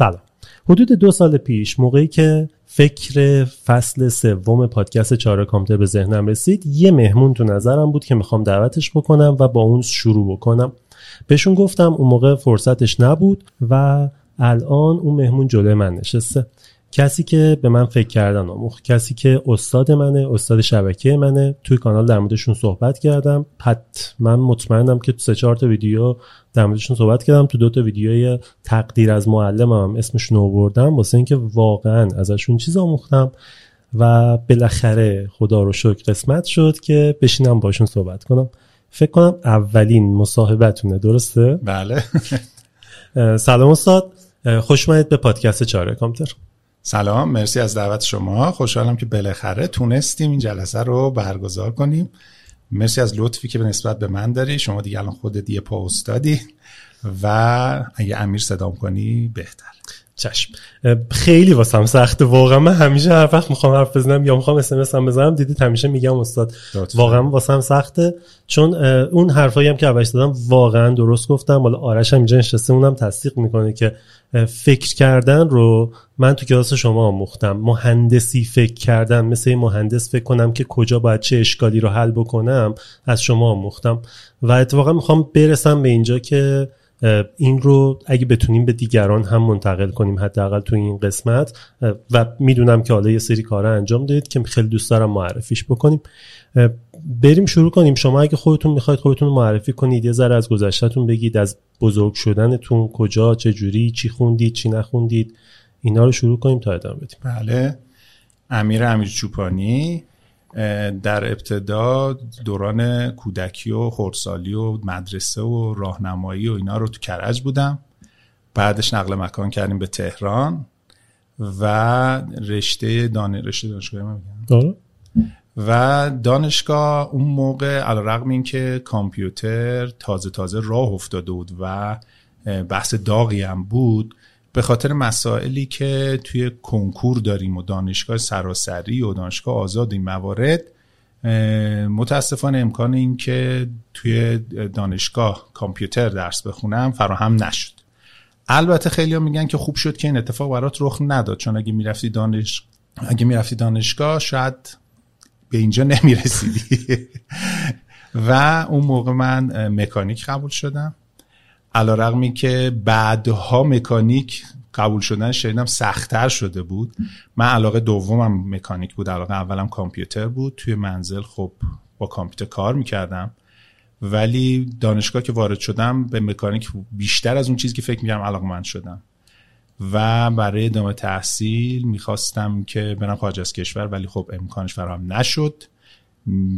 سلام. حدود دو سال پیش موقعی که فکر فصل سوم پادکست چهار کامپیوتر به ذهنم رسید یه مهمون تو نظرم بود که می‌خوام دعوتش بکنم و با اون شروع بکنم. بهشون گفتم اون موقع فرصتش نبود و الان اون مهمون جلوی من نشسته. کسی که به من فکر کردن آموخت کسی که استاد منه استاد شبکه منه. توی کانال در موردشون صحبت کردم. پت من مطمئنم که تو سه چهار تا ویدیو در موردشون صحبت کردم. تو دو تا ویدیوی تقدیر از معلمم اسمشون آوردم. واسه اینکه واقعا ازشون چیز آموختم و بالاخره خدا رو شکر قسمت شد که بشینم باشون صحبت کنم. فکر کنم اولین مصاحبتونه درسته؟ بله. سلام استاد. خوش به پادکست چهار کامپیوتر سلام مرسی از دعوت شما. خوشحالم که بالاخره تونستیم این جلسه رو برگزار کنیم. مرسی از لطفی که به نسبت به من داری. شما دیگه الان خودت یه پا استادی و اگه امیر صدام کنی بهتر. چشم. خیلی واسم سخته واقعا. من همیشه هر وقت می‌خوام حرف بزنم یا می‌خوام اس هم بزنم دیدید همیشه میگم استاد. واقعا واسم سخته. چون اون حرفایی هم که اولش دادم واقعا درست گفتم. حالا آرش هم اینجا نشسته اونم تصدیق می‌کنه که فکر کردن رو من تو کلاس شما آموختم. مهندسی فکر کردن مثل مهندس فکر کنم که کجا باید چه اشکالی رو حل بکنم از شما آموختم. و اتفاقا می‌خوام برسم به اینجا که این رو اگه بتونیم به دیگران هم منتقل کنیم حداقل تو این قسمت. و می‌دونم که حالا یه سری کار انجام دادید که خیلی دوست دارم معرفیش بکنیم. بریم شروع کنیم. شما اگه خودتون می‌خواید خودتون معرفی کنید یه ذره از گذشتهتون بگید از بزرگ شدنتون کجا چه جوری چی خوندید چی نخوندید اینا رو شروع کنیم تا ادامه بدیم. بله. امیر امیر چوپانی. در ابتدا دوران کودکی و خردسالی و مدرسه و راهنمایی و اینا رو تو کرج بودم بعدش نقل مکان کردیم به تهران و رشته دان... رشته دانشگاه آره. و دانشگاه اون موقع علا رقم این که کامپیوتر تازه تازه راه افتاده بود و بحث داغی هم بود به خاطر مسائلی که توی کنکور داریم و دانشگاه سراسری و دانشگاه آزاد این موارد متاسفانه امکان این که توی دانشگاه کامپیوتر درس بخونم فراهم نشد. البته خیلی هم میگن که خوب شد که این اتفاق برات رخ نداد چون اگه می‌رفتی دانش اگه می‌رفتی دانشگاه شاید به اینجا نمی‌رسیدی. و اون موقع من مکانیک قبول شدم. علا رقمی که بعدها مکانیک قبول شدن شنیدم سختتر شده بود. من علاقه دومم مکانیک بود علاقه اولم کامپیوتر بود. توی منزل خب با کامپیوتر کار می‌کردم. ولی دانشگاه که وارد شدم به مکانیک بیشتر از اون چیزی که فکر می‌کردم علاقه من شدم. و برای ادامه تحصیل می‌خواستم که برم خارج از کشور ولی خب امکانش فراهم نشد.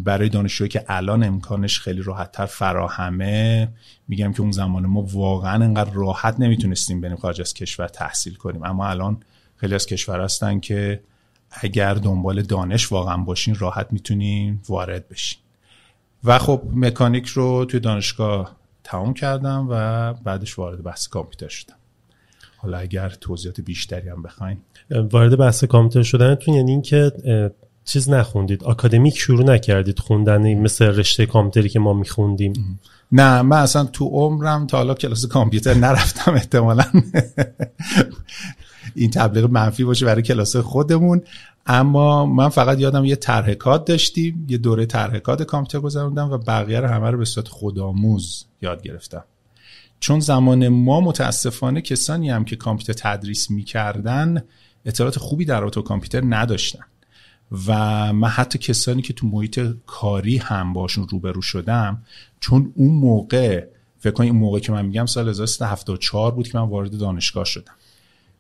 برای دانشجویی که الان امکانش خیلی راحتتر فراهمه میگم که اون زمان ما واقعا انقدر راحت نمی‌تونستیم بریم خارج از کشور تحصیل کنیم. اما الان خیلی از کشور هستن که اگر دنبال دانش واقعا باشین راحت می‌تونین وارد بشین. و خب مکانیک رو توی دانشگاه تمام کردم و بعدش وارد بحث کامپیوتر شدم. حالا اگر توضیحات بیشتری هم بخواین. وارد بحث کامپیوتر شدنتون یعنی اینکه چیز نخوندید. آکادمیک شروع نکردید خوندن مثل رشته کامپیوتری که ما میخوندیم. نه من اصلا تو عمرم تا حالا کلاس کامپیوتر نرفتم احتمالا. این تبلیغ منفی باشه برای کلاس خودمون. اما من فقط یادم یه ترهکات داشتیم یه دوره ترهکات کامپیوتر گذروندم و بقیه رو همه رو به صورت خودآموز یاد گرفتم. چون زمان ما متاسفانه کسانی هم که کامپیوتر تدریس می‌کردن اطلاعات خوبی در رابطه کامپیوتر نداشتن. و من حتی کسانی که تو محیط کاری هم باشون روبرو شدم چون اون موقع فکر کنید اون موقع که من میگم سال 1374 بود که من وارد دانشگاه شدم.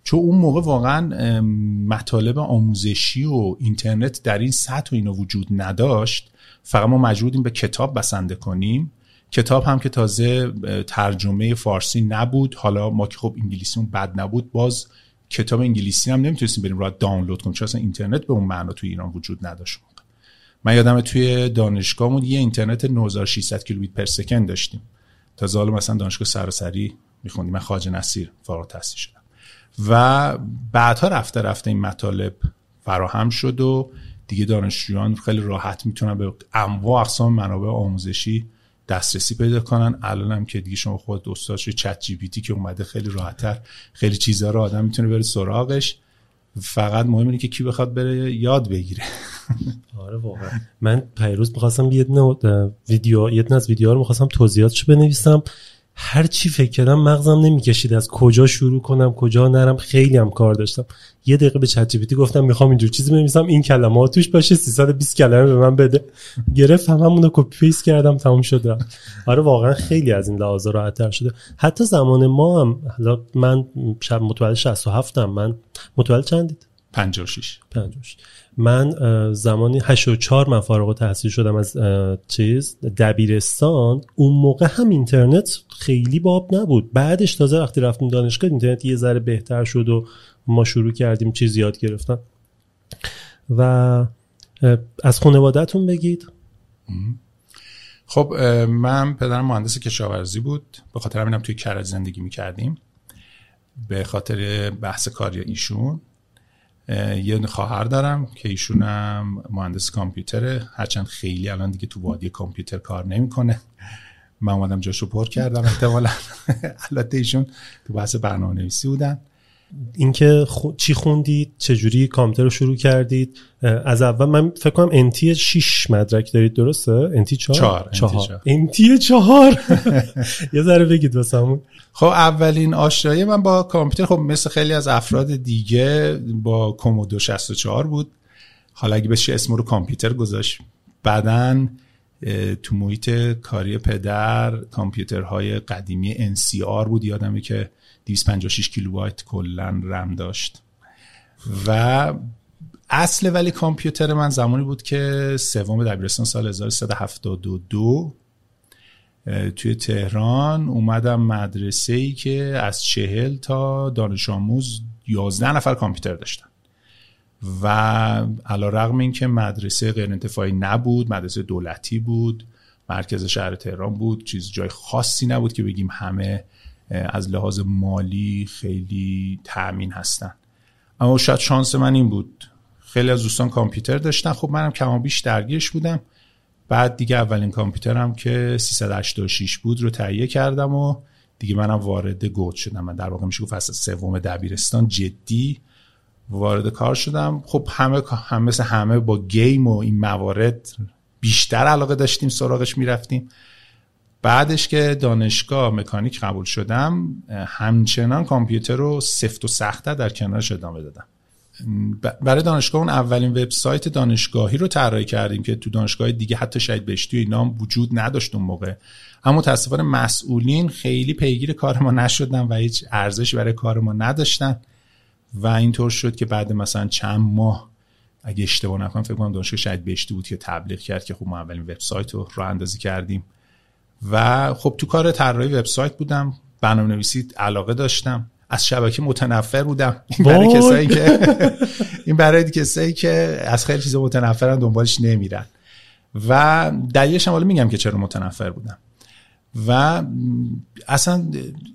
چون اون موقع واقعا مطالب آموزشی و اینترنت در این سطح و اینا وجود نداشت. فقط ما مجبوریم به کتاب بسنده کنیم. کتاب هم که تازه ترجمه فارسی نبود. حالا ما که خب انگلیسیمون بد نبود باز کتاب انگلیسی هم نمی‌تونستیم بریم را دانلود کنیم چون اصلا اینترنت به اون معنا توی ایران وجود نداشت. من یادم توی دانشگاهمون یه اینترنت 9600 کیلوبیت پر سکند داشتیم. تا زال مثلا دانشگاه سراسری میخوندیم. من خواجه نصیر فارغ التحصیل شدم. و بعدها رفته رفته این مطالب فراهم شد و دیگه دانشجویان خیلی راحت می‌تونن به انواع اقسام منابع آموزشی دسترسی پیدا کنن. الان هم که دیگه شما خود استاد چت جی پی تی که اومده خیلی راحتتر خیلی چیزها رو آدم می‌تونه بره سراغش. فقط مهم اینه که کی بخواد بره یاد بگیره. آره واقعا. من پریروز می‌خواستم یه ویدیو یه از ویدیوها رو می‌خواستم توضیحاتش بنویسم. هر چی فکر کردم مغزم نمی‌کشید. از کجا شروع کنم کجا نرم؟ خیلی هم کار داشتم. یه دقیقه به چت جی گفتم می‌خوام اینجور چیزی بنویسم. این کلمات توش باشه 320 کلمه به من بده. گرفت همون رو copy paste کردم تموم شد آره واقعا خیلی از این لحاظا راحت تر شده. حتی زمان ما هم حالا من شب متولد 67 م من متولد چندید؟ 56 56 من زمانی 84 من فارغ تحصیل شدم از چیز دبیرستان اون موقع هم اینترنت خیلی باب نبود. بعدش تازه وقتی رفتیم دانشگاه اینترنت یه ذره بهتر شد و ما شروع کردیم چیز یاد گرفتن. و از خانوادهتون بگید. خب من پدرم مهندس کشاورزی بود. به خاطر همینم توی کرج زندگی می‌کردیم. به خاطر بحث کاری ایشون. یه خواهر دارم که ایشونم مهندس کامپیوتره. هرچند خیلی الان دیگه تو وادی کامپیوتر کار نمی‌کنه. من اومدم جاشو پر کردم احتمالا. البته ایشون تو بحث برنامه نویسی بودن. اینکه خو... چی خوندید چجوری کامپیوتر رو شروع کردید؟ از اول من فکر کنم انتی 6 مدرک دارید درسته؟ انتی 4 4 انتی 4 یه ذره بگید واسمون خب اولین آشنایی من با کامپیوتر خب مثل خیلی از افراد دیگه با کومودو 64 بود. حالا اگه بشه اسم رو کامپیوتر گذاشت. بعدا تو محیط کاری پدر کامپیوترهای قدیمی NCR بود. یادمه که 256 کیلوبایت کلا رم داشت. و اصل ولی کامپیوتر من زمانی بود که سوم دبیرستان سال 1372 توی تهران اومدم مدرسه ای که از چهل تا دانش آموز یازده نفر کامپیوتر داشتن. و علا رقم این که مدرسه غیر انتفاعی نبود مدرسه دولتی بود مرکز شهر تهران بود چیز جای خاصی نبود که بگیم همه از لحاظ مالی خیلی تأمین هستن. اما شاید شانس من این بود. خیلی از دوستان کامپیوتر داشتن. خب منم کما بیش درگیرش بودم. بعد دیگه اولین کامپیوترم که 386 بود رو تهیه کردم و دیگه منم وارد گوت شدم. من در واقع میشه گفت فصل سوم دبیرستان جدی وارد کار شدم. خب همه هم مثل همه با گیم و این موارد بیشتر علاقه داشتیم سراغش می‌رفتیم. بعدش که دانشگاه مکانیک قبول شدم همچنان کامپیوتر رو سفت و سخته در کنارش ادامه دادم. برای دانشگاه اون اولین وبسایت دانشگاهی رو طراحی کردیم که تو دانشگاه دیگه حتی شاید بهشتی و اینا وجود نداشت اون موقع. اما متاسفانه مسئولین خیلی پیگیر کار ما نشدن و هیچ ارزشی برای کار ما نداشتن. و اینطور شد که بعد مثلا چند ماه اگه اشتباه نکنم فکر کنم دانشگاه شاید بهشتی بود که تبلیغ کرد که خب ما اولین وبسایت رو راه اندازی کردیم. و خب تو کار طراحی وبسایت بودم برنامه نویسی علاقه داشتم از شبکه متنفر بودم. این برای کسایی که این برای کسایی که از خیلی چیز متنفرن دنبالش نمیرن. و دلیلش هم میگم که چرا متنفر بودم. و اصلا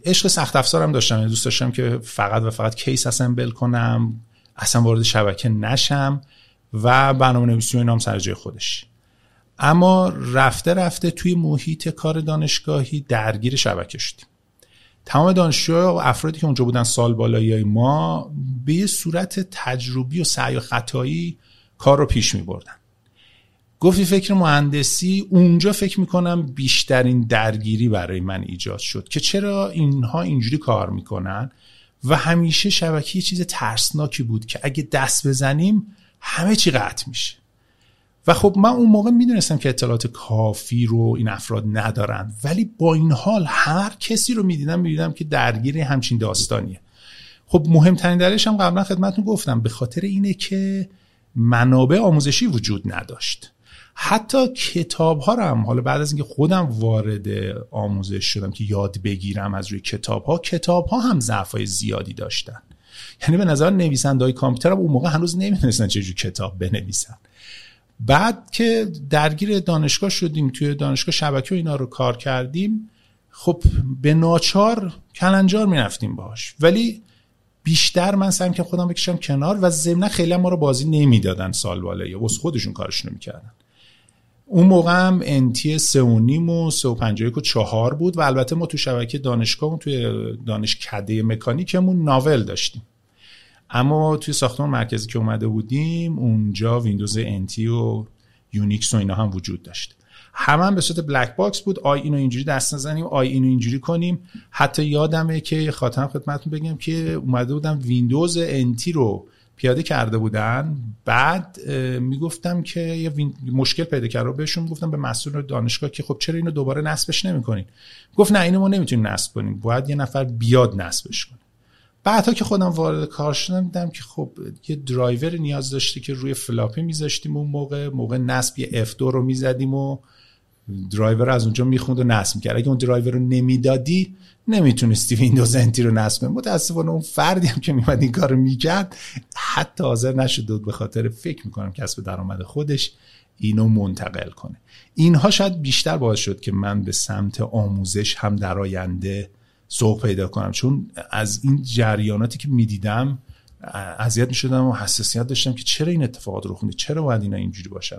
عشق سخت افزارم داشتم. دوست داشتم که فقط و فقط کیس اسمبل کنم اصلا وارد شبکه نشم و برنامه نویسی و اینام سر جای خودش. اما رفته رفته توی محیط کار دانشگاهی درگیر شبکه شدیم. تمام دانشجو و افرادی که اونجا بودن سال بالایی ما به صورت تجربی و سعی و خطایی کار رو پیش می بردن. گفتی فکر مهندسی اونجا فکر می‌کنم بیشترین درگیری برای من ایجاد شد که چرا اینها اینجوری کار می‌کنن و همیشه شبکه یه چیز ترسناکی بود که اگه دست بزنیم همه چی قطع میشه. و خب من اون موقع می‌دونستم که اطلاعات کافی رو این افراد ندارن. ولی با این حال هر کسی رو می‌دیدم می‌دیدم که درگیر همچین داستانیه. خب مهمترین دلیلش هم قبلا خدمتتون گفتم به خاطر اینه که منابع آموزشی وجود نداشت. حتی کتاب ها هم حالا بعد از اینکه خودم وارد آموزش شدم که یاد بگیرم از روی کتاب ها کتاب ها هم ضعف زیادی داشتن. یعنی به نظر نویسنده های کامپیوتر هم اون موقع هنوز نمی‌دونستن چجور کتاب بنویسن. بعد که درگیر دانشگاه شدیم توی دانشگاه شبکه و اینا رو کار کردیم خب به ناچار کلنجار می‌رفتیم باش ولی بیشتر من سعی که خودم بکشم کنار و ضمن خیلی ما رو بازی نمی‌دادن سال بالایی یا خودشون کارشون می‌کردن. اون موقع هم انتی سه و نیم و سه و و چهار بود و البته ما تو شبکه دانشگاه توی دانشکده مکانیکمون ناول داشتیم. اما توی ساختمان مرکزی که اومده بودیم اونجا ویندوز انتی و یونیکس و اینا هم وجود داشت. همه هم به صورت black box بود. آی اینو اینجوری دست نزنیم آی اینو اینجوری کنیم. حتی یادمه که خاطرم خدمتتون بگم که اومده بودم ویندوز NT رو پیاده کرده بودن. بعد می‌گفتم که یه مشکل پیدا کرده بهشون گفتم به مسئول دانشگاه که خب چرا اینو دوباره نصبش نمی‌کنین؟ گفت نه اینو ما نمی‌تونیم نصب کنیم. باید یه نفر بیاد نصبش کنه. بعدها که خودم وارد کار شدم دیدم که خب یه درایور نیاز داشته که روی floppy میذاشتیم اون موقع. موقع نصب یه F2 رو می‌زدیم و درایور از اونجا می‌خوند و نصب می‌کرد. اگه اون درایور رو نمی‌دادی نمی‌تونستی ویندوز NT رو نصب کنی. متاسفانه اون فردی هم که میمد این کار می‌کرد حتی حاضر نشد به خاطر فکر می‌کنم کسب درآمد خودش اینو منتقل کنه. اینها شاید بیشتر باعث شد که من به سمت آموزش هم در آینده سوق پیدا کنم. چون از این جریاناتی که می‌دیدم اذیت می‌شدم و حساسیت داشتم که چرا این اتفاقات رو خونده؟ چرا باید اینا اینجوری باشن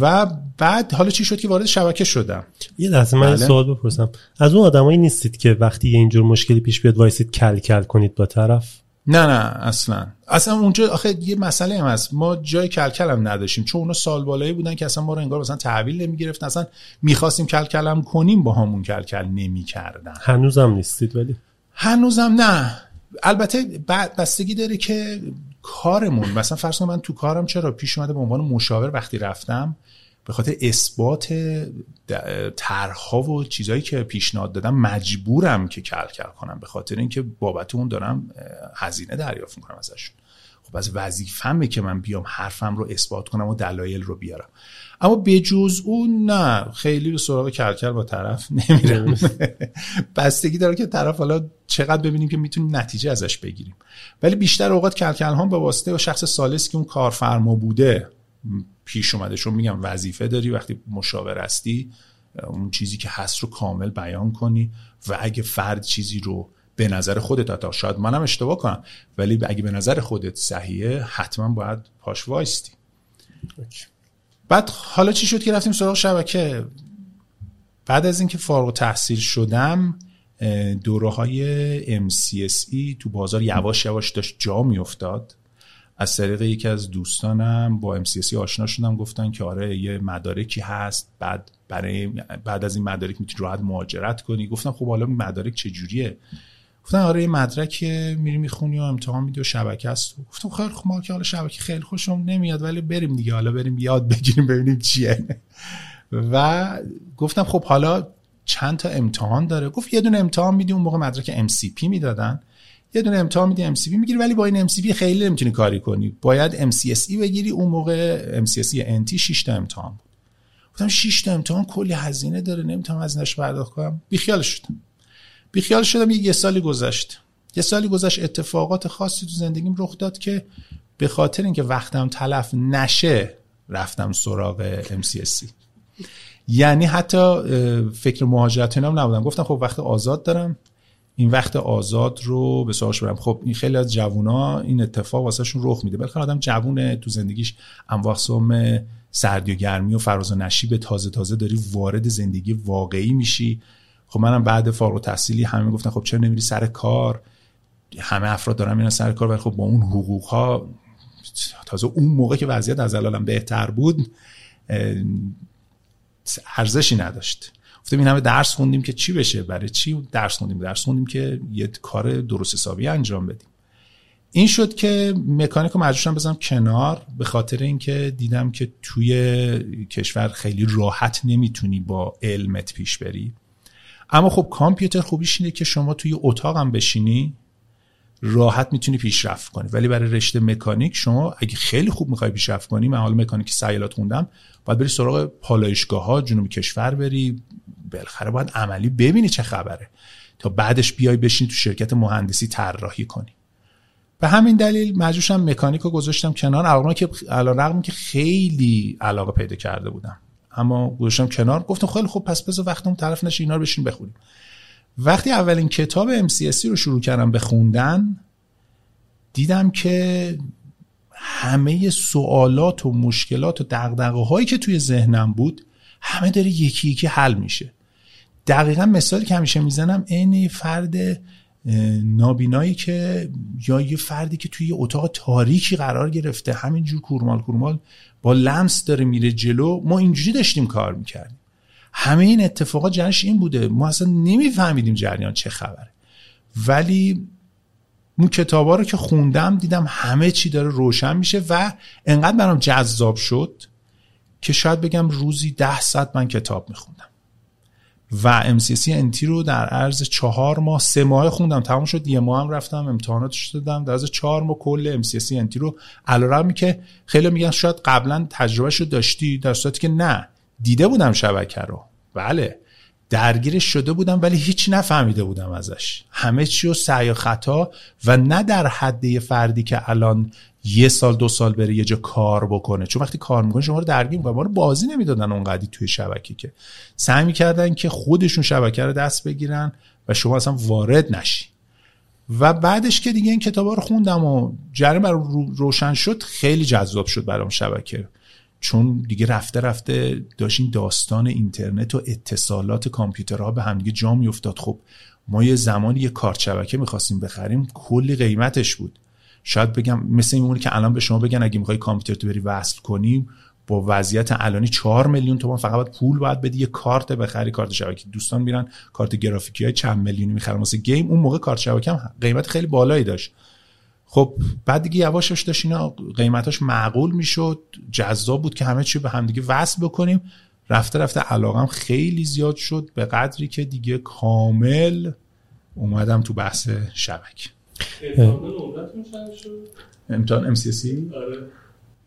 و بعد حالا چی شد که وارد شبکه شدم؟ یه لحظه من بله. سوال بپرسم. از اون آدمایی نیستید که وقتی یه اینجور مشکلی پیش بیاد وایسید کل کل کنید با طرف؟ نه نه اصلا. اصلا اونجا آخه یه مسئله هم هست. ما جای کلکل هم نداشتیم. چون اونا سال بالایی بودن که اصلا ما رو انگار مثلا تحویل نمی‌گرفتن. اصلا می‌خواستیم کلکل هم کنیم با همون کلکل نمی‌کردن. هنوزم نیستید ولی؟ هنوزم نه. البته بستگی داره که کارمون مثلا فرض من تو کارم چرا پیش اومده به عنوان مشاور وقتی رفتم به خاطر اثبات طرحها و چیزهایی که پیشنهاد دادم مجبورم که کل کل کنم به خاطر اینکه بابت اون دارم هزینه دریافت می‌کنم ازشون. خب از وظیفمه که من بیام حرفم رو اثبات کنم و دلایل رو بیارم. اما بجز اون نه خیلی به سراغ کلکل با طرف نمیرم. بستگی داره که طرف حالا چقدر ببینیم که می‌تونیم نتیجه ازش بگیریم. ولی بیشتر اوقات کلکل ها به واسطه و شخص سالس که اون کارفرما بوده پیش اومده. چون میگم وظیفه داری وقتی مشاور هستی اون چیزی که هست رو کامل بیان کنی و اگه فرد چیزی رو به نظر خودت تا شاید منم اشتباه کنم ولی اگه به نظر خودت صحیحه حتما باید پاش وایستی. بعد حالا چی شد که رفتیم سراغ شبکه؟ بعد از اینکه فارغ تحصیل شدم دوره های MCSE تو بازار یواش یواش داشت جا میافتاد. از طریق یکی از دوستانم با MCSE آشنا شدم گفتن که آره یه مدارکی هست بعد برای بعد از این مدارک می‌تونی راحت مهاجرت کنی. گفتم خب حالا مدارک چجوریه؟ گفتن آره یه مدرک میری می‌خونی و امتحان میدی و شبکه است. گفتم خیلی خب ما که حالا شبکه خیلی خوشم نمیاد ولی بریم دیگه. حالا بریم یاد بگیریم ببینیم چیه. و گفتم خب حالا چند تا امتحان داره. گفت یه دونه امتحان میدی اون موقع مدرک MCP می‌دادن. یه دونه امتحان میدی MCP می‌گیری ولی با این MCP خیلی نمی‌تونی کاری کنی. باید MCSE بگیری. اون موقع MCSE NT 6 تا امتحان بود. گفتم 6 تا امتحان کلی هزینه داره نمی‌تونم هزینه‌اش پرداخت کنم. بیخیال شدم. بیخیال شدم یه سالی گذشت. یه سالی گذشت اتفاقات خاصی تو زندگیم رخ داد که به خاطر اینکه وقتم تلف نشه رفتم سراغ MCSC یعنی حتی فکر مهاجرت هم نبودم. گفتم خب وقت آزاد دارم. این وقت آزاد رو به سراغش برم خب این خیلی از جوونا این اتفاق واسهشون رخ میده. بالاخره آدم جوونه تو زندگیش. انواع سردی و گرمی و فراز و نشیب تازه تازه داری وارد زندگی واقعی میشی. خب منم بعد فارغ تحصیلی همه گفتن خب چرا نمیری سر کار؟ همه افراد دارن میرن سر کار ولی خب با اون حقوق ها تازه اون موقع که وضعیت از الانم بهتر بود ارزشی نداشت. گفتم این همه درس خوندیم که چی بشه برای چی درس خوندیم؟ درس خوندیم که یه کار درست حسابی انجام بدیم. این شد که مکانیک رو مجبورشم بزنم کنار به خاطر اینکه دیدم که توی کشور خیلی راحت نمی‌تونی با علمت پیش بری. اما خب کامپیوتر خوبیش اینه که شما توی اتاقم بشینی راحت می‌تونی پیشرفت کنی. ولی برای رشته مکانیک شما اگه خیلی خوب می‌خوای پیشرفت کنی من حالا مکانیک سیالات خوندم باید بری سراغ پالایشگاه ها جنوبی کشور بری بالاخره باید عملی ببینی چه خبره. تا بعدش بیای بشینی تو شرکت مهندسی طراحی کنی. به همین دلیل مجبورشم مکانیک رو گذاشتم کنار. علاقه که رقم که خیلی علاقه پیدا کرده بودم. اما گذاشتم کنار. گفتم خیلی خوب پس بذار وقتم طرف نشه اینا رو بشین بخونیم. وقتی اولین کتاب MCSC رو شروع کردم بخوندن دیدم که همه سوالات و مشکلات و دقدقه هایی که توی ذهنم بود همه داره یکی یکی حل میشه. دقیقا مثالی که همیشه می‌زنم عین فرد نابینایی که یا یه فردی که توی یه اتاق تاریکی قرار گرفته همینجور کورمال کورمال با لمس داره میره جلو ما اینجوری داشتیم کار می‌کردیم. همه این اتفاقات جنش این بوده. ما اصلا نمیفهمیدیم جریان چه خبره. ولی اون کتابا رو که خوندم دیدم همه چی داره روشن میشه و انقدر برام جذاب شد که شاید بگم روزی ده ساعت من کتاب میخوندم. و MCC انتی رو در عرض چهار ماه سه ماه خوندم. تمام شد. یه ماه هم رفتم. امتحاناتش دادم. در عرض چهار ماه کل MCC انتی رو علیرغمی که خیلی میگن شاید قبلا تجربه رو داشتی در صورتی که نه. دیده بودم شبکه رو. بله. درگیرش شده بودم ولی هیچ نفهمیده بودم ازش. همه چی و سعی و خطا و نه در حد فردی که الان یه سال دو سال بره یه جا کار بکنه. چون وقتی کار می‌کنه شما رو درگیر می‌کنه. ما رو بازی نمی‌دادن اونقدی توی شبکه که. سعی می‌کردن که خودشون شبکه رو دست بگیرن و شما اصلا وارد نشی. و بعدش که دیگه این کتابا رو خوندم و جریان بر روشن شد خیلی جذاب شد برام شبکه. چون دیگه رفته رفته داشتین داستان اینترنت و اتصالات کامپیوترها به همدیگه جا میافتاد. خب ما یه زمانی یه کارت شبکه می‌خواستیم بخریم کلی قیمتش بود. شاید بگم مثل این که الان به شما بگن اگه می‌خوای کامپیوتر تو بری وصل کنیم با وضعیت الانی 4 میلیون تومان فقط باید پول باید بدی یه کارت بخری کارت شبکه. دوستان میرن کارت گرافیکی های چند میلیونی می‌خرن. واسه گیم اون موقع کارت شبکه هم قیمت خیلی بالایی داشت. خب بعد دیگه یواشش داشت اینا قیمتاش معقول می‌شد. جذاب بود که همه چی به هم دیگه وصل بکنیم. رفته رفته علاقم خیلی زیاد شد به قدری که دیگه کامل اومدم تو بحث شبکه. امتحان MCSE آره.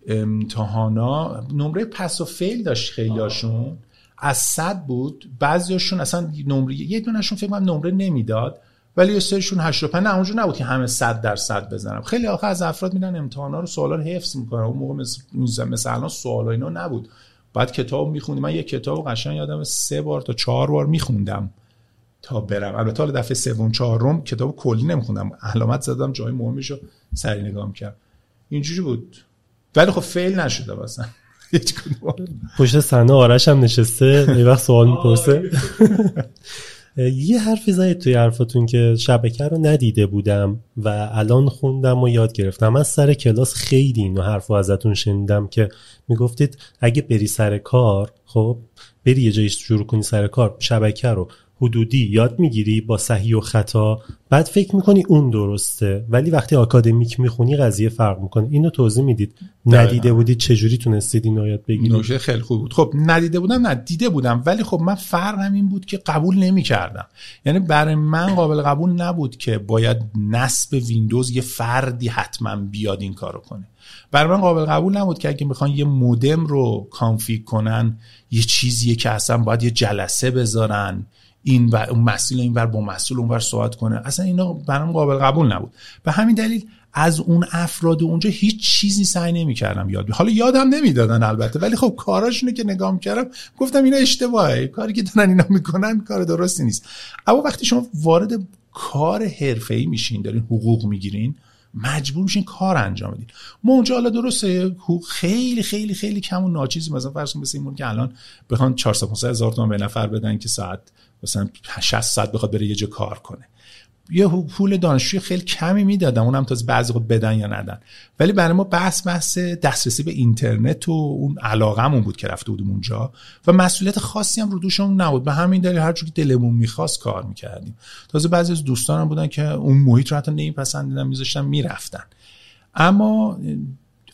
امتحانا نمره پس و فیل داشت خیلیاشون از صد بود. بعضیاشون اصلا نمره یه دونشون فکر کنم نمره نمی‌داد. ولی یه سرشون 85 نه اونجا نبود که همه 100 درصد بزنم خیلی آخه از افراد میرن امتحانا رو سوالا رو حفظ می‌کنن. اون موقع مثل مثلا الان سوالا اینا نبود. بعد کتاب میخوندم من یه کتاب قشنگ یادم سه بار تا چهار بار میخوندم تا برم. البته حالا دفعه سوم چهارم کتاب کلی نمیخوندم. علامت زدم جای مهمشو سری نگاه می‌کردم. اینجوری بود. ولی خب فیل نشده واسه. پشت صحنه آرش هم نشسته یه وقت سوال می‌پرسه. یه حرفی زدید توی حرفتون که شبکه رو ندیده بودم و الان خوندم و یاد گرفتم. من سر کلاس خیلی اینو حرف ازتون شنیدم که می‌گفتید اگه بری سر کار خب بری یه جایی شروع کنی سر کار شبکه رو. حدودی یاد می‌گیری با صحیح و خطا بعد فکر می‌کنی اون درسته. ولی وقتی آکادمیک می‌خونی قضیه فرق می‌کنه. اینو توضیح می‌دید. ندیده بودید چجوری تونستید اینو یاد بگیرید؟ نوشه خیلی خوب بود. خب ندیده بودم نه دیده بودم. ولی خب من فرقم این بود که قبول نمی‌کردم. یعنی برای من قابل قبول نبود که باید نصب ویندوز یه فردی حتما بیاد این کارو کنه. برای من قابل قبول نبود که اگه می‌خوان یه مودم رو config کنن یه چیزیه که اصلا باید یه جلسه بذارن. این و اون مسئول این با مسئول اونور صحبت کنه. اصلا اینا برام قابل قبول نبود. به همین دلیل از اون افراد اونجا هیچ چیزی سعی نمی‌کردم یاد حالا یادم نمی‌دادن البته ولی خب کاراشونو که نگاه می‌کردم گفتم اینا اشتباهه. کاری که دارن اینا می‌کنن کار درستی نیست. اما وقتی شما وارد کار حرفه‌ای میشین دارین حقوق می‌گیرین مجبور میشین کار انجام بدین. ما اونجا حالا درسته خیلی خیلی خیلی کم و ناچیزی مثلا فرض مثل این که الان بخوان 400 هزار تومان به نفر بدن که ساعت مثلا 60 ساعت بخواد بره یه جا کار کنه. یه پول دانشجوی خیلی کمی می‌دادم اونم تا بعضی خود بدن یا ندن. ولی برای ما بحث بحث دسترسی به اینترنت و اون علاقمون بود که رفته بودیم اونجا و مسئولیت خاصی هم رو دوشمون نبود. به همین دلیل هر که دلمون می‌خواست کار می‌کردیم. تازه بعضی از دوستانم بودن که اون محیط رو حتی نمیپسندیدن میذاشتن می‌رفتن. اما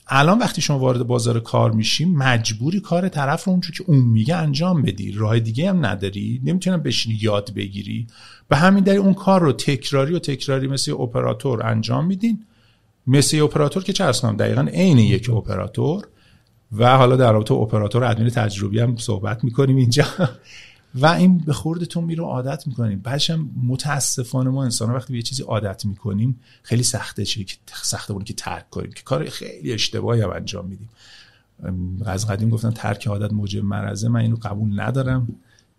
الان وقتی شما وارد بازار کار میشی مجبوری کار طرف رو اونجور که اون میگه انجام بدی. راه دیگه هم نداری. نمی‌تونم بشینی یاد بگیری. به همین دلیل اون کار رو تکراری و تکراری مثل اپراتور انجام میدین. مثل اپراتور که چه کنم دقیقا عین یک اپراتور. و حالا در رابطه اپراتور ادمین تجربی هم صحبت می‌کنیم اینجا. و این به خوردتون میره عادت می‌کنیم. بعدش هم متاسفانه ما انسان وقتی به یه چیزی عادت می‌کنیم خیلی سخته چه سخته بود که ترک کنیم که کار خیلی اشتباهی هم انجام میدیم. از قدیم گفتن ترک عادت موجب مرزه من اینو قبول ندارم.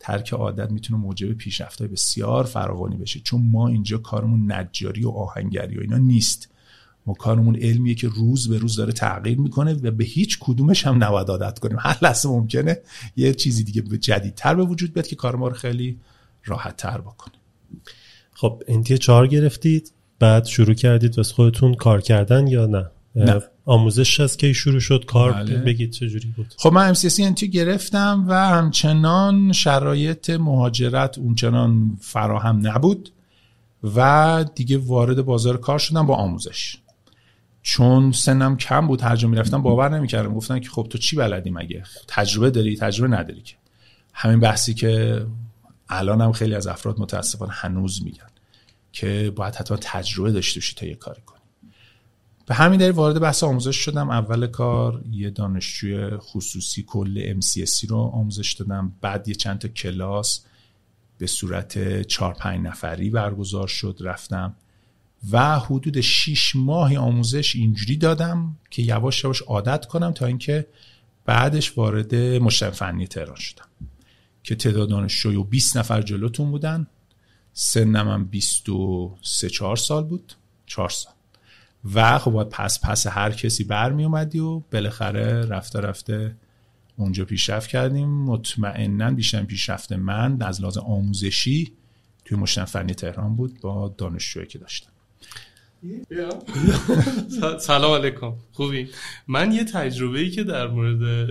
ترک عادت می‌تونه موجب پیشرفت‌های بسیار فراوانی بشه چون ما اینجا کارمون نجاری و آهنگری و اینا نیست. ما کارمون علمیه که روز به روز داره تغییر می‌کنه و به هیچ کدومش هم نباید عادت کنیم. هر لحظه ممکنه یه چیزی دیگه جدیدتر به وجود بیاد که کار ما رو خیلی راحت تر بکنه. خب انتی چهار گرفتید بعد شروع کردید واسه خودتون کار کردن یا نه؟ نه. آموزش از کی شروع شد؟ کار بله. بگید چجوری بود؟ خب من MCSC انتی گرفتم و همچنان شرایط مهاجرت اونچنان فراهم نبود و دیگه وارد بازار کار شدم با آموزش. چون سنم کم بود هر جا می‌رفتم باور نمی‌کردم. گفتن که خب تو چی بلدی مگه؟ تجربه داری تجربه نداری که. همین بحثی که الان هم خیلی از افراد متاسفانه هنوز میگن که باید حتما تجربه داشته باشی تا یه کاری کنی. به همین دلیل وارد بحث آموزش شدم. اول کار یه دانشجوی خصوصی کل MCSC رو آموزش دادم. بعد یه چند تا کلاس به صورت چهار پنج نفری برگزار شد رفتم. و حدود 6 ماه آموزش اینجوری دادم که یواش یواش عادت کنم تا اینکه بعدش وارد مشتم فنی تهران شدم. که تعداد دانشجوی و 20 نفر جلوتون بودن. سنم هم 23 4 سال بود. 4 سال. و خب باید پس پس هر کسی برمی اومدی و بالاخره رفته رفته اونجا پیشرفت کردیم. مطمئنا بیشتر پیشرفت من از لحاظ آموزشی توی مشتم فنی تهران بود با دانشجویی که داشتم. سلام علیکم خوبی؟ من یه تجربه ای که در مورد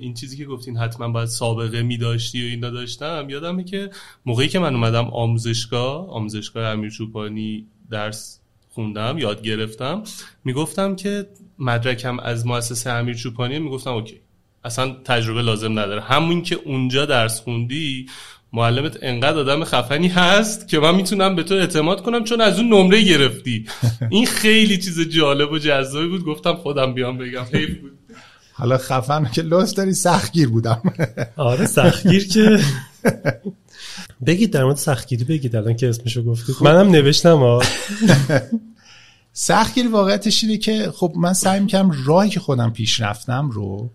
این چیزی که گفتین حتما باید سابقه می داشتی و اینا داشتم یادمه که موقعی که من اومدم آموزشگاه آموزشگاه امیر چوپانی درس خوندم یاد گرفتم می‌گفتم که مدرکم از مؤسسه امیر چوپانی می‌گفتم اوکی. اصلا تجربه لازم نداره. همون که اونجا درس خوندی معلمت انقدر آدم خفنی هست که من می‌تونم به تو اعتماد کنم چون از اون نمره گرفتی. این خیلی چیز جالب و جذابی بود. گفتم خودم بیام بگم. حیف بود. حالا خفن که لوس داری سختگیر بودم. آره سختگیر که. بگید در مورد سختگیری بگید. الان که اسمشو گفتید منم نوشتم ها سختگیری واقعیتش اینه که خب من سعی می‌کنم راهی که خودم پیش رفتم رو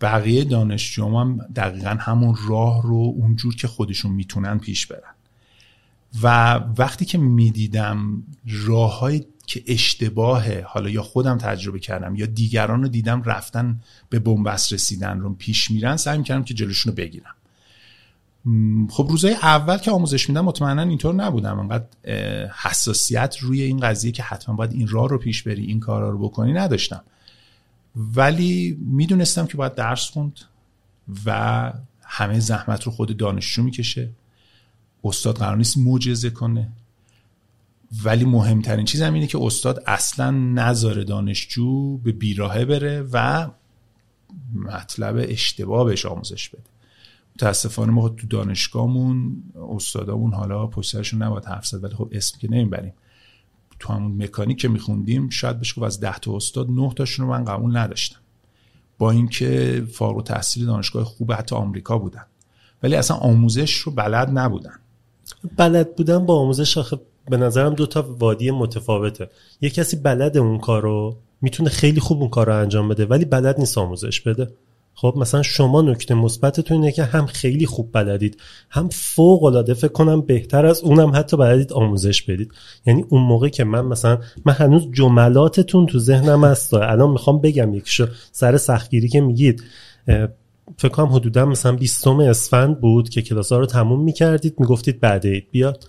بقیه دانشجوام هم دقیقا همون راه رو اونجور که خودشون می‌تونن پیش برن. و وقتی که می‌دیدم راه که اشتباهه حالا یا خودم تجربه کردم یا دیگران رو دیدم رفتن به بنبست رسیدن رو پیش میرن سعی می‌کردم که جلوشون رو بگیرم خب روزای اول که آموزش میدم مطمئنا اینطور نبودم. انقدر حساسیت روی این قضیه که حتما باید این راه رو پیش بری این کارا رو بکنی نداشتم. ولی می‌دونستم که باید درس خوند و همه زحمت رو خود دانشجو می‌کشه. استاد قرار نیست معجزه کنه. ولی مهمترین چیز هم اینه که استاد اصلا نذاره دانشجو به بیراهه بره و مطلب اشتباه بهش آموزش بده. متاسفانه ما تو دانشگاهمون استادامون حالا پشترشون نباید حرف زد ولی خب اسم که نمی‌بریم. تو همون مکانیک که میخوندیم شاید بشه از ده تا استاد نه تاشون رو من قبول نداشتم. با اینکه فارغ تحصیل دانشگاه خوب حتی آمریکا بودن. ولی اصلا آموزش رو بلد نبودن. بلد بودن با آموزش آخه به نظرم دو تا وادی متفاوته. یه کسی بلد اون کار رو می‌تونه خیلی خوب اون کار رو انجام بده ولی بلد نیست آموزش بده. خب مثلا شما نکته مثبتتون اینه که هم خیلی خوب بلدید هم فوق العاده فکر کنم بهتر از اونم حتی بلدید آموزش بدید. یعنی اون موقع که من مثلا من هنوز جملاتتون تو ذهنم هست الان می‌خوام بگم یکیشو سر سختگیری که میگید. فکر کنم حدودا مثلا 20 اسفند بود که کلاس ها رو تموم می‌کردید می‌گفتید بعد عید بیاد.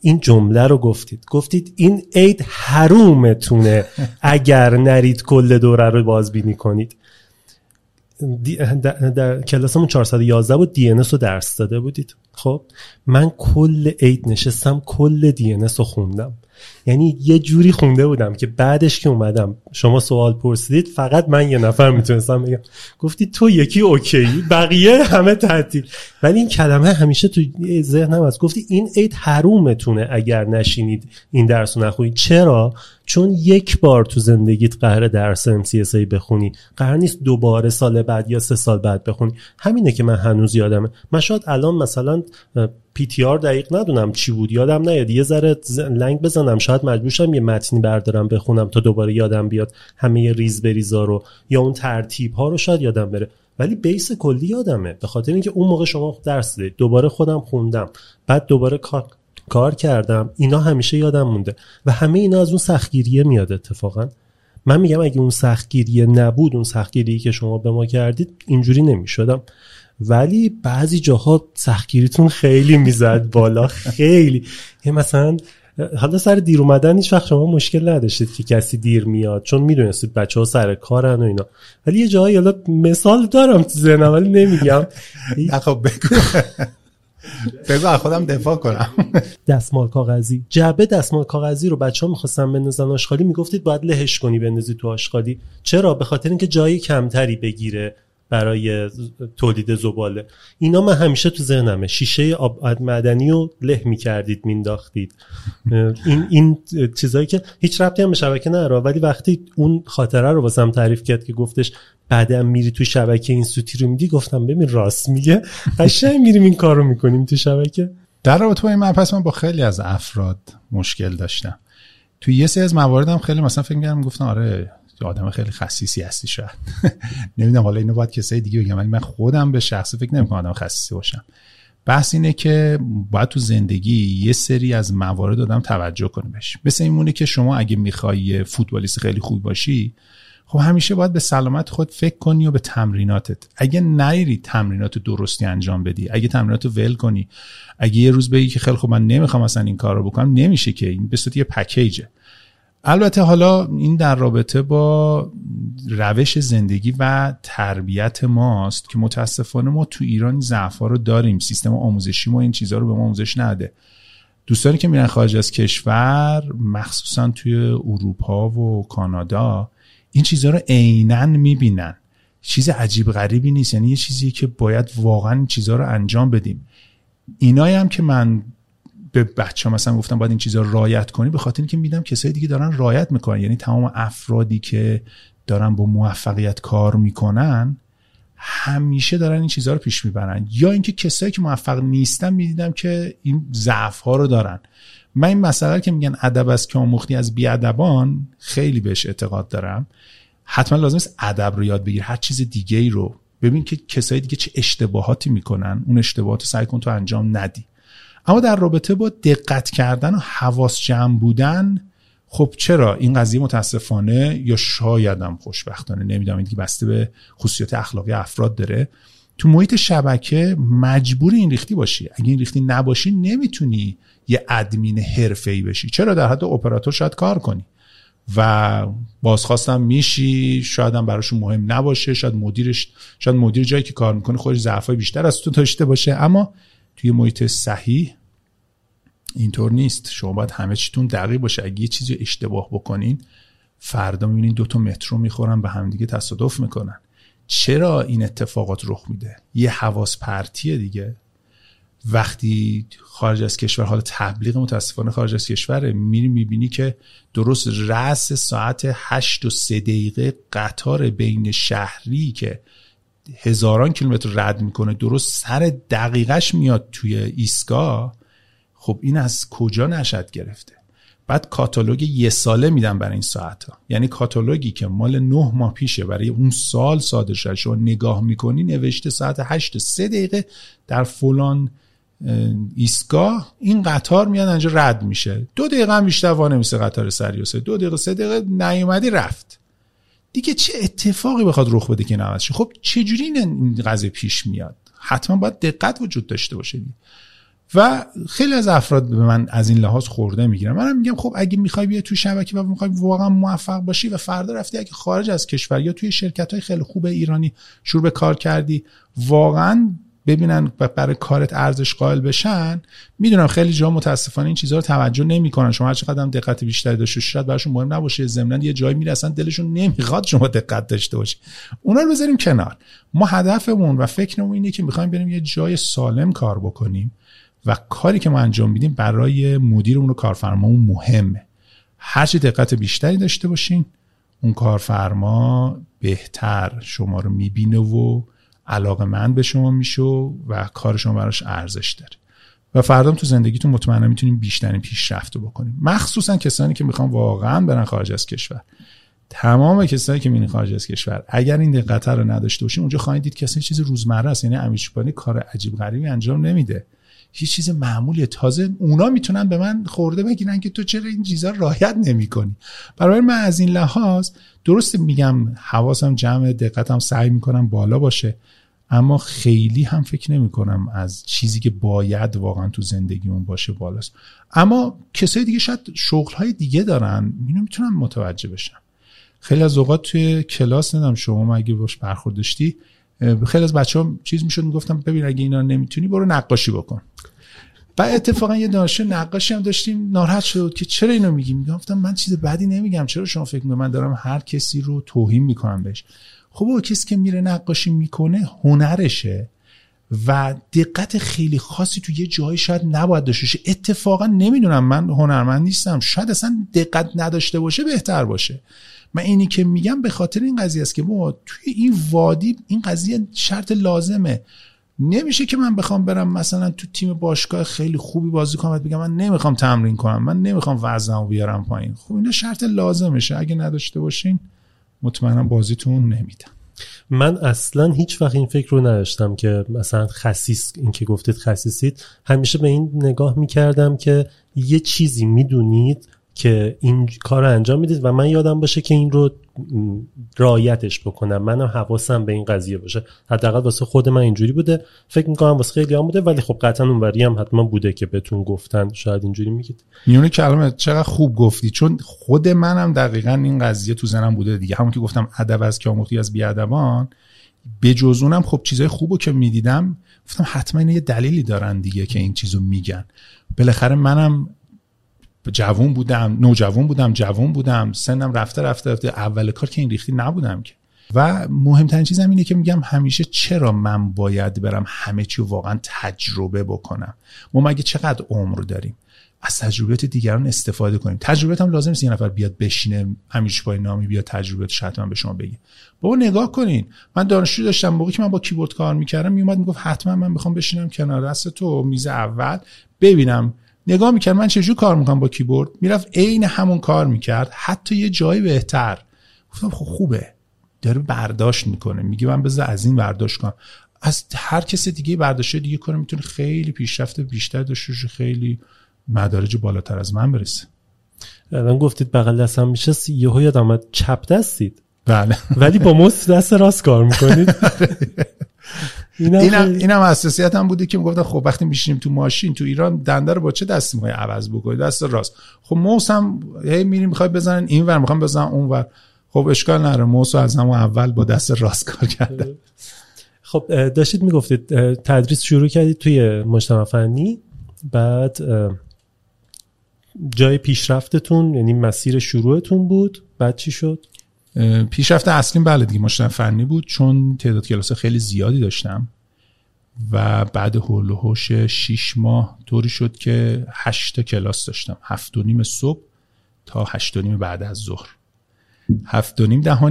این جمله رو گفتید. گفتید این عید حرومتونه اگر نرید کل دوره رو بازبینی کنید. در, در کلاسمون 411 بود دی رو درس داده بودید. خب من کل عید نشستم کل دی رو خوندم. یعنی یه جوری خونده بودم که بعدش که اومدم شما سوال پرسیدید فقط من یه نفر می‌تونستم بگم. گفتی تو یکی اوکی بقیه همه تعطیل. ولی این کلمه همیشه تو ذهنم هست. گفتی این عید حرومتونه اگر نشینید این درس رو نخونید چرا؟ چون یک بار تو زندگیت قرار درس MCSA بخونی. قرار نیست دوباره سال بعد یا سه سال بعد بخونی. همینه که من هنوز یادمه. من شاید الان مثلا پی تی آر دقیق ندونم چی بود یادم نیاد. یه ذره لنگ بزنم شاید مجبورشم یه متنی بردارم بخونم تا دوباره یادم بیاد همه ریز بریزا رو یا اون ترتیب ها رو شاید یادم بره. ولی بیس کلی یادمه. به خاطر اینکه اون موقع شما درس دادید دوباره خودم خوندم. بعد دوباره کار کردم. اینا همیشه یادم مونده. و همه اینا از اون سختگیریه میاد اتفاقا. من میگم اگه اون سختگیریه نبود اون سختگیری که شما به ما کردید اینجوری نمی‌شدم. ولی بعضی جاها سختگیریتون خیلی می‌زد بالا خیلی. یه مثلا حالا سر دیر اومدن هیچ وقت شما مشکل نداشتید که کسی دیر میاد چون می‌دونستید بچه ها سر کارن و اینا. ولی یه جایی حالا مثال دارم تو ذهنم ولی نمیگم. خب بگو. بگو خودم دفاع کنم. دستمال کاغذی. جعبه دستمال کاغذی رو بچه ها می‌خواستن بندازن آشغالی می‌گفتید باید لهش کنی بندازی تو آشغالی. چرا؟ به خاطر اینکه جایی کمتری بگیره. برای تولید زباله. اینا من همیشه تو ذهنمه. شیشه آب معدنی رو له می‌کردید مینداختید. این این چیزایی که هیچ ربطی هم به شبکه نره ولی وقتی اون خاطره رو واسم تعریف کرد که گفتش بعدا میری تو شبکه این سوتی رو میدی گفتم ببین راست میگه. قشنگ میریم این کار رو می‌کنیم تو شبکه. در رابطه با این من پس من با خیلی از افراد مشکل داشتم. تو یه سری از مواردم خیلی مثلا فکر می‌کردم گفتم آره آدم خیلی خصیصی هستی شاید. نمی‌دونم حالا اینو باید کسای دیگه بگم ولی من خودم به شخص فکر نمی‌کنم آدم خصیصی باشم. بحث اینه که باید تو زندگی یه سری از موارد آدم توجه کنه بهش. مثل این که شما اگه می‌خوای فوتبالیست خیلی خوب باشی خب همیشه باید به سلامت خود فکر کنی و به تمریناتت. اگه نری تمرینات درستی انجام بدی اگه تمرینات ول کنی اگه یه روز بگی که خیلی خوب من نمی‌خوام اصلا این کار رو بکنم نمیشه که. این به صورت یه پکیجه البته حالا این در رابطه با روش زندگی و تربیت ماست که متاسفانه ما تو ایران ضعف رو داریم. سیستم آموزشی ما این چیزها رو به ما آموزش نده. دوستانی که میرن خارج از کشور مخصوصا توی اروپا و کانادا این چیزها رو عینا می‌بینن. چیز عجیب غریبی نیست. یعنی یه چیزی که باید واقعا چیزها رو انجام بدیم. اینایی هم که من به بچه مثلا گفتم باید این چیزا رایت کنی به خاطر اینکه میدم کسای دیگه دارن رایت می‌کنن. یعنی تمام افرادی که دارن با موفقیت کار می‌کنن همیشه دارن این چیزها رو پیش می‌برن. یا اینکه کسایی که موفق نیستن می‌دیدم که این ضعف ها رو دارن. من این مسئله که میگن ادب از که آموختی از بیادبان خیلی بهش اعتقاد دارم. حتما لازم است ادب رو یاد بگیر هر چیز دیگه ای رو. ببین که کسایی دیگه چه اشتباهاتی می‌کنن. اون اشتباهات سعی کن تو انجام ندی. اما در رابطه با دقت کردن و حواس جمع بودن خب چرا این قضیه متاسفانه یا شایدم خوشبختانه نمی‌دونم این بسته به خصوصیات اخلاقی افراد داره. تو محیط شبکه مجبور این ریختی باشی. اگه این ریختی نباشی نمی‌تونی یه ادمین حرفه‌ای بشی. چرا در حد اپراتور شاید کار کنی؟ و بازخواستم میشی شاید هم براشون مهم نباشه شاید مدیرش شاید مدیر جایی که کار می‌کنه خودش ضعفای بیشتر از تو داشته باشه. اما توی محیط صحیح اینطور نیست. شما باید همه چیتون دقیق باشه. اگه یه چیزی اشتباه بکنین فردا می‌بینین دو تا مترو می‌خورن به همدیگه تصادف می‌کنن. چرا این اتفاقات رخ میده؟ یه حواس پرتیه دیگه. وقتی خارج از کشور حالا تبلیغ متاسفانه خارج از کشوره میری می‌بینی که درست رأس ساعت هشت و سه دقیقه قطار بین شهری که هزاران کیلومتر رد می‌کنه درست سر دقیقش میاد توی ایستگاه. خب این از کجا نشد گرفته؟ بعد کاتالوگ یه ساله میدن برای این ساعت ها یعنی کاتالوگی که مال نه ماه پیشه برای اون سال صادر شده. شما نگاه می‌کنی نوشته ساعت هشت سه دقیقه در فلان ایستگاه. این قطار میاد اینجا رد میشه. دو دقیقه هم بیشتر وانمیسه قطار سریوسه دو دقیقه سه دقیقه نیومدی رفت. دیگه چه اتفاقی بخواد رخ بده که نوز خب چجوری این قضیه پیش میاد؟ حتما باید دقت وجود داشته باشه و خیلی از افراد به من از این لحاظ خورده می‌گیرن. منم میگم خب اگه می‌خوای بیا تو شبکه و می‌خوای واقعا موفق باشی و فردا رفتی اگه خارج از کشور یا توی شرکت های خیلی خوب ایرانی شروع به کار کردی واقعا ببینن برای کارت ارزش قائل بشن می‌دونم خیلی جا متاسفانه این چیزها رو توجه نمی‌کنن. شما هر چقدر دقت بیشتری داشته شاید براشون مهم نباشه. ضمن یه جایی می‌رسن دلشون نمی‌خواد شما دقت داشته باشی. اونا رو بذاریم کنار. ما هدفمون و فکرمون اینه که می‌خوایم بریم یه جای سالم کار بکنیم و کاری که ما انجام میدیم برای مدیرمون و کارفرمامون مهمه. هرچی دقت بیشتری داشته باشین اون کارفرما بهتر شما رو می‌بینه و علاقه من به شما میشه و کار شما براش ارزش داره. و فردا تو زندگیتون مطمئنا می‌تونیم بیشترین پیشرفت رو بکنیم. مخصوصا کسانی که می‌خوان واقعا برن خارج از کشور. تمام کسانی که میرن خارج از کشور اگر این دقت رو نداشته باشین اونجا خواهید دید اصلا چیز روزمره است. یعنی امیرچپانی کار عجیب غریبی انجام نمیده. یه چیز معمولیه. تازه اونا می‌تونن به من خورده بگیرن که تو چرا این چیزا رایت نمی‌کنی. برای من از این لحاظ درست میگم حواسم جمع دقتم سعی می‌کنم بالا باشه اما خیلی هم فکر نمی کنم از چیزی که باید واقعا تو زندگیمون باشه بالاست. اما کسای دیگه شاید شغل های دیگه دارن اینو می‌تونن متوجه بشن خیلی از اوقات توی کلاس ندم شما اگه باش برخوردشتی خیلی از بچه ها چیز می‌شد می‌گفتم ببین اگه اینا نمی‌تونی برو نقاشی بکن. و اتفاقا یه دانشجو نقاشی هم داشتیم ناراحت شد که چرا اینو میگی؟ می‌گفتم من چیز بدی نمیگم چرا شما فکر می‌کنم من دارم هر کسی رو توهین می‌کنم بهش. خب او کسی که میره نقاشی می‌کنه هنرشه و دقت خیلی خاصی تو یه جایی شاید نباید داشته باشه. اتفاقا نمی‌دونم من هنرمند نیستم. شاید اصلا دقت نداشته باشه بهتر باشه. من اینی که میگم به خاطر این قضیه است که ما توی این وادی این قضیه شرط لازمه. نمیشه که من بخوام برم مثلا تو تیم باشگاه خیلی خوبی بازی کنم بگم من نمی‌خوام تمرین کنم من نمی‌خوام وزنمو بیارم پایین. خب اینا شرط لازمشه. اگه نداشته باشین مطمئنا بازیتون نمیدم من اصلا هیچ وقت این فکر رو نداشتم که مثلا خصیص این که گفتید خصیصید. همیشه به این نگاه می‌کردم که یه چیزی می‌دونید که این کار رو انجام می‌دید و من یادم باشه که این رو رایتش بکنم. منم حواسم به این قضیه باشه. حداقل واسه خود من اینجوری بوده. فکر می‌کنم واسه خیلی هم بوده ولی خب قطعا اونوری هم حتما بوده که بهتون گفتن. شاید اینجوری میگید. میونه کلمه چقدر خوب گفتی. چون خود منم دقیقا این قضیه تو زنم بوده دیگه. همون که گفتم ادب از که از بیادبان. به جز اونم خب چیزای خوبو که می‌دیدم گفتم حتما یه دلیلی دارن دیگه که این چیزو میگن. بالاخره منم جوون بودم نوجوان بودم جوون بودم سنم رفته رفته رفته. اول کار که این ریختی نبودم که. و مهمترین چیزم اینه که میگم همیشه چرا من باید برم همه چی واقعا تجربه بکنم؟ ما مگه چقدر عمر داریم؟ از تجربیات دیگران استفاده کنیم. تجربیات هم لازم نیست یه نفر بیاد بشینه همیشه پای نامی بیاد تجربیات حتما به شما بگه. بابا نگاه کنین. من دانشجو داشتم موقعی که من با کیبورد کار می‌کردم میومد می‌گفت حتما من می‌خوام بشینم کنار دست تو میز اول ببینم نگاه می‌کرد من چجور کار می‌کنم با کیبورد؟ می‌رفت عین همون کار می‌کرد. حتی یه جایی بهتر. گفتم خب خوبه. داره برداشت می‌کنه. میگه من بذار از این برداشت کنم. از هر کس دیگه برداشت دیگه کنه می‌تونه خیلی پیشرفت بیشتر داشته خیلی مدارج بالاتر از من برسه. الان گفتید بغل دستم میشه. یهو یادم آمد چپ دستید. بله. ولی با مست دست راست کار می‌کنید. اینم اینم حساسیت هم بوده که می‌گفتن خب وقتی میشینیم تو ماشین تو ایران دنده رو با چه دستی می‌خوای عوض بکنی دست راست. خب موس هم هی میریم می‌خوای بزنن این ور می‌خوام بزنن اون ور. خب اشکال نره موس از همون اول با دست راست کار کرده. خب داشتید می‌گفتید تدریس شروع کردید توی مجتمع فنی بعد جای پیشرفتتون یعنی مسیر شروعتون بود بعد چی شد؟ پیشرفت اصلیم بله دیگه مشتن فنی بود چون تعداد کلاس خیلی زیادی داشتم و بعد هول و هوش 6 ماه طوری شد که 8 کلاس داشتم. هفت و نیم صبح تا هشت و نیم بعد از ظهر. هفت و نیم ده و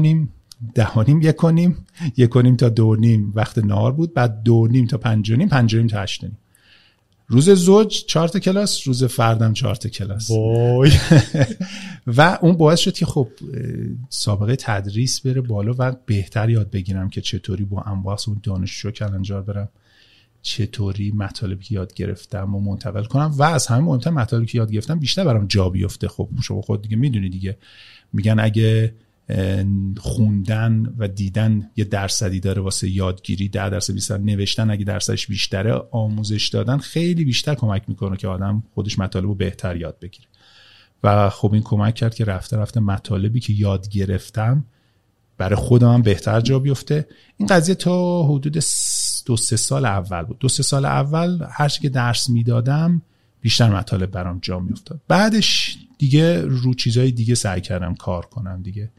یک و نیم یک و نیم تا دو نیم وقت نهار بود بعد دو نیم تا پنج و نیم پنج و نیم تا هشت و نیم. روز زوج چهار کلاس روز فردم چهار کلاس. و اون باعث شد که خب سابقه تدریس بره بالا و بهتر یاد بگیرم که چطوری با انواع اون دانشجو کلنجار برم چطوری مطالبی که یاد گرفتم و منتقل کنم. و از همه مهمتر مطالبی که یاد گرفتم بیشتر برام جا بیفته. خب شما خود دیگه می‌دونی دیگه. میگن اگه خوندن و دیدن یه درصدی داره واسه یادگیری. ده درصد بیشتر نوشتن اگه درصدش بیشتره آموزش دادن خیلی بیشتر کمک می‌کنه که آدم خودش مطالب رو بهتر یاد بگیره. و خب این کمک کرد که رفته رفته مطالبی که یاد گرفتم برای خودم بهتر جا بیفته. این قضیه تا حدود دو سه سال اول بود. دو سه سال اول هر که درس می‌دادم بیشتر مطالب برام جا میافتاد. بعدش دیگه رو چیزای دیگه سعی کردم کار کنم دیگه.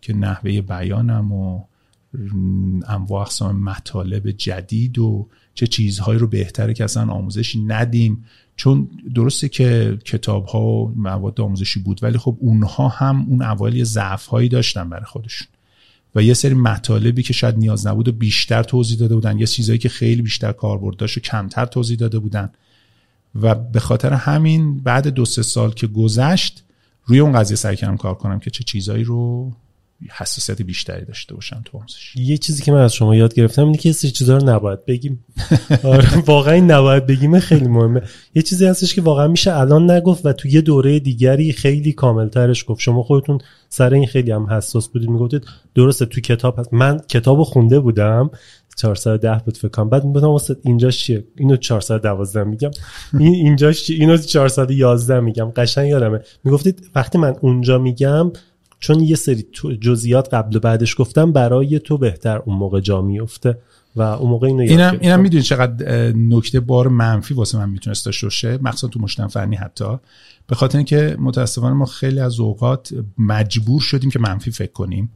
که نحوه بیانم و انواع اقسام مطالب جدید و چه چیزهایی رو بهتره که اصلا آموزش ندیم. چون درسته که کتاب ها و مواد آموزشی بود ولی خب اونها هم اون اوایل ضعف هایی داشتن برای خودشون. و یه سری مطالبی که شاید نیاز نبود و بیشتر توضیح داده بودن یه چیزهایی که خیلی بیشتر کاربرد داشت و کمتر توضیح داده بودن. و به خاطر همین بعد دو سه سال که گذشت روی اون قضیه سعی کردم کار کنم که چه چیزایی رو حساسیت بیشتری داشته باشن تو آموزش. یه چیزی که من از شما یاد گرفتم اینه که سری چیزا رو نباید بگیم. آره واقعا نباید بگیم خیلی مهمه. یه چیزی هستش که واقعا میشه الان نگفت و تو یه دوره دیگری خیلی کاملترش گفت. شما خودتون سر این خیلی هم حساس بودید می‌گفتید درسته تو کتاب هست. من کتابو خونده بودم 410 بود فکر کنم. بعد می‌گفتم واسه اینجاش چیه؟ اینو 412 میگم. این اینجاش چیه اینو 411 میگم. قشنگ یادمه. می‌گفتید وقتی من اونجا میگم چون یه سری جزئیات قبل و بعدش گفتم برای تو بهتر اون موقع جا میفته و اون موقع اینو اینم اینم می‌دونی چقدر نکته بار منفی واسه من می‌تونست داشته باشه مخصوصا تو مشتن فنی حتی. به خاطر اینکه متاسفانه ما خیلی از اوقات مجبور شدیم که منفی فکر کنیم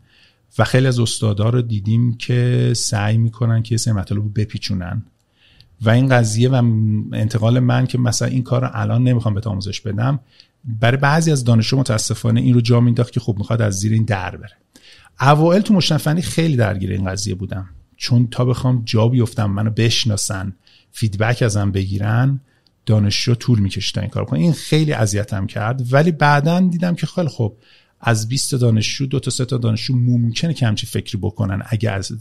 و خیلی از استادا رو دیدیم که سعی می‌کنن که سه مطالب رو بپیچونن. و این قضیه و انتقال من که مثلا این کار رو الان نمی‌خوام به آموزش بدم برای بعضی از دانشجو متاسفانه این رو جا مینداخت که خب می‌خواد از زیر این در بره. اوائل تو مشنفنی خیلی درگیر این قضیه بودم. چون تا بخوام جا بیفتم منو بشناسن فیدبک ازم بگیرن دانشجو طول میکشیدن این کار کنن. این خیلی اذیتم کرد. ولی بعدا دیدم که خیلی خب از 20 دانشجو دو تا سه تا دانشجو ممکنه که همچی فکری بکنن اگه از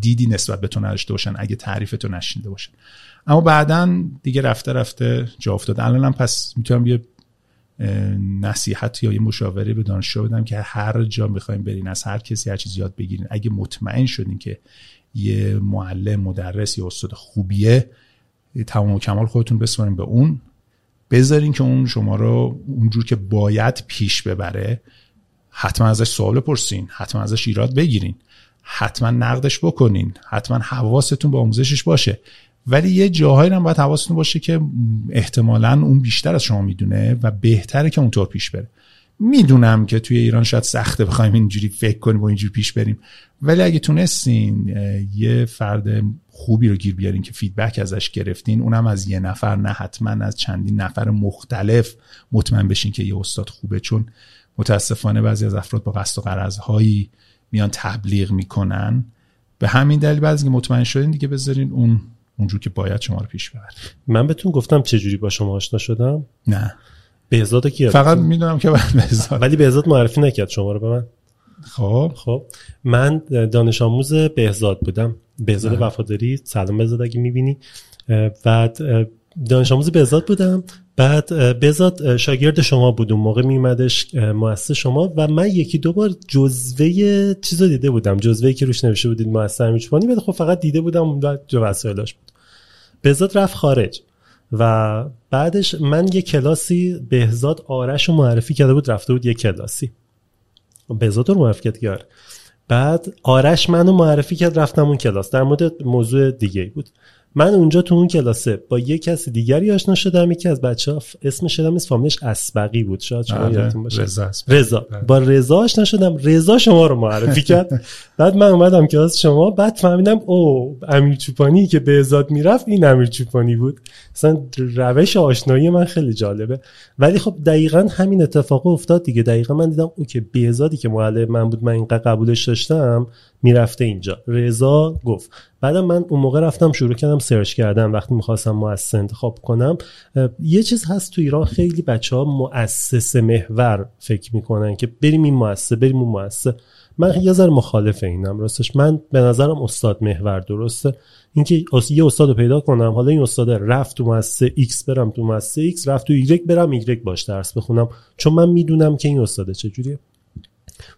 دیدی نسبت به تو نداشته باشن اگه تعریف تو نشینده باشن. اما بعدا دیگه رفته رفته جا افتاد. الانم پس می‌تونم یه نصیحت یا یه مشاوره به دانشجو بدم که هر جا می‌خوایم برین از هر کسی هر چیز یاد بگیرین. اگه مطمئن شدین که یه معلم مدرس یا استاد خوبیه تمام و کمال خودتون بسپارین به اون. بذارین که اون شما رو اونجور که باید پیش ببره. حتما ازش سوال بپرسین حتما ازش ایراد بگیرین. حتما نقدش بکنین. حتما حواستون به آموزشش باشه. ولی یه جاهایی هم باید حواستون باشه که احتمالا اون بیشتر از شما می‌دونه و بهتره که اونطور پیش بره. می‌دونم که توی ایران شاید سخته بخوایم اینجوری فکر کنیم و اینجوری پیش بریم. ولی اگه تونستین یه فرد خوبی رو گیر بیارین که فیدبک ازش گرفتین اونم از یه نفر نه حتما از چندین نفر مختلف مطمئن بشین که یه استاد خوبه. چون متاسفانه بعضی از افراد با قصد و قرضهایی میان تبلیغ می‌کنن. به همین دلیل بعضی مطمئن شدین دیگه بذارین اون اونجور که باید شما رو پیش ببرید من بهتون گفتم چه جوری با شما آشنا شدم؟ نه. بهزاد کی فقط می‌دونم که بهزاد. ولی بهزاد معرفی نکرد شما رو به من. خب. خب. من دانش آموز بهزاد بودم. بهزاد وفاداری سلام بهزاد اگه می‌بینی. بعد دانش آموز بهزاد بودم. بعد بهزاد شاگرد شما بود اون موقع میمدش مؤسسه شما و من یکی دو بار جزوه چیز دیده بودم جزوه که روش نوشته بودید مؤسسه امیرچوپانی ولی خب فقط دیده بودم و جو وسایلش بود بهزاد رفت خارج و بعدش من یه کلاسی بهزاد آرش رو معرفی کرده بود رفته بود یه کلاسی. بهزاد رو معرفی کرد بعد آرش منو معرفی کرد رفتم اون کلاس. در مورد موضوع دیگه بود. من اونجا تو اون کلاسه با یه کسی دیگری آشنا شدم یکی از بچه ها اسم شدم اسم فامیلش اسبقی بود. شاید شما آره، یادتون باشه. رضا رضا. با رضا آشنا شدم. رضا شما رو معرفی کرد. بعد من اومدم کلاس شما بعد فهمیدم او امیر چوپانی که به ازاد می‌رفت این امیر چوپانی بود. مثلا روش آشنایی من خیلی جالبه. ولی خب دقیقا همین اتفاق افتاد دیگه. دقیقا من دیدم او که بهزادی که معلم من بود من اینقدر قبولش داشتم. می‌رفته اینجا. رضا گفت بعدم من اون موقع رفتم شروع کردم سرچ کردن وقتی می‌خواستم مؤسسه انتخاب کنم یه چیز هست تو ایران خیلی بچه ها مؤسسه محور فکر می‌کنن که بریم این مؤسسه بریم اون مؤسسه. من یه ذره مخالف اینم راستش. من به نظرم استاد محور درسته. اینکه یه استاد پیدا کنم حالا این استاد رفت تو مؤسسه X برم تو مؤسسه X رفت تو Y برم Y باش درس بخونم. چون من می‌دونم که این استاد چجوریه.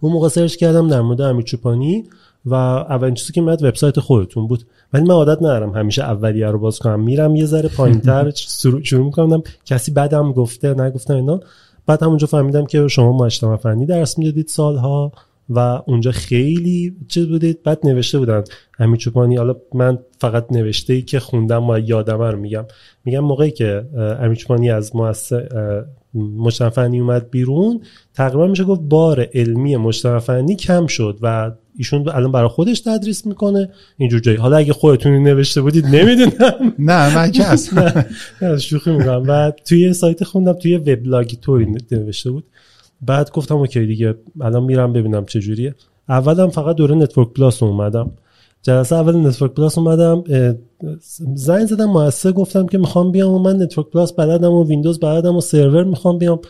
اون موقع سرچ کردم در مورد امیر چوپانی. و اولین چیزی که میاد وبسایت خودتون بود. ولی من عادت ندارم همیشه اولیه رو باز کنم. میرم یه ذره پایینتر شروع می‌کنم. کسی بعدم گفته نگفتم اینا. بعد همونجا فهمیدم که شما مجتمع فنی درس می‌دادید سالها و اونجا خیلی چیز بودید. بعد نوشته بودن. همین چوپانی حالا من فقط نوشته ای که خوندم و یادم رو میگم. میگم موقعی که امیر چوپانی از مؤسسه مجتمع فنی اومد بیرون تقریبا میشه گفت بار علمی مجتمع فنی کم شد و ایشون الان برای خودش تدریس می‌کنه. اینجور جایی. حالا اگه خودتون نوشته بودید نمی‌دونم. نه من که اصلا شوخی می‌کنم. و توی سایت خوندم توی وبلاگی طوری نوشته بود. بعد گفتم OK دیگه الان میرم ببینم چه جوریه. اولم فقط دوره Network Plus اومدم. جلسه اول Network Plus اومدم. زنگ زدم مؤسسه گفتم که می‌خوام بیام و من Network Plus بلدم و ویندوز بلدم و سرور می‌خوام بیام.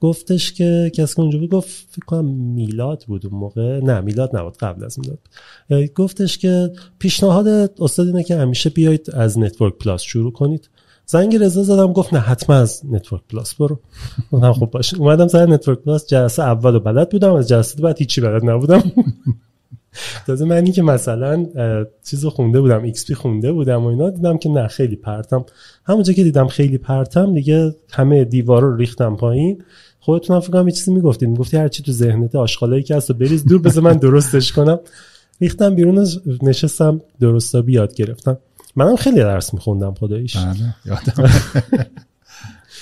گفتش که کسی که اونجا بود گفت فکر کنم میلاد بود اون موقع. نه میلاد نبود قبل از میلاد. گفتش که پیشنهاد استاد اینه که همیشه بیایید از Network Plus شروع کنید. زنگ رضا زدم گفت نه حتما از Network Plus برو. گفتم خب باشه. اومدم سر Network Plus جلسه اول و بلد بودم از جلسه بعد هیچی بلد نبودم. تازه من که مثلا چیزو خونده بودم XP خونده بودم و اینا دیدم که نه خیلی پرتم. همونجا که دیدم خیلی پرتم دیگه همه دیوارا رو ریختم پایین. خودتون فکر کنم یه چیزی می‌گفتید می‌گفتی هر چی تو ذهنت آشغالایی که هست بریز دور. بذار من درستش کنم. ریختم بیرون نشستم درستا یاد گرفتم. منم خیلی درس میخوندم خداییش. بله یادم.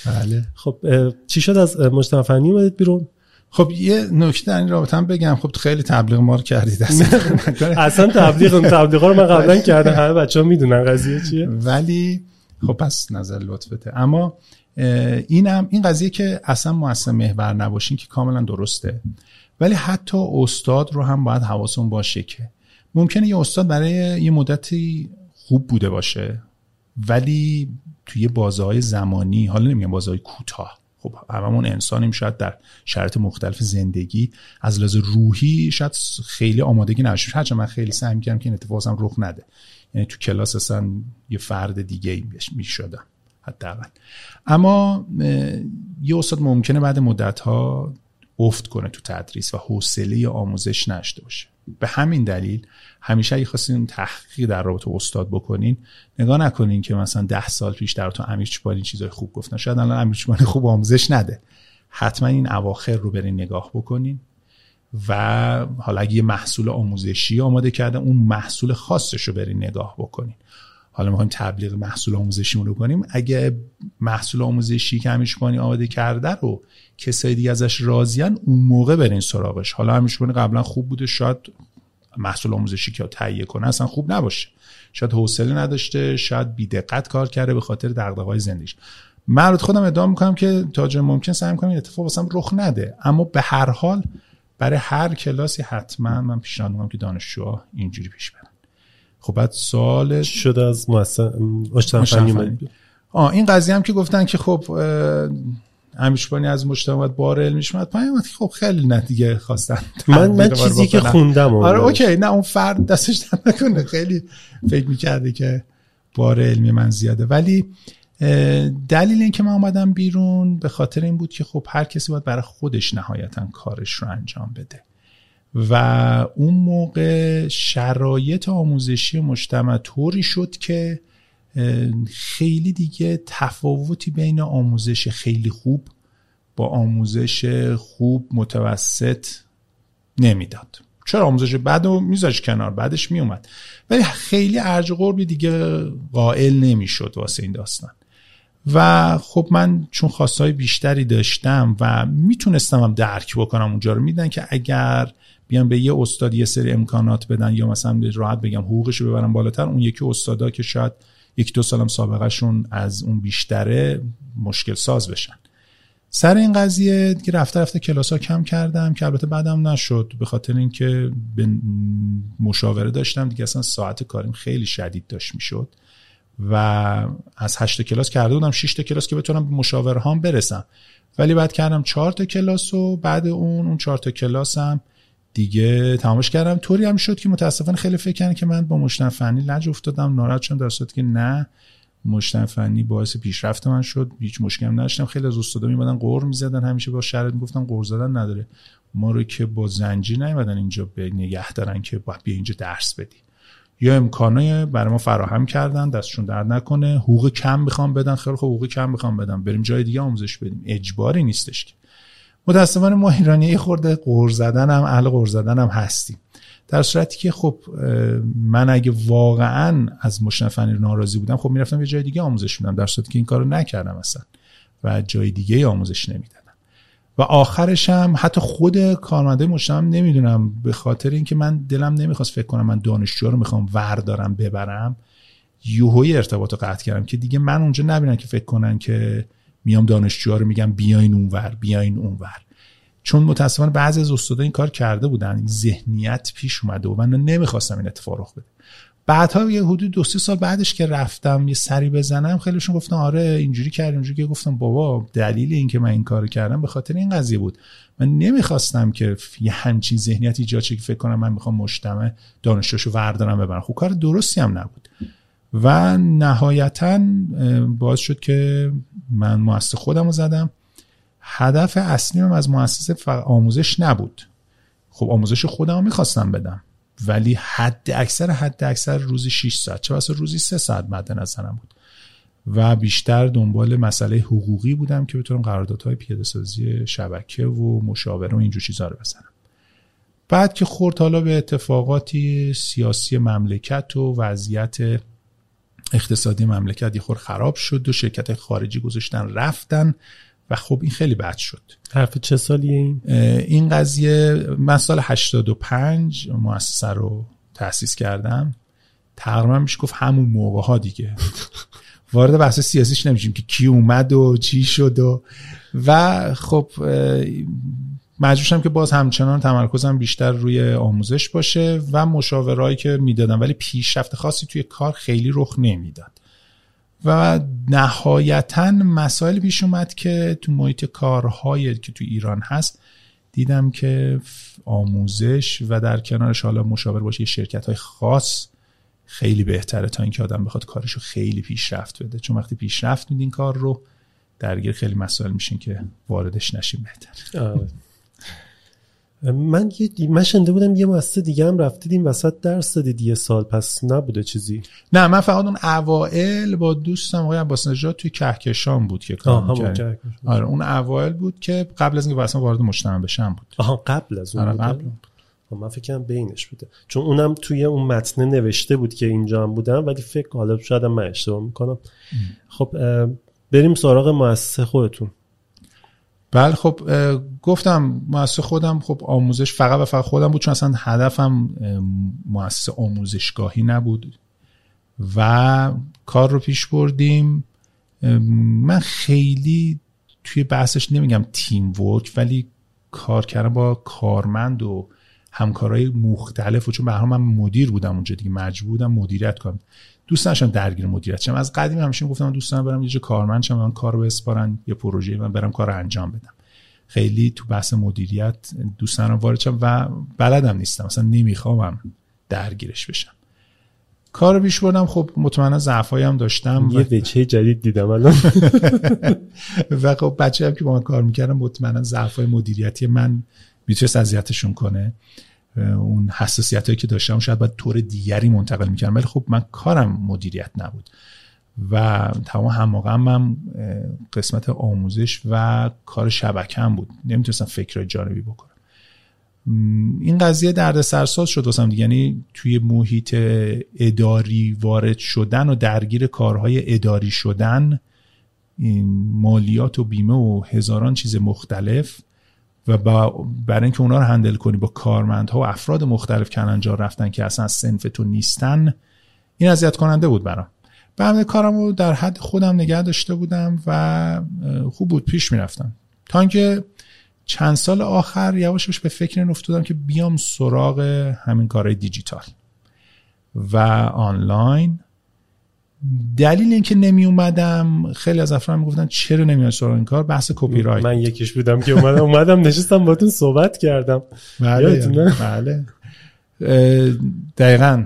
بله. خب چی شد از مجتمع فنی اومدید بیرون؟ خب یه نکته این رابطه هم بگم. خب خیلی تبلیغ ما رو کردید. اصلا تبلیغ تبلیغ رو من قبلا کردم. همه بچه ها می‌دونن قضیه چیه. ولی خب پس نظر لطفته اما اینم این قضیه که اصلا مؤسسه محور نباشین که کاملا درسته. ولی حتی استاد رو هم باید حواسون باشه که ممکنه یه استاد برای یه مدتی خوب بوده باشه ولی توی بازه های زمانی حالا نمیگم بازه های کوتاه خب هممون انسانیم شاید در شرایط مختلف زندگی از لحاظ روحی شاید خیلی آمادگی نشه هرچند من خیلی سعی می‌کردم که این اتفاق هم رخ نده. یعنی تو کلاس اصلا یه فرد دیگه می‌شدم. حداقل. اما یه استاد ممکنه بعد مدت ها افت کنه تو تدریس و حوصله آموزش نشته باشه. به همین دلیل همیشه اگه خواستین تحقیقی در رابطه استاد بکنین نگاه نکنین که مثلا ده سال پیش در تو امیر چپانی چیزای خوب گفتن شاید الان امیر چپانی خوب آموزش نده. حتما این اواخر رو برین نگاه بکنین و حالا اگه یه محصول آموزشی آماده کرده اون محصول خاصش رو برین نگاه بکنین. حالا می‌خوایم تبلیغ محصول آموزشی رو کنیم. اگه محصول آموزشی که همیشبانی آماده کرده رو کسای دیگه ازش راضیان اون موقع برین سراغش. حالا همیشبانی قبلا خوب بوده شاید محصول آموزشی که تهیه کنه اصلا خوب نباشه. شاید حوصله نداشته شاید بیدقت کار کرده به خاطر دغدغه‌های زندگیش. من خودم ادعا می‌کنم که تا جای ممکن سعی می‌کنم این اتفاق واسم رخ نده. اما به هر حال برای هر کلاسی حتما من پیشنهاد می‌کنم که دانشجوها اینجوری پیش برن. خب بعد سال شده از مؤسسه فنی آه این قضیه هم که گفتن که خب همیشبانی از مجتمع بار علمیش اومد پایین خب خیلی نه دیگه خواستن من من چیزی که خوندم آره اوکی نه اون فرد دستش نکنه. خیلی فکر می‌کرده که بار علمی من زیاده. ولی دلیل اینکه من اومدم بیرون به خاطر این بود که خب هر کسی باید برای خودش نهایتا کارش رو انجام بده. و اون موقع شرایط آموزشی مجتمع طوری شد که خیلی دیگه تفاوتی بین آموزش خیلی خوب با آموزش خوب متوسط نمی‌داد. چرا آموزش بد رو میذاش کنار؟ بعدش میومد. ولی خیلی ارج قربی دیگه قائل نمی‌شد واسه این داستان. و خب من چون خواستهای بیشتری داشتم و می‌تونستم هم درک بکنم اونجا رو میدن که اگر بیان به یه استاد یه سری امکانات بدن یا مثلا راحت بگم حقوقش رو ببرم بالاتر اون یکی استادا که شاید یک دو سالم سابقهشون از اون بیشتره مشکل ساز بشن. سر این قضیه دیگه رفته رفته کلاس ها کم کردم که البته بعدم نشد به خاطر اینکه به مشاوره داشتم. دیگه اصلا ساعت کاریم خیلی شدید داشت می‌شد و از هشت کلاس کرده بودم 6 تا کلاس که بتونم به مشاوره هام برسم. ولی بعد کردم چهار تا کلاس و بعد اون اون چهار تا کلاسم دیگه تمامش کردم. طوری هم شد که متاسفانه خیلی فکر کردن که من با مشتن فنی لج افتادم. ناراحت شدم در که نه مشتن فنی باعث پیشرفت من شد. هیچ مشکلی نداشتم. خیلی از استادا میمدن قور می‌زدن. همیشه با شرط می‌گفتن قور زدن نداره. ما رو که با زنجیر نیومدن اینجا به نگه دارن که با بیا اینجا درس بدی. یا امکانه برای ما فراهم کردن. دستشون درد نکنه. حقوق کم می‌خوام بدن. خیلی خوب حقوق کم می‌خوام بدم. بریم جای دیگه آموزش بدیم. اجباری نیستش که. متاسفانه ما ایرانی خورده قور زدن هم اهل قور زدن هم هستیم. در صورتی که خب من اگه واقعا از مشنفنی ناراضی بودم خب می‌رفتم یه جای دیگه آموزش میدم در صورتی که این کارو نکردم اصلا و جای دیگه آموزش نمی‌دادم. و آخرش هم حتی خود کارمنده مجتمع نمی‌دونم به خاطر اینکه من دلم نمی‌خواست فکر کنم من دانشجو رو می‌خوام وردارم ببرم یوهوی ارتباط قطع کردم که دیگه من اونجا نبینم که فکر کنن که میام دانشجوها رو میگم بیاین اونور بیاین اونور چون متاسفانه بعضی از استادا این کار کرده بودن. ذهنیت پیش اومده و من نمی‌خواستم این اتفاق رخ بده. بعدها یه حدود دو سه سال بعدش که رفتم یه سری بزنم خیلیشون گفتن آره اینجوری کردیم اینجوری که گفتم بابا دلیل این که من این کارو کردم به خاطر این قضیه بود. من نمی‌خواستم که یه همچین ذهنیت ایجاد که فکر کنم من می‌خوام مجتمع دانشجوشو وردارم ببرم. خب کار درستی هم نبود. و نهایتا باعث شد که من مؤسسه خودم رو زدم. هدف اصلیم از مؤسسه آموزش نبود. خب آموزش خودم می‌خواستم بدم. ولی حد اکثر حد اکثر روزی 6 ساعت. چه واسه روزی 3 ساعت مد نظرم بود. و بیشتر دنبال مسئله حقوقی بودم که بتونم قراردادهای پیاده سازی شبکه و مشاوره و اینجور چیزا رو بزنم. بعد که خورد حالا به اتفاقاتی سیاسی مملکت و وضعیت اقتصادی مملکت یه خور خراب شد و شرکت خارجی گذاشتن رفتن و خب این خیلی بد شد. حرف چه سالیه این؟ این قضیه من سال 85 مؤسسه رو تأسیس کردم. تقریبا میشه گفت همون موقع ها دیگه. وارد بحث سیاسیش نمیشیم که کی اومد و چی شد و و خب مجبورشم که باز همچنان تمرکزم بیشتر روی آموزش باشه و مشاورهایی که می‌دادم ولی پیشرفت خاصی توی کار خیلی رخ نمی‌داد. و نهایتا مسائل پیش اومد که تو محیط کارهایی که تو ایران هست دیدم که آموزش و در کنارش حالا مشاور باشه شرکت های خاص خیلی بهتره تا اینکه آدم بخواد کارش رو خیلی پیشرفت بده. چون وقتی پیشرفت میدین کار رو درگیر خیلی مسائل میشین که واردش نشین بهتر. من یه من شنده بودم یه مؤسسه دیگه هم رفتید این وسط درس دادید یه سال پس نبوده چیزی. نه من فقط اون اوائل با دوستم آقای عباس نژاد توی کهکشان بود که کار می‌کردیم. آره اون اوائل بود که قبل از اینکه واسه وارد مجتمع بشم بود. آها قبل از اون آره قبل. خب من فکر کنم بینش بوده. چون اونم توی اون متن نوشته بود که اینجا هم بودم ولی فکر حالا شاید من اشتباه می‌کنم. خب بریم سراغ مؤسسه خودتون. بله خب گفتم مؤسسه خودم خب آموزش فقط و فقط خودم بود چون اصلا هدفم مؤسسه آموزشگاهی نبود و کار رو پیش بردیم. من خیلی توی بحثش نمیگم تیم ورک ولی کار کردن با کارمند و همکارای مختلف و چون به من مدیر بودم اونجا دیگه مجبور بودم مدیریت کنم. دوست داشتم درگیر مدیریت شم. از قدیم همیشه گفتم دوست دارم برم یه جا کارمند شم من کارو بسپارن یه پروژه من برم کار انجام بدم. خیلی تو بحث مدیریت دوست دارم وارد شم و بلدم نیستم. مثلا نمی‌خوام درگیرش بشم. کار پیش بردم. خب مطمئنا ضعفایی هم داشتم یه وجه جدید دیدم الان. و خب بچه هم که با من کار می‌کردم مطمئنا ضعفای مدیریتی من می‌تونست اذیتشون کنه. اون حساسیت هایی که داشتم شاید باید طور دیگری منتقل می‌کردم ولی خب من کارم مدیریت نبود. و تمام هماغم من قسمت آموزش و کار شبکه هم بود. نمی‌تونستم فکر جانبی بکنم. این قضیه درد سرساز شد واسم یعنی توی محیط اداری وارد شدن و درگیر کارهای اداری شدن این مالیات و بیمه و هزاران چیز مختلف و برای اینکه اونا رو هندل کنی با کارمندها و افراد مختلف که انجا رفتن که اصلا سنف تو نیستن این اذیت کننده بود برام. بعد کارم رو در حد خودم نگه داشته بودم و خوب بود پیش می‌رفتم. تا اینکه چند سال آخر یواشش به فکر این افتادم که بیام سراغ همین کارهای دیجیتال و آنلاین دلیل اینکه نمی اومدم خیلی از افراد می‌گفتن چرا نمیای سراغ این کار؟ بحث کپی رایت من یکیش بودم که اومدم اومدم نشستم باتون صحبت کردم. بله بله. دقیقا.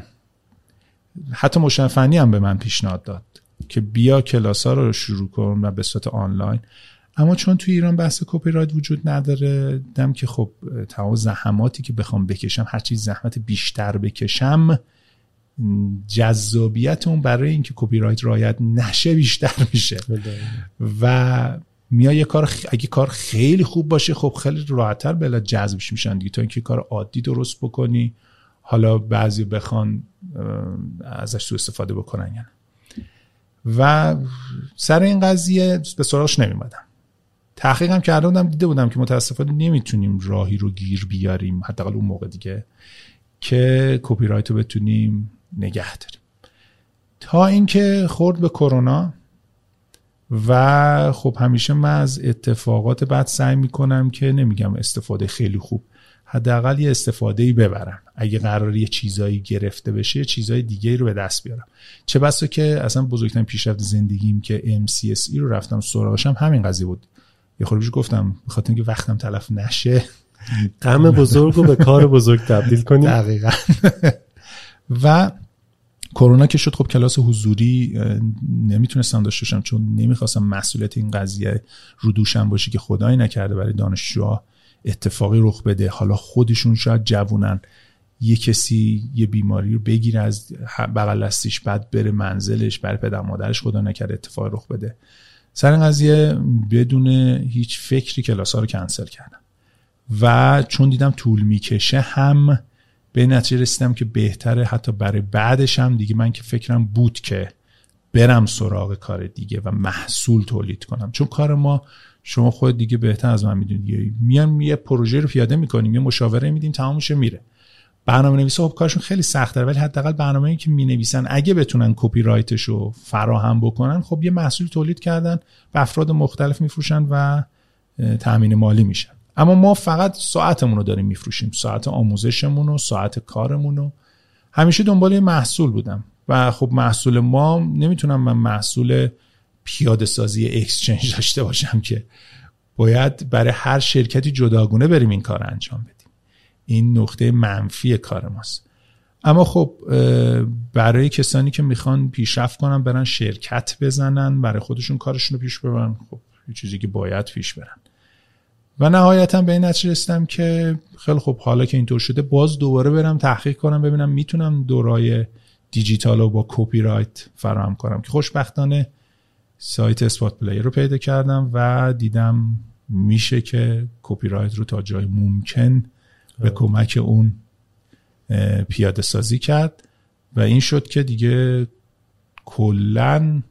حتی مجتمع فنی هم به من پیشنهاد داد که بیا کلاس ها رو شروع کن و به صورت آنلاین. اما چون تو ایران بحث کپی رایت وجود نداره دیدم که خب تمام زحماتی که بخوام بکشم هرچی زحمت بیشتر بکشم جذابیت اون برای اینکه کپی رایت رعایت نشه بیشتر میشه. و میای یه کار اگه کار خیلی خوب باشه خب خیلی راحتتر بلا جذبش میشن دیگه. تا اینکه کار عادی درست بکنی حالا بعضی بخوان ازش سو استفاده بکنن یعنی و سر این قضیه به سراغش نمیمدم تحقیقم کرده بودم دیده بودم که متاسفانه نمی‌تونیم راهی رو گیر بیاریم حداقل اون موقع دیگه که کپی رایت رو بتونیم نگه داریم. تا اینکه خورد به کرونا و خب همیشه من از اتفاقات بعد سعی می‌کنم که نمیگم استفاده خیلی خوب حداقل یه استفاده ای ببرم. اگه قرار یه چیزایی گرفته بشه یه چیزای دیگه رو به دست بیارم. چه بسا که اصلا بزرگترین پیشرفت زندگیم که MCSE رو رفتم سراغشم همین قضیه بود. یه خورده گفتم بخاطر اینکه وقتم تلف نشه. غم بزرگ رو به کار بزرگ تبدیل کنیم دقیقا. و کرونا که شد خب کلاس حضوری نمی‌تونستم داشته باشم چون نمی‌خواستم مسئولیت این قضیه رو دوشم باشه که خدایی نکرده برای دانشجوها اتفاقی رخ بده. حالا خودشون شاید جوونن. یه کسی یه بیماری رو بگیره از بغل دستیش بعد بره منزلش برای پدر مادرش خدا نکرده اتفاقی رخ بده. سر این قضیه بدون هیچ فکری کلاس ها رو کنسل کردم. و چون دیدم طول می‌کشه هم به نتیجه رسیدم که بهتره. حتی برای بعدش هم دیگه من که فکرم بود که برم سراغ کار دیگه و محصول تولید کنم. چون کار ما شما خود دیگه بهتر از من می‌دونید. میان یه پروژه رو پیاده می‌کنیم یه مشاوره میدیم تمامش میره. برنامه نویس خب کارشون خیلی سخته ولی حداقل برنامه‌ای که می‌نویسن اگه بتونن کپی رایتش رو فراهم بکنن خب یه محصول تولید کردن به افراد مختلف میفروشن و تامین مالی میشن. اما ما فقط ساعتمون رو داریم میفروشیم. ساعت آموزشمون و ساعت کارمون رو همیشه دنبال محصول بودم. و خب محصول ما نمی‌تونم من محصول پیاده سازی اکسچنج داشته باشم که باید برای هر شرکتی جداگونه بریم این کار انجام بدیم. این نقطه منفی کار ماست. اما خب برای کسانی که می‌خوان پیشرفت کنن برن شرکت بزنن برای خودشون کارشون رو پیش ببرن خب یه چیزی که باید پیش برن. و نهایتا به این نتیجه رسیدم که خیلی خب حالا که اینطور شده باز دوباره برم تحقیق کنم ببینم می‌تونم دورای دیجیتال رو با کپی رایت فراهم کنم. که خوشبختانه سایت SpotPlayer رو پیدا کردم و دیدم میشه که کپی رایت رو تا جای ممکن به کمک اون پیاده سازی کرد و این شد که دیگه کلا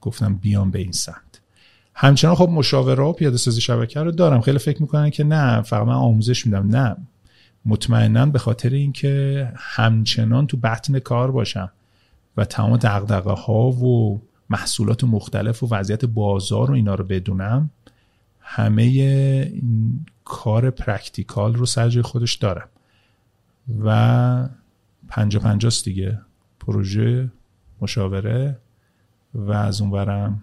گفتم بیام به این سمت. همچنان خب مشاوره و پیاده سازی شبکه رو دارم. خیلی فکر می‌کنن که نه فقط من آموزش میدم. نه. مطمئنا به خاطر اینکه همچنان تو بطن کار باشم و تمام دغدغه ها و محصولات مختلف و وضعیت بازار و اینا رو بدونم همه این کار practical رو سر خودش دارم. و پنجا پنجاست دیگه. پروژه مشاوره و از اونورم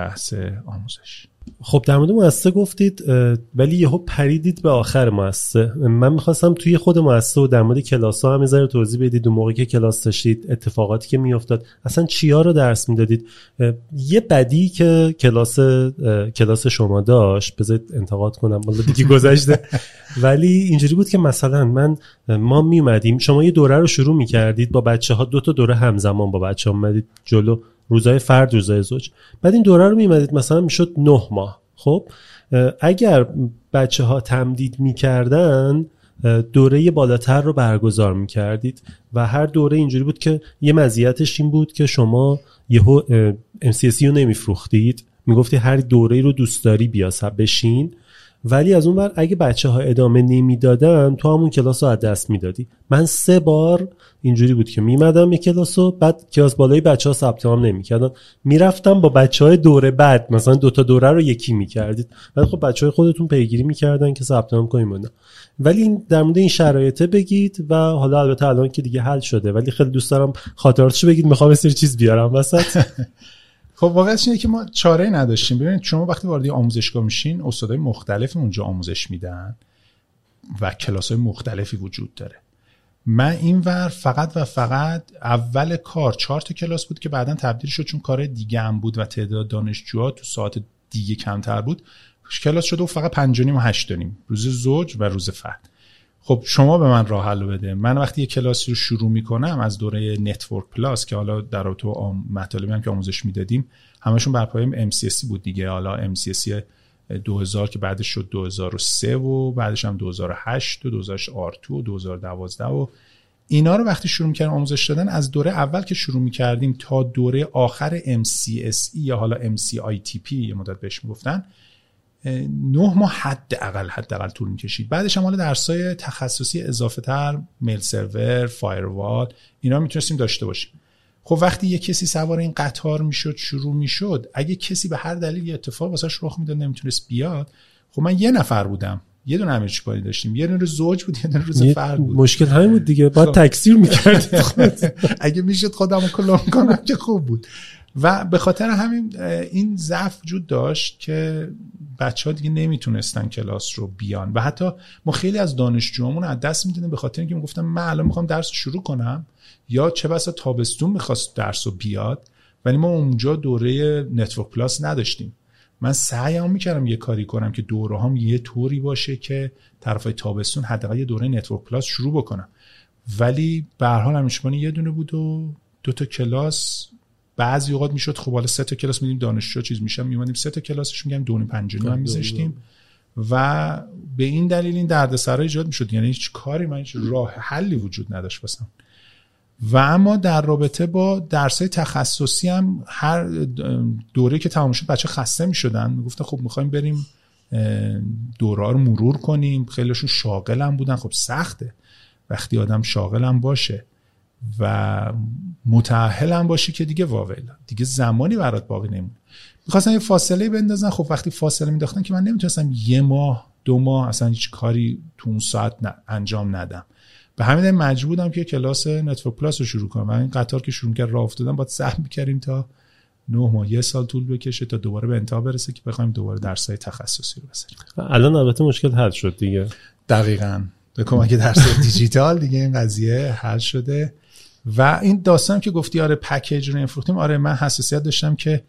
بحث آموزش. خب در مورد مؤسسه گفتید ولی یهو پریدید به آخر مؤسسه. من می‌خواستم توی خود مؤسسه و در مورد کلاس ها هم ذره توضیح بدید. و موقعی که کلاس داشتید اتفاقاتی که میافتاد اصلا چیا رو درس می‌دادید؟ یه بدی که کلاس کلاس شما داشت بذارید انتقاد کنم والا دیگه گذشته. ولی اینجوری بود که مثلا من ما میومدیم شما یه دوره رو شروع می‌کردید با بچه ها دو تا دوره همزمان با بچه ها اومدید جلو. روزای فرد روزای زوج. بعد این دوره رو میمدید مثلا می‌شد نه ماه. خب اگر بچه ها تمدید می‌کردن دوره بالاتر رو برگزار می‌کردید و هر دوره اینجوری بود که یه مزیتش این بود که شما یهو MCSE رو نمیفروختید. می‌گفتی هر دوره رو دوست داری بیا بشین. ولی از اون بر اگه بچه ها ادامه نمی‌دادن تو همون کلاس رو از دست می‌دادی. من سه بار اینجوری بود که میمدم یه کلاس رو بعد کلاس بالای بچه ها ثبت نام نمی‌کردن. می‌رفتم با بچه های دوره بعد مثلا دوتا دوره رو یکی می‌کردید. بعد خب بچه های خودتون پیگیری می‌کردن که ثبت نام کنیم ولی این در مورد این شرایطه بگید و حالا البته الان که دیگه حل شده. ولی خیلی دوست دارم خاطراتشو بگید. می‌خوام سری چیز بیارم وسط. خب واقعیت اینه که ما چاره نداشتیم. ببینید شما وقتی وارد آموزشگاه میشین استادای مختلف اونجا آموزش میدن و کلاس های مختلفی وجود داره. من این ور فقط و فقط اول کار چهار تا کلاس بود که بعدا تبدیل شد چون کار دیگه هم بود و تعداد دانشجوها تو ساعت دیگه کمتر بود. کلاس شده و فقط پنج و هشت داریم روز زوج و روز فرد. خب شما به من راه حل بده. من وقتی یه کلاسی رو شروع می‌کنم از دوره Network Plus که حالا در تو مطالبی هم که آموزش می‌دادیم همشون بر پایه MCSC بود دیگه. حالا MCSC 2000 که بعدش شد 2003 و بعدش هم 2008 و 2008 و 2012 و اینا رو وقتی شروع می‌کردیم آموزش دادن از دوره اول که شروع می‌کردیم تا دوره آخر MCSE یا حالا MCITP یه مدت بهش می‌گفتن نه ماه حداقل حداقل طول می‌کشید. بعدش هم حالا درسای تخصصی اضافه تر میل سرور فایروال اینا می‌تونستیم داشته باشیم. خب وقتی یه کسی سوار این قطار می‌شد شروع می‌شد اگه کسی به هر دلیل یه اتفاق واسش رخ می‌داد نمی‌تونست بیاد خب من یه نفر بودم. یه دونه امیرچی داشتیم. یه دونه زوج بود یه دونه روز فرد بود. مشکل همین بود دیگه. بعد خب. تکثیر می‌کرد اگه می‌شد خودمو کلام کنم که خوب بود. و به خاطر همین این ضعف وجود داشت که بچه ها دیگه نمی‌تونستن کلاس رو بیان. و حتی ما خیلی از دانشجوامون از دست می‌دادیم به خاطر اینکه می‌گفتم من الان می‌خوام درس شروع کنم یا چه بسا تابستون می‌خواست درس رو بیاد ولی ما اونجا دوره Network Plus نداشتیم. من سعیم می‌کردم یه کاری کنم که دوره هم یه طوری باشه که طرفای تابستون حداقل یه دوره Network Plus شروع بکنم ولی به هر حال یه دونه بود و دو تا کلاس بعضی اوقات می‌شد خب حالا سه تا کلاس میدیم دانشجو چیز میشم میمونیم سه تا کلاسش میگم دون پنجانی هم میذاشتیم. و به این دلیل این دردسرا ایجاد می‌شد. یعنی هیچ کاری من هیچ راه حلی وجود نداشت واسم. و اما در رابطه با درسای تخصصی هم هر دوره که تمام شد بچه خسته می‌شدن. می‌گفتن خب می‌خوایم بریم دوره رو مرور کنیم. خیلیشون شاغل هم بودن. خب سخته. وقتی آدم شاغل هم باشه. و متعهل هم باشی که دیگه واول. دیگه زمانی برات باقی نمونه. می‌خواستن یه فاصله بندازن. خب وقتی فاصله میداختن که من نمی‌تونستم یه ماه دو ماه اصلا هیچ کاری تو اون ساعت انجام ندم. به همین مجبور بودم که کلاس Network Plus رو شروع کنم. و این قطار که شروع کرد راه افتادن باید صبر می‌کردیم تا نه ماه یه سال طول بکشه تا دوباره به انتها برسه که بخوایم دوباره درسای تخصصی رو بریم الان البته مشکل حل شد دیگه. دقیقا. به کمک درس دیجیتال دیگه این قضیه حل شده. و این داستان که گفتی آره پکیج رو فروختیم آره من حساسیت داشتم که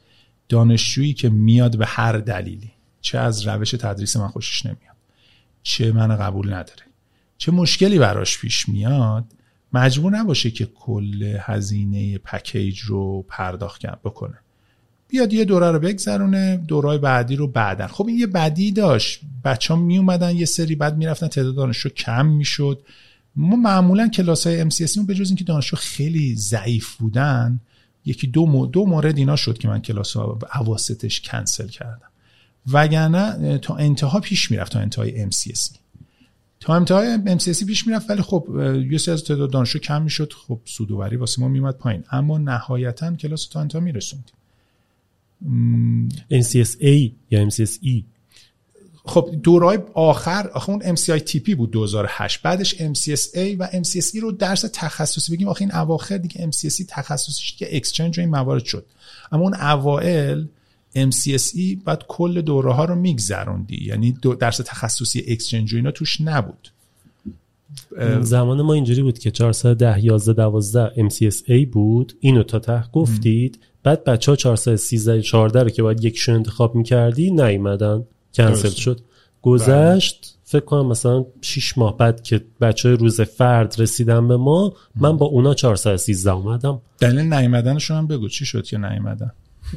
دانشجویی که میاد به هر دلیلی چه از روش تدریس من خوشش نمیاد چه من قبول نداره چه مشکلی براش پیش میاد مجبور نباشه که کل هزینه پکیج رو پرداخت بکنه. بیاد یه دوره رو بگذرونه دورای بعدی رو بعدن خب این یه بدی داشت. بچه ها می اومدن یه سری بعد می‌رفتن تعداد دانشجو کم می‌شد. ما معمولا کلاس های MCSE به جز اینکه دانشجو خیلی ضعیف بودن یکی دو, دو مورد اینا شد که من کلاس ها اواسطش کنسل کردم. وگرنه تا انتها پیش می‌رفت تا انتهای MCSE تا انتهای MCSE پیش می‌رفت ولی خب یه سری از تعداد دانشجو کم می‌شد. خب سودوری واسه ما میومد پایین. اما نهایتا کلاس تا انتها میرسوندیم. NCSA یا MCSE خب دورای آخر آخه اون MCI بود 2008 بعدش MCSA و MCSE رو درس تخصصی بگیم. آخه این اواخر دیگه MCSE تخصصیش که اکسچنج و این موارد شد. اما اون اوائل MCSE بعد کل دوره ها رو میگذروندی. یعنی درس تخصصی اکسچنج و اینا توش نبود. زمان ما اینجوری بود که 410 11 12 MCSA بود. اینو تا ته گفتید. بعد بچه ها 413 14 رو که باید یکشون انتخاب می‌کردی نیومدن. کنسل شد. گذشت فکر کنم مثلا 6 ماه بعد که بچه های روز فرد رسیدن به ما من با اونا 413 اومدم. دلیل نیومدنشون هم بگو چی شد که نیومدن؟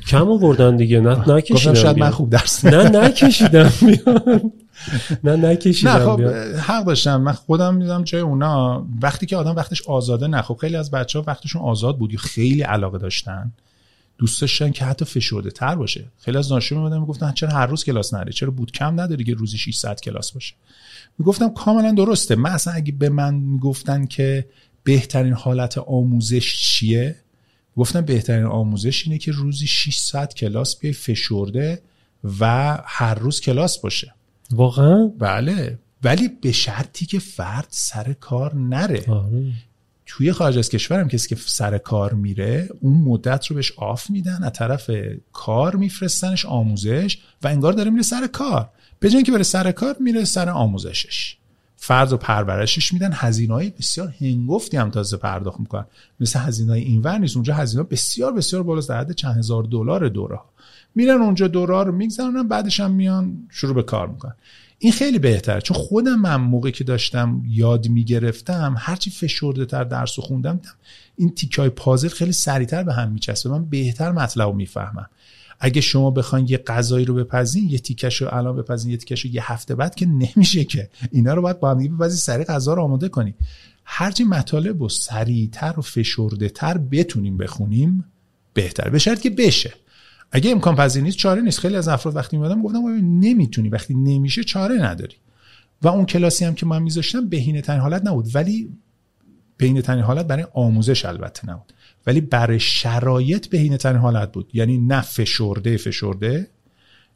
کم آوردن دیگه نه نکشیدم شاید من خوب درس نه نکشیدم نه نکشیدم نه خب حق داشتم. من خودم میدم جای اونا وقتی که آدم وقتش آزاده نه خب خیلی از بچه ها وقتشون آزاد بود خیلی علاقه داشتن. دوست داشتن که حتی فشرده تر باشه. خیلی از دانشجو میمدن می‌گفتن چرا هر روز کلاس نری چرا بود کم نداری که روزی 6 ساعت کلاس باشه؟ می‌گفتم کاملا درسته. من اصلا اگه به من می‌گفتن که بهترین حالت آموزش چیه؟ گفتم بهترین آموزش اینه که روزی 6 ساعت کلاس بیای فشرده و هر روز کلاس باشه. واقعا؟ بله. ولی به شرطی که فرد سر کار نره. آره. توی خارج از کشورم کسی که سر کار میره اون مدت رو بهش آف میدن از طرف کار میفرستنش آموزش و انگار داره میره سر کار. به که بره سر کار میره سر آموزشش. فرد و پرورشش میدن. هزینه های بسیار هنگفتی هم تازه پرداخت می‌کنن. مثل هزینه های اینور نیست. اونجا هزینه بسیار بسیار بالاست. در حد چند هزار دلار دوره میرن اونجا دوره رو میگذرونن بعدش هم میان شروع به کار می‌کنن. این خیلی بهتره. چون خودم من موقعی که داشتم یاد می‌گرفتم هرچی فشرده تر درس و خوندم این تیکای های پازل خیلی سریعتر به هم میچسبه. من بهتر مطلب رو می‌فهمم. اگه شما بخواین یه غذایی رو بپزین یه تیکش رو الان بپزین یه تیکش رو یه هفته بعد که نمیشه که. اینا رو باید با هم بپزین سریع غذا رو آماده کنی هرچی مطالب رو سریعتر و فشرده تر بتونیم بخونیم بهتر به شرط که بشه. اگه امکان پذیر نیست چاره نیست. خیلی از افراد وقتی میادم گفتم نمی‌تونی. وقتی نمیشه چاره نداری. و اون کلاسی هم که من میذاشتم بهینه ترین حالت نبود. ولی بهینه ترین حالت برای آموزش البته نبود. ولی برای شرایط بهینه ترین حالت بود. یعنی نه فشرده فشرده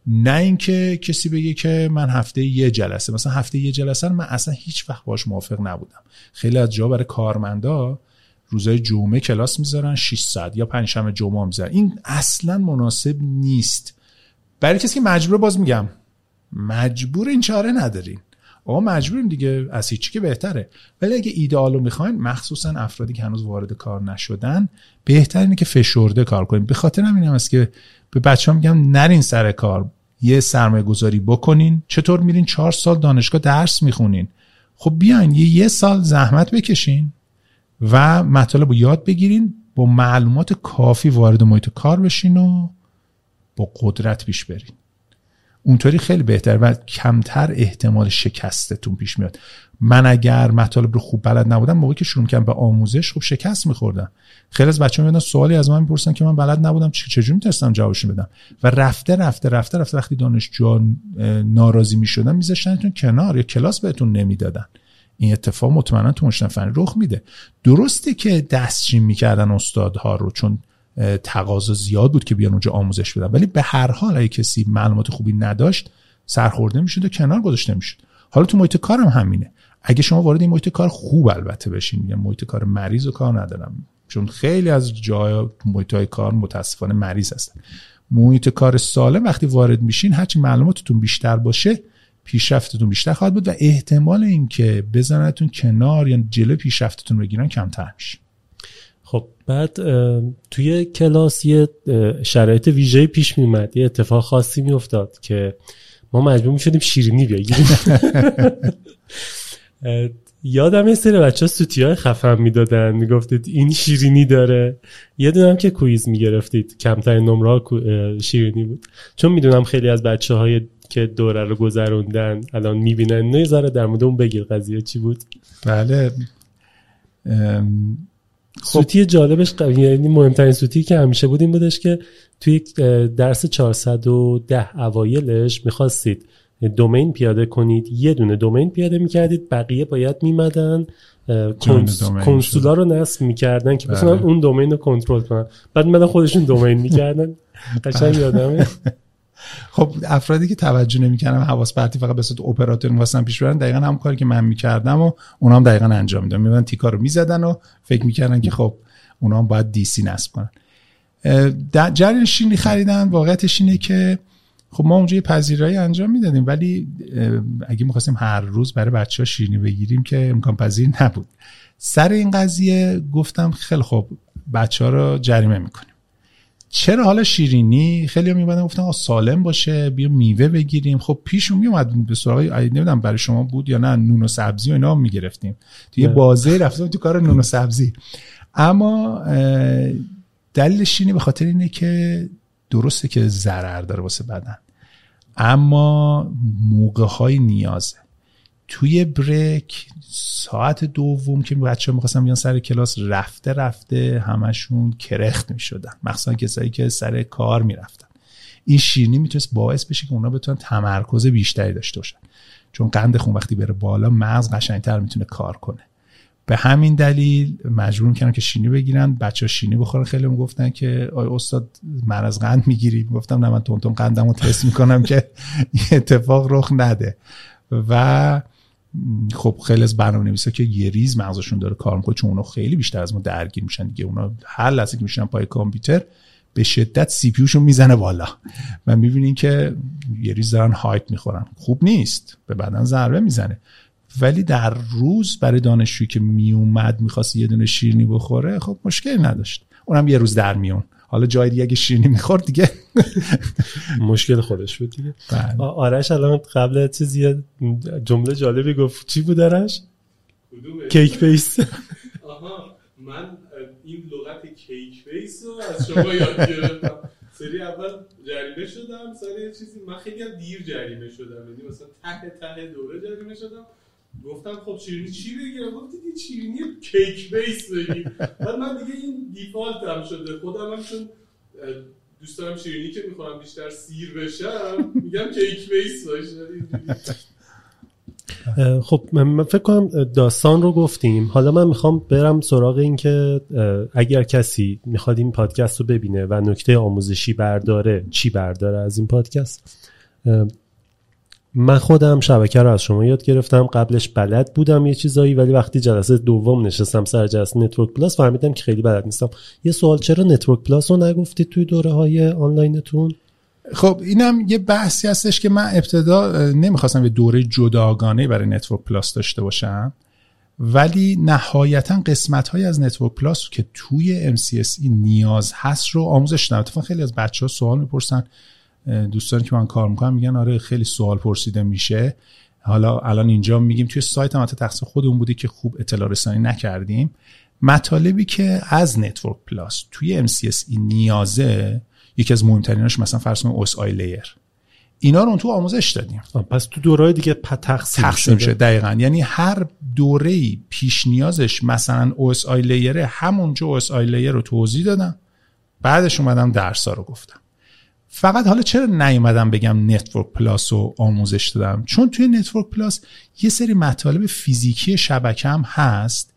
نه اینکه کسی بگه که من هفته یه جلسه. مثلا هفته یه جلسه من اصلا هیچ وقت باش موافق نبودم. خیلی از جا برای کارمندا روزای جمعه کلاس می‌ذارن 600 یا پنجشنبه جمعه می‌ذارن. این اصلا مناسب نیست. برای کسی که مجبور باز میگم مجبور این چاره ندارین. آقا مجبوریم دیگه از هیچی که بهتره. ولی اگه ایدئالو می‌خواین مخصوصا افرادی که هنوز وارد کار نشدن بهتر اینه که فشرده کار کنیم به خاطر همین است که به بچه میگم نرین سر کار. یه سرمایه گذاری بکنین. چطور میرین؟ چهار سال دانشگاه درس می‌خونین. خب بیاین یه, یه سال زحمت بکشین. و مطالب رو یاد بگیرین با معلومات کافی وارد محیط کار بشین و با قدرت پیش برین. اونطوری خیلی بهتر و کمتر احتمال شکستتون پیش میاد. من اگر مطالب رو خوب بلد نبودم موقعی که شروع کردم به آموزش خب شکست میخوردم. خیلی از بچه‌ها میادن سوالی از من می‌پرسن که من بلد نبودم چجوری می‌تونستم جوابش بدم؟ و رفته رفته رفته رفته وقتی دانشجو ناراضی می‌شدن میذاشتنتون کنار یا کلاس بهتون نمی‌دادن. این اتفاق مطمئنا تو مشتن فنی رخ میده. درسته که دستشین می‌کردن استادها رو چون تقاضا زیاد بود که بیان اونجا آموزش بدن. ولی به هر حال اگه کسی معلومات خوبی نداشت سرخورده می‌شد و کنار گذاشته می‌شد. حالا تو محیط کارم همینه. اگه شما وارد این محیط کار خوب البته بشین. یعنی محیط کار مریض و کار ندارم. چون خیلی از جای محیط های کار متاسفانه مریض هستن. محیط کار سالم وقتی وارد میشین هرچی معلوماتتون بیشتر باشه پیشرفتتون بیشتر خواهد بود و احتمال اینکه بزنتون کنار یا جلو پیشرفتتون بگیرن کمتر میشه. خب بعد توی کلاس یه شرایط ویژه پیش میومد یه اتفاق خاصی میافتاد که ما مجبور می‌شدیم شیرینی بگیریم یادم یه سری بچه سوتی های خفم می‌دادن. می‌گفتید این شیرینی داره. یه دونم که کویز می‌گرفتید. کمترین نمره شیرینی بود. چون می‌دونم خیلی از بچه های که دوره رو گذروندن الان می‌بینن. نه زاره در مورد اون بگیر قضیه چی بود؟ بله. خب. سوتی جالبش یعنی مهمترین سوتی که همیشه بود این بودش که توی درس 410 اوایلش می‌خواستید دومین پیاده کنید یه دونه دومین پیاده می‌کردید بقیه باید میمدن. کنسولا رو نصب می‌کردن که بتونن بله. اون دومین رو کنترل کنن. بعد مدن خودشون دومین می‌کردن. قشنگ یادمه. خب افرادی که توجه نمی‌کردن حواس پرتی فقط به صورت اپراتور می‌خواستن پیش برن دقیقا هم کاری که من می‌کردم و اونا هم دقیقا انجام میدن می‌برن تیکا رو می‌زدن و فکر می‌کردن که خب اونا هم باید دی سی نصب کنن. جریان شیرینی خریدن واقعیتش اینه که خب ما اونجا پذیرایی انجام می‌دادیم ولی اگه می‌خواستیم هر روز برای بچه ها شیرینی بگیریم که امکان پذیر نبود. سر این قضیه گفتم خیلی خب بچه ها رو جریمه می‌کنیم. چرا حالا شیرینی؟ خیلی میبادن گفتن سالم باشه بیا میوه بگیریم. خب پیشون میومد به سراغ نمی‌دونم برای شما بود یا نه نون و سبزی و اینا می‌گرفتیم. تو یه بازه رفتیم تو کار نون و سبزی. اما دلیل شیرینی به خاطر اینه که درسته که ضرر داره واسه بدن. اما موقع های نیازه. توی بریک ساعت دوم که بچه ها می‌خواستن بیان سر کلاس رفته رفته همشون کرخت می‌شدن. مخصوصا کسایی که سر کار می‌رفتن. این شیرینی می‌تونست باعث بشه که اونا بتونن تمرکز بیشتری داشته باشن. چون قند خون وقتی بره بالا مغز قشنگتر می‌تونه کار کنه. به همین دلیل مجبور می‌کنن که شینی بگیرن. بچه ها شینی بخورن. خیلی گفتن که آیا استاد من از قند می‌گیری گفتم نه من تون تون قندم رو تست می‌کنم که اتفاق رخ نده. و خب خیلی از برنامه نویسا که یه ریز مغزشون داره کار می‌کنه چون اونا خیلی بیشتر از ما درگیر میشن دیگه. اونا هر لحظه که میشن پای کامپیوتر به شدت سی پیوشون می‌زنه بالا و می‌بینین که یه ریز دارن هایت می‌خورن. خوب نیست. به بدن ضربه می‌زنه. ولی در روز برای دانشجویی که میومد می‌خواست یه دونه شیرنی بخوره خب مشکل نداشت. اونم یه روز در میون. حالا جای دیگه اگه شیرینی می‌خورد دیگه مشکل خودش بود دیگه. بله. آرش الان قبل چیزی جمله جالبی گفت. چی بود آرش؟ کیک بیس. آها من این لغت کیک بیس رو از شما یاد گرفتم. سری اول جریمه شدم سری چیزی من خیلی هم دیر جریمه شدم. یعنی مثلا ته ته دوره جریمه شدم. گفتم خب شیرینی چی بگیرم؟ گفت دیگه شیرینی کیک بیس بگیر. بعد من دیگه این دیفالت هم شده. خودم هم چون دوست دارم شیرینی که می‌خورم بیشتر سیر بشم میگم کیک base باشه. خب من فکر کنم داستان رو گفتیم. حالا من می‌خوام برم سراغ این که اگر کسی می‌خواد این پادکست رو ببینه و نکته آموزشی برداره چی برداره از این پادکست؟ من خودم شبکه رو از شما یاد گرفتم. قبلش بلد بودم یه چیزایی ولی وقتی جلسه دوم نشستم سر جلسه Network Plus فهمیدم که خیلی بلد نیستم. یه سوال چرا Network Plus رو نگفتید توی دوره های آنلاینتون؟ خب اینم یه بحثی هستش که من ابتدا نمی‌خواستم یه دوره جداگانه برای Network Plus داشته باشم ولی نهایتا قسمت های از Network Plus که توی MCSE نیاز هست رو آموزش دادم. خیلی از بچه ها سوال می‌پرسن دوستانی که من کار می‌کنم میگن آره خیلی سوال پرسیده میشه. حالا الان اینجا میگیم توی سایت هم تقصیر خودمون بودی که خوب اطلاع رسانی نکردیم. مطالبی که از Network Plus توی MCSE نیازه یکی از مهمتریناش مثلا فرض کنید OSI layer اینا رو تو آموزش دادیم. پس تو دوره دیگه تقسیم, تقسیم شده دقیقا. یعنی هر دوره پیش نیازش مثلا OSI layer همونجا OSI layer رو توضیح دادم. بعدش اومدم درس رو گفتم. فقط حالا چرا نیومدم بگم Network Plus رو آموزش دادم؟ چون توی Network Plus یه سری مطالب فیزیکی شبکه هم هست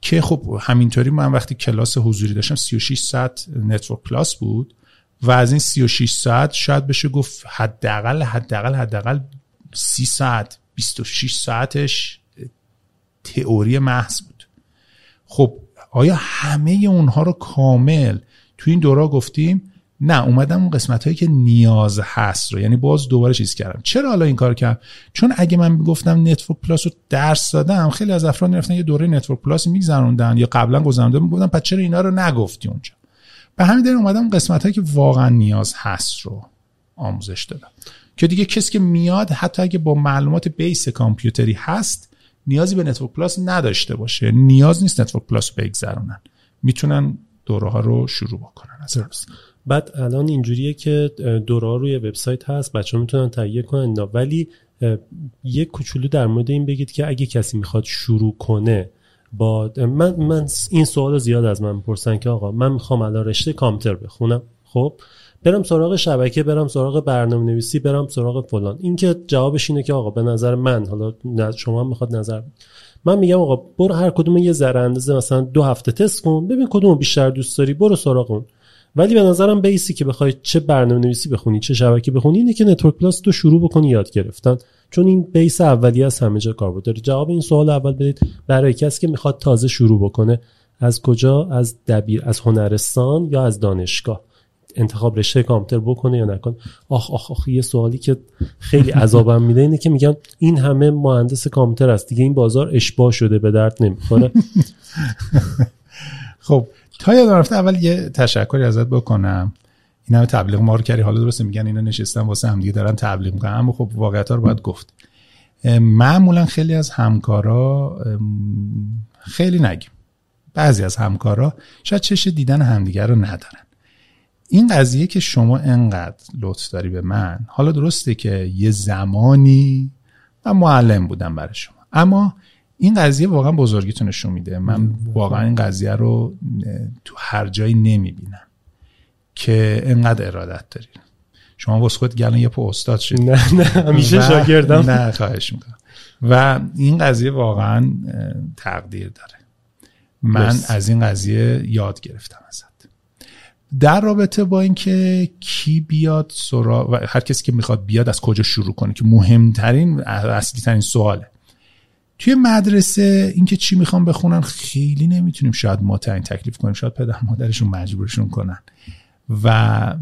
که خب همینطوری من وقتی کلاس حضوری داشتم 36 ساعت Network Plus بود و از این 36 ساعت شاید بشه گفت حداقل حداقل حداقل 30 ساعت 26 ساعتش تئوری محض بود. خب آیا همه اونها رو کامل تو این دورا گفتیم؟ نه اومدم اون قسمت هایی که نیاز هست رو یعنی باز دوباره چیز کردم. چرا حالا این کار کردم؟ چون اگه من گفتم Network Plus رو درس دادم خیلی از افراد می‌رفتن یه دوره Network Plus میگذروندن یا قبلا گذرونده می‌گفتن پس چرا اینا رو نگفتی اونجا؟ به همین دلیل اومدم قسمت هایی که واقعا نیاز هست رو آموزش دادم. که دیگه کسی که میاد حتی اگه با معلومات base کامپیوتری هست نیازی به Network Plus نداشته باشه. نیاز نیست Network Plus بگذرونن. می‌تونن دوره ها رو شروع بکنن. از بعد الان اینجوریه که دوره ها روی وبسایت هست بچه می‌تونن تهیه کنن ولی یک کوچولو در مورد این بگید که اگه کسی می‌خواد شروع کنه با من, من این سوال زیاد از من پرسن که آقا من می‌خوام الان رشته کامپیوتر بخونم. خب برم سراغ شبکه برم سراغ برنامه نویسی برم سراغ فلان. این که جوابش اینه که آقا به نظر من حالا شما می‌خواد نظر من میگم آقا برو هر کدوم یه ذره اندازه مثلا دو هفته تست کن ببین کدوم بیشتر دوست داری برو سراغ اون. ولی به نظرم base ی که بخوای چه برنامه نویسی بخونی چه شبکه بخونی اینه که Network Plus تو شروع بکنی یاد گرفتن. چون این base اولیه از همه جا کار داره جواب این سوال اول بدید. برای کسی که می‌خواد تازه شروع بکنه از کجا؟ از دبیر از هنرستان یا از دانشگاه؟ انتخاب رشته کامپیوتر بکنه یا نکنه؟ آخ آخ آخ یه سوالی که خیلی عذابم میده اینه که میگن این همه مهندس کامپیوتر است. دیگه این بازار اشباع شده به درد نمی‌خوره. خب تا یادم رفته اول یه تشکری ازت بکنم. این همه تبلیغ ما رو کردی. حالا درسته میگن اینا نشستن واسه هم دیگه دارن تبلیغ می‌کنن. اما خب واقعیت رو باید گفت. معمولا خیلی از همکارا خیلی نگیم. بعضی از همکارا شاید چش دیدن همدیگر رو ندارن. این قضیه که شما انقدر لطف داری به من حالا درسته که یه زمانی من معلم بودم برای شما. اما این قضیه واقعا بزرگیتون نشون میده. من واقعا این قضیه رو تو هر جایی نمی‌بینم که انقدر ارادت دارین. شما واسه خود گلن یه پو استاد شد نه نه همیشه شاگردم. نه خواهش می‌کنم. و این قضیه واقعا تقدیر داره. من از این قضیه یاد گرفتم ازت. در رابطه با اینکه کی بیاد سرا و هر کسی که می‌خواد بیاد از کجا شروع کنه که مهمترین اصلی ترین سواله. توی مدرسه اینکه چی می‌خوام بخونن خیلی نمی‌تونیم شاید ما تعیین تکلیف کنیم. شاید پدر مادرشون مجبورشون کنن. و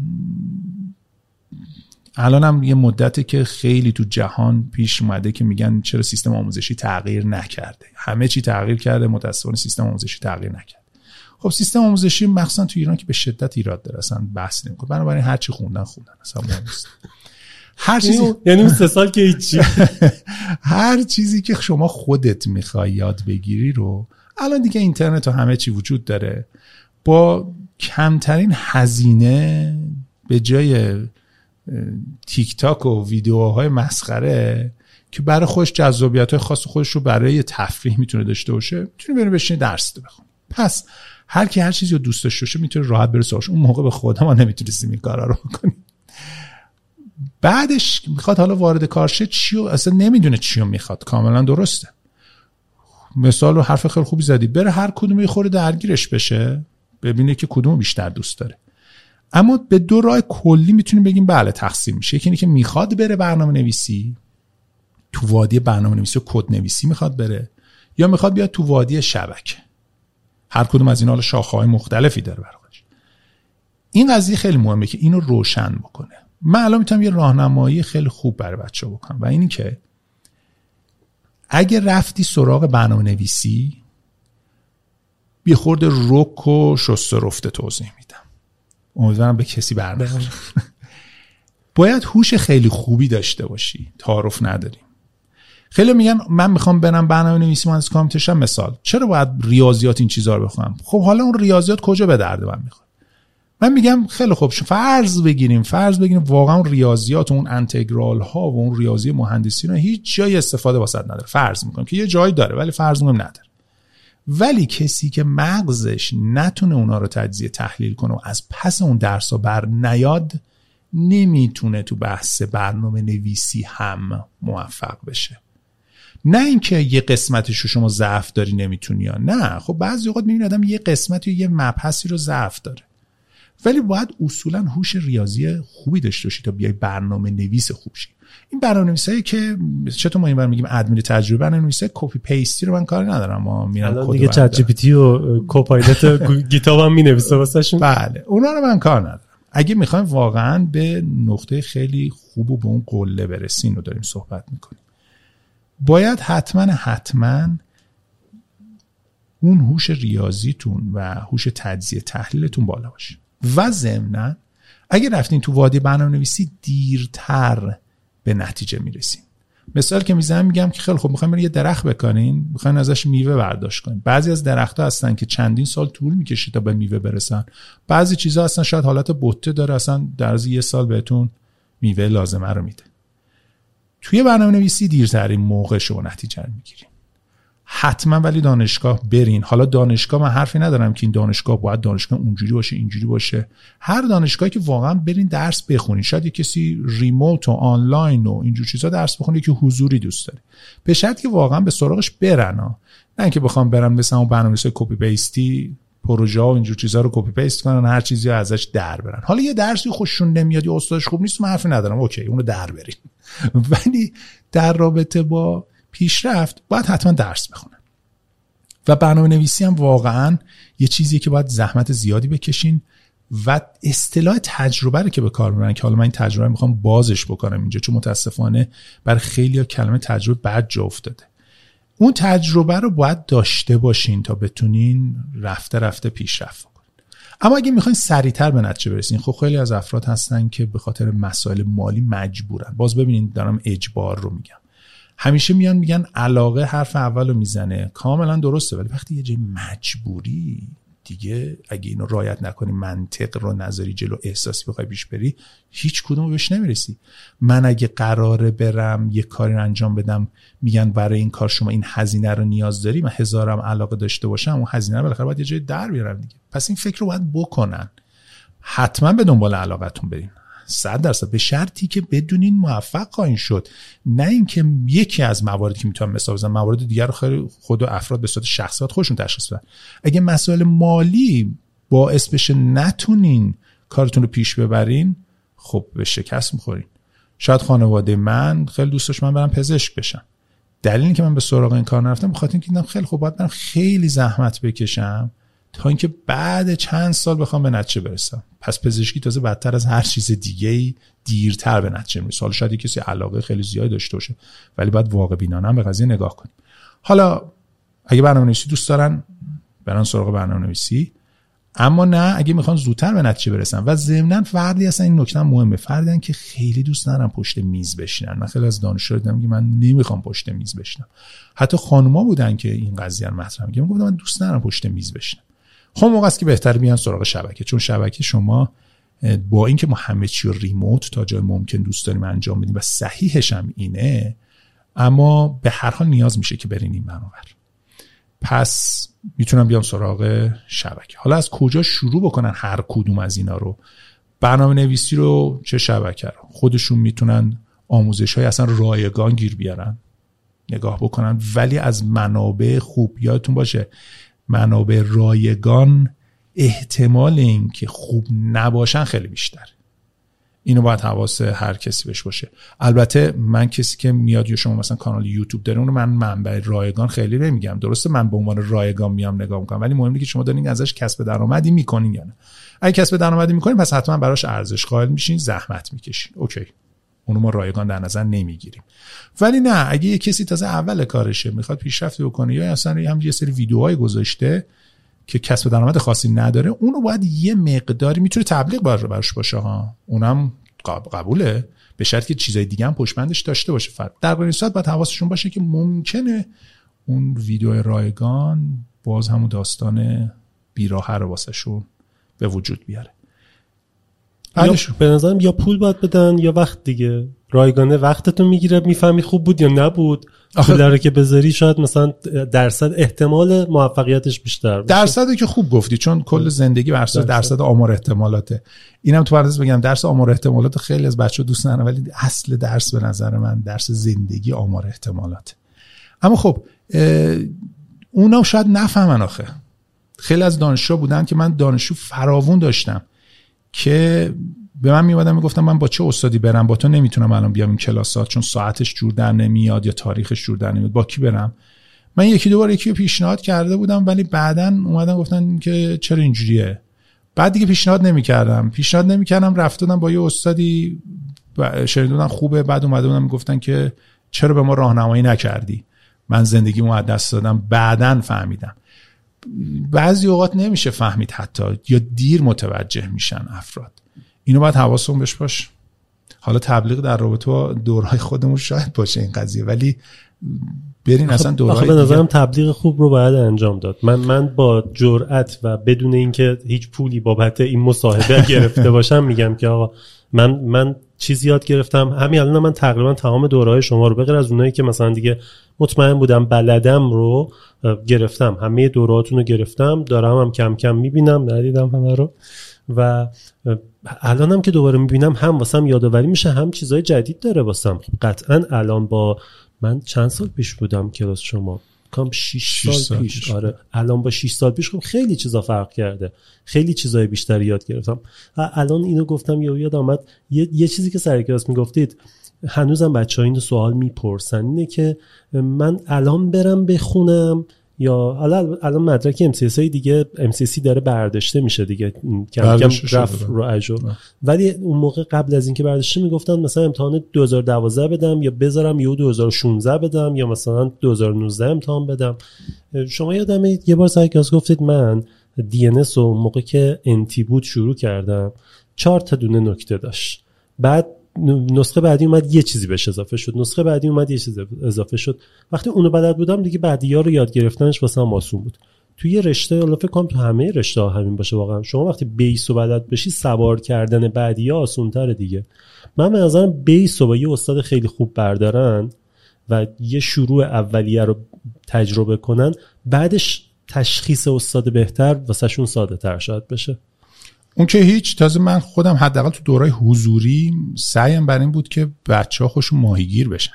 الان هم یه مدته که خیلی تو جهان پیش اومده که میگن چرا سیستم آموزشی تغییر نکرده. همه چی تغییر کرده متاسفانه سیستم آموزشی تغییر نکرده. خب سیستم آموزشی مخصوصا تو ایران که به شدت ایراد داره اصلا بحث نمی‌کنه. بنابراین هر چی خوندن خوندن. اصلا هر چیزی یعنی سه سال که هیچی. هر چیزی که شما خودت می‌خوای یاد بگیری رو الان دیگه اینترنت و همه چی وجود داره. با کمترین هزینه به جای تیک تاک و ویدیوهای مسخره که برای خودش جذابیت های خاص خودش رو برای تفریح می‌تونه داشته باشه می‌تونه بره بشینه درس بخونه پس هر کی هر چیزی رو دوست داشته باشه می‌تونه راحت بره اون موقع به خودم ما نمی‌تونستیم این کارا رو بکنیم. بعدش می‌خواد حالا وارد کار شه چیو اصلا نمی‌دونه چیو می‌خواد. کاملا درسته. مثال و حرف خیلی خوبی زدی. بره هر کدوم یه خوره درگیرش بشه ببینه که کدوم بیشتر دوست داره. اما به دو راه کلی می‌تونیم بگیم بله تقسیم میشه. یکی که می‌خواد بره برنامه نویسی تو وادی برنامه نویسی و کد نویسی می‌خواد بره یا می‌خواد بیاد تو وادی شبکه. هر کدوم از این حالا شاخه های مختلفی داره برای این قضیه خیلی مهمه که اینو روشن بکنه. من الان می‌تونم یه راهنمایی خیلی خوب برای بچه بکنم. و اینی که اگه رفتی سراغ برنامه نویسی یه خورده رک و شسته رفته توضیح میدم. امیدوارم به کسی برنخوره باید هوش خیلی خوبی داشته باشی. تعارف نداریم. خیلی میگن من می‌خوام برم برنامه نویسی مهندس کامپیوتر مثال. چرا باید ریاضیات این چیزها رو بخونم؟ خب حالا اون ریاضیات کجا به درد من می‌خواد من میگم خیلی خوب فرض بگیریم فرض بگیریم واقعا ریاضیات اون انتگرال ها و اون ریاضی مهندسی رو هیچ جای استفاده واسط نداره. فرض می‌کنم که یه جایی داره ولی فرض می‌کنم نداره. ولی کسی که مغزش نتونه اونا رو تجزیه تحلیل کنه و از پس اون درس بر نیاد نمی‌تونه تو بحث برنامه نویسی هم موفق بشه. نه اینکه یه قسمتش رو شما ضعف داری نمی‌تونی یا نه. خب بعضی اوقات می‌بینی آدم یه قسمتی یه مبحثی رو ضعف داره. ولی باید اصولا هوش ریاضی خوبی داشته باشی تا بیای برنامه نویس خوب شی این برنامه که چطور ما این میگیم ادمین تجربه برنامه copy paste ی رو من کار ندارم. ما میرم کد دیگه Chat GPT و Copilot گیتاب هم می‌نویسه واسهشون. بله اونا رو من کار ندارم. اگه می‌خوایم واقعا به نقطه خیلی خوب و به اون قله برسیم رو داریم صحبت می‌کنیم. باید حتما حتما اون هوش ریاضیتون و هوش تجزیه تحلیلتون بالا باشه. و ضمنا اگه رفتین تو وادی برنامه نویسی دیرتر به نتیجه می‌رسین. مثال که می‌زنم میگم که خیلی خوب می‌خوایم یه درخت بکنین می‌خواین ازش میوه برداشت کنین. بعضی از درخت ها هستن که چندین سال طول می‌کشه تا به میوه برسن. بعضی چیزها هستن شاید حالت بوته داره اصلا در از یه سال بهتون میوه لازمه رو میده. توی برنامه نویسی دیرترین موقع شما نتیجه می‌گیرین. حتما ولی دانشگاه برین. حالا دانشگاه من حرفی ندارم که این دانشگاه باید دانشگاه اونجوری باشه اینجوری باشه. هر دانشگاهی که واقعا برین درس بخونین. شاید یه کسی ریموت و آنلاین و اینجور چیزا درس بخونه که حضوری دوست داره. به شرط که واقعا به سراغش برن ها. نه اینکه بخوام برن مثلا اون برنامه‌نویسی copy paste ی پروژه و اینجور چیزا رو copy paste کنن هر چیزی رو ازش در برن. حالا یه درسی خوششون نمیاد یا استادش خوب نیست من حرفی ندارم. OK اونو در برین. ولی در رابطه با پیشرفت باید حتما درس بخونن و برنامه نویسی هم واقعا یه چیزی که باید زحمت زیادی بکشین و اصطلاح تجربه رو که به کار می‌برن که حالا من این تجربه می‌خوام بازش بکنم اینجا چون متاسفانه بر خیلی کلمه تجربه بد جا افتاده. اون تجربه رو باید داشته باشین تا بتونین رفته رفته پیشرفت کنین اما اگه می‌خواین سریعتر به نتیجه برسین خب خیلی از افراد هستن که به خاطر مسائل مالی مجبورن. باز ببینین دارم اجبار رو میگم. همیشه میان میگن علاقه حرف اول رو می‌زنه. کاملا درسته ولی وقتی یه جای مجبوری دیگه اگه اینو رایت نکنی منطق رو نظری جلو احساسی بخوای پیش بری هیچ کدوم بهش نمی‌رسی. من اگه قراره برم یه کاری رو انجام بدم میگن برای این کار شما این هزینه رو نیاز داری من هزارم علاقه داشته باشم اون هزینه رو بالاخره باید یه جای در بیارم دیگه. پس این فکر رو باید بکنن. حتما به دنبال علاقتون برین. صد درصد. به شرطی که بدونین موفق خواهین شد. نه اینکه یکی از مواردی که می‌تونم مثال بزنم موارد دیگر رو خیلی خود و افراد به صورت شخصیت خودشون تشخیص بدن. اگه مسائل مالی باعث بشه نتونین کارتون رو پیش ببرین خب به شکست می‌خورین. شاید خانواده من خیلی دوست داشت من برم پزشک بشم. دلیلی که من به سراغ این کار نرفتم بخاطر اینکه خیلی خوب باید برم خیلی زحمت بکشم. تا اینکه بعد چند سال بخوام به نتیجه برسم. پس پزشکی تازه بدتر از هر چیز دیگه ای دیرتر به نتیجه می‌رسه. حالا شاید کسی علاقه خیلی زیادی داشته باشه ولی باید واقع بینانه به قضیه نگاه کنیم. حالا اگه برنامه نویسی دوست دارن برن سراغ برنامه نویسی اما نه اگه می‌خوان زودتر به نتیجه برسن. و ضمنا فردی هستن این نکته مهمه. فردی که خیلی دوست دارن پشت میز بشینن. من خیلی از دانشجو دیدم که من نمی‌خوام پشت میز بشینم. حتی خانوما بودن که این قضیه رو مطرح میگم گفتم من دوست ندارم پشت میز بشینم. خب موقع است که بهتر بیان سراغ شبکه. چون شبکه شما با اینکه ما همه چی رو ریموت تا جای ممکن دوست داریم انجام بدیم و صحیحش هم اینه اما به هر حال نیاز میشه که برین این برابر. پس می‌تونم بیام سراغ شبکه. حالا از کجا شروع بکنن هر کدوم از اینا رو؟ برنامه نویسی رو چه شبکه رو؟ خودشون می‌تونن آموزش های اصلا رایگان گیر بیارن نگاه بکنن ولی از منابع خوب یادتون باشه منابع رایگان احتمال اینکه خوب نباشن خیلی بیشتر. اینو باید حواس هر کسی بهش باشه. البته من کسی که میاد یا شما مثلا کانال یوتیوب داره اونو من منبع رایگان خیلی نمیگم. درسته من به عنوان رایگان میام نگاه می‌کنم ولی مهمه که شما دارین ازش کسب درآمدی می‌کنین یا نه. اگه کسب درآمدی می‌کنین پس حتما براش ارزش قائل میشین زحمت می‌کشین. اوکی. اونو ما رایگان در نظر نمی‌گیریم. ولی نه اگه یه کسی تازه اول کارشه می‌خواد پیشرفت بکنه یا اصلا هم یه سری ویدیوهای گذاشته که کسب درآمد خاصی نداره اونو باید یه مقداری می‌تونه تبلیغ براش باشه ها. اونم قبوله. به شرط که چیزای دیگه هم پشمندش داشته باشه. فرد در این صورت باید حواسشون باشه که ممکنه اون ویدیو رایگان باز همون داستان بیراه رو واسه شون به وجود بیاره. یا به نظرم یا پول باید بدن یا وقت دیگه. رایگانه وقتتون می‌گیره می‌فهمی خوب بود یا نبود. پول که بذاری شاید مثلا درصد احتمال موفقیتش بیشتر درصدی که خوب گفتی چون کل زندگی بر درصد, درصد آمار احتمالاته. اینم تو پرانتز بگم درس آمار احتمالات خیلی از بچه دوست ندارن ولی اصل درس به نظر من درس زندگی آمار احتمالات اما خب اونا شاید نفهمن آخه. خیلی از دانشجو بودن که من دانشجو فراوون داشتم. که به من میومدن می‌گفتم من با چه استادی برم؟ با تو نمی‌تونم الان بیام این کلاسات چون ساعتش جور در نمیاد یا تاریخش جور در نمیاد. با کی برم؟ من یکی دو بار یکی رو پیشنهاد کرده بودم ولی بعدا اومدن گفتن که چرا اینجوریه؟ بعد دیگه پیشنهاد نمی‌کردم. پیشنهاد نمی‌کردم رفتم با یه استادی شنیدم خوبه. بعد اومده بودم می‌گفتن که چرا به ما راهنمایی نکردی؟ من زندگی از دست دادم. بعدا فهمیدم. بعضی اوقات نمیشه فهمید حتی یا دیر متوجه میشن افراد. اینو باید حواسون بهش باش. حالا تبلیغ در رابطه با دورهای خودمون شاید باشه این قضیه ولی برین اصلا دورهای به نظرم تبلیغ خوب رو باید انجام داد. من من با جرأت و بدون اینکه هیچ پولی بابت این مصاحبه گرفته باشم میگم که آقا من من چیزی یاد گرفتم. همین الان من تقریبا تمام دورهای شما رو بغیر از اونایی که مثلا دیگه مطمئن بودم بلدم رو گرفتم. همه دوراتون رو گرفتم. دارم هم کم کم می‌بینم ندیدم همه رو. و الانم که دوباره می‌بینم هم واسم یادآوری میشه هم چیزای جدید داره واسم. خب قطعا الان با من چند سال پیش بودم کلاس شما. کام 6 سال, سال پیش. پیش. آره. الان با 6 سال پیش خب خیلی چیزا فرق کرده. خیلی چیزای بیشتری یاد گرفتم. الان اینو گفتم یا یاد آمد یه, یه چیزی که سر کلاس می‌گفتید هنوزم بچه ها اینو سوال می‌پرسن. اینه که من الان برم بخونم یا حالا الان مدرک MCSI دیگه MCC داره برداشته میشه دیگه. کم کم رفت رو اجور ولی اون موقع قبل از اینکه برداشته می‌گفتن مثلا امتحان 2012 بدم یا بذارم یا 2016 بدم یا مثلا 2019 امتحان بدم. شما یادم یه بار سر کلاس گفتید من DNS رو موقع که انتی بود شروع کردم. چهار تا دونه نکته داشت. بعد نسخه بعدی اومد یه چیزی بهش اضافه شد. نسخه بعدی اومد یه چیزی اضافه شد. وقتی اونو بلد بودم دیگه بعدی ها رو یاد گرفتنش واسه هم آسون بود. توی یه رشته حالا فکر کنم تو همه رشته ها همین باشه واقعا. شما وقتی بیس و بلد بشی سوار کردن بعدی ها آسون دیگه. من به نظرم بیس و با یه استاد خیلی خوب بردارن و یه شروع اولیه رو تجربه کنن بعدش تشخیص استاد بهتر واسهشون ساده تر شاید بشه. اون که هیچ تازه من خودم حداقل تو دورای حضوری سعیم بر این بود که بچه ها خوشون ماهیگیر بشن.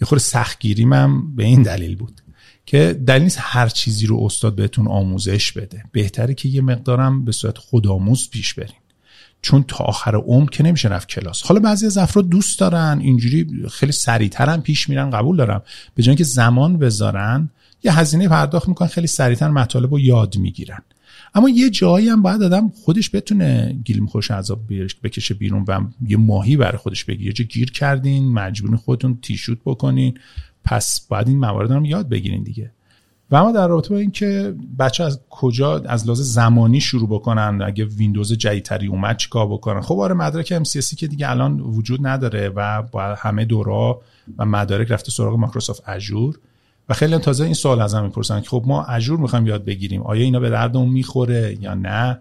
یه خود سختگیریم هم به این دلیل بود که دلیل نیست هر چیزی رو استاد بهتون آموزش بده. بهتره که یه مقدارم به صورت خودآموز پیش برین. چون تا آخر عمر که نمیشه رفت کلاس. حالا بعضی از افراد دوست دارن اینجوری خیلی سریعتر هم پیش میرن قبول دارم. به جای که زمان بذارن یه هزینه پرداخت می‌کنن خیلی سریعتر مطالب رو یاد می‌گیرن. اما یه جایی هم باید آدم خودش بتونه گیلیم خوش عذاب بکشه بیرون و یه ماهی برای خودش بگیره. چه گیر کردین مجبورین خودتون تیشوت بکنین. پس باید این موارد هم یاد بگیرین دیگه. و اما در رابطه با اینکه بچه از کجا از لحاظ زمانی شروع بکنن اگه ویندوز جدیدتری اومد چیکار بکنن؟ خب آره مدرک MCSی که دیگه الان وجود نداره و با همه دورا و مدارک رفته سراغ مایکروسافت Azure و خیلی تازه این سوال ازم می‌پرسن که خب ما Azure می‌خوایم یاد بگیریم آیا اینا به دردمون می‌خوره یا نه؟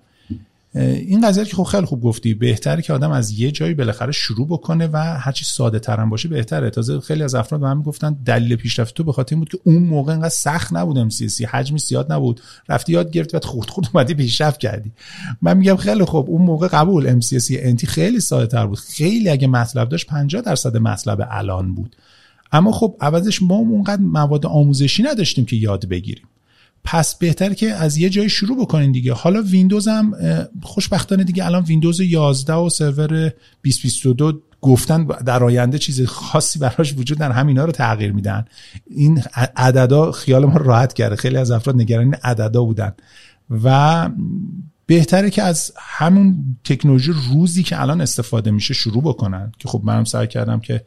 این قضیه که خب خیلی خوب گفتی بهتره که آدم از یه جایی بالاخره شروع بکنه و هرچی ساده ترم باشه بهتره. تازه خیلی از افراد به من گفتن دلیل پیشرفت تو به خاطر این بود که اون موقع انقدر سخت نبود MCSE حجمش زیاد نبود. رفتی یاد گرفتی بعد خود خود اومدی پیشرفت کردی. من میگم خیلی خوب اون موقع قبول MCSE NT خیلی ساده تر بود. خیلی اگه مطلب داشت 50 درصد مطلب الان بود. اما خب عوضش ما اونقدر مواد آموزشی نداشتیم که یاد بگیریم. پس بهتر که از یه جای شروع بکنین دیگه. حالا ویندوز هم خوشبختانه دیگه الان ویندوز 11 و سرور 2022 گفتن در آینده چیز خاصی براش وجود در همینا رو تغییر میدن. این عددا خیال ما راحت کرده. خیلی از افراد نگران عددا بودن. و بهتره که از همون تکنولوژی روزی که الان استفاده میشه شروع بکنن. که خب منم سعی کردم که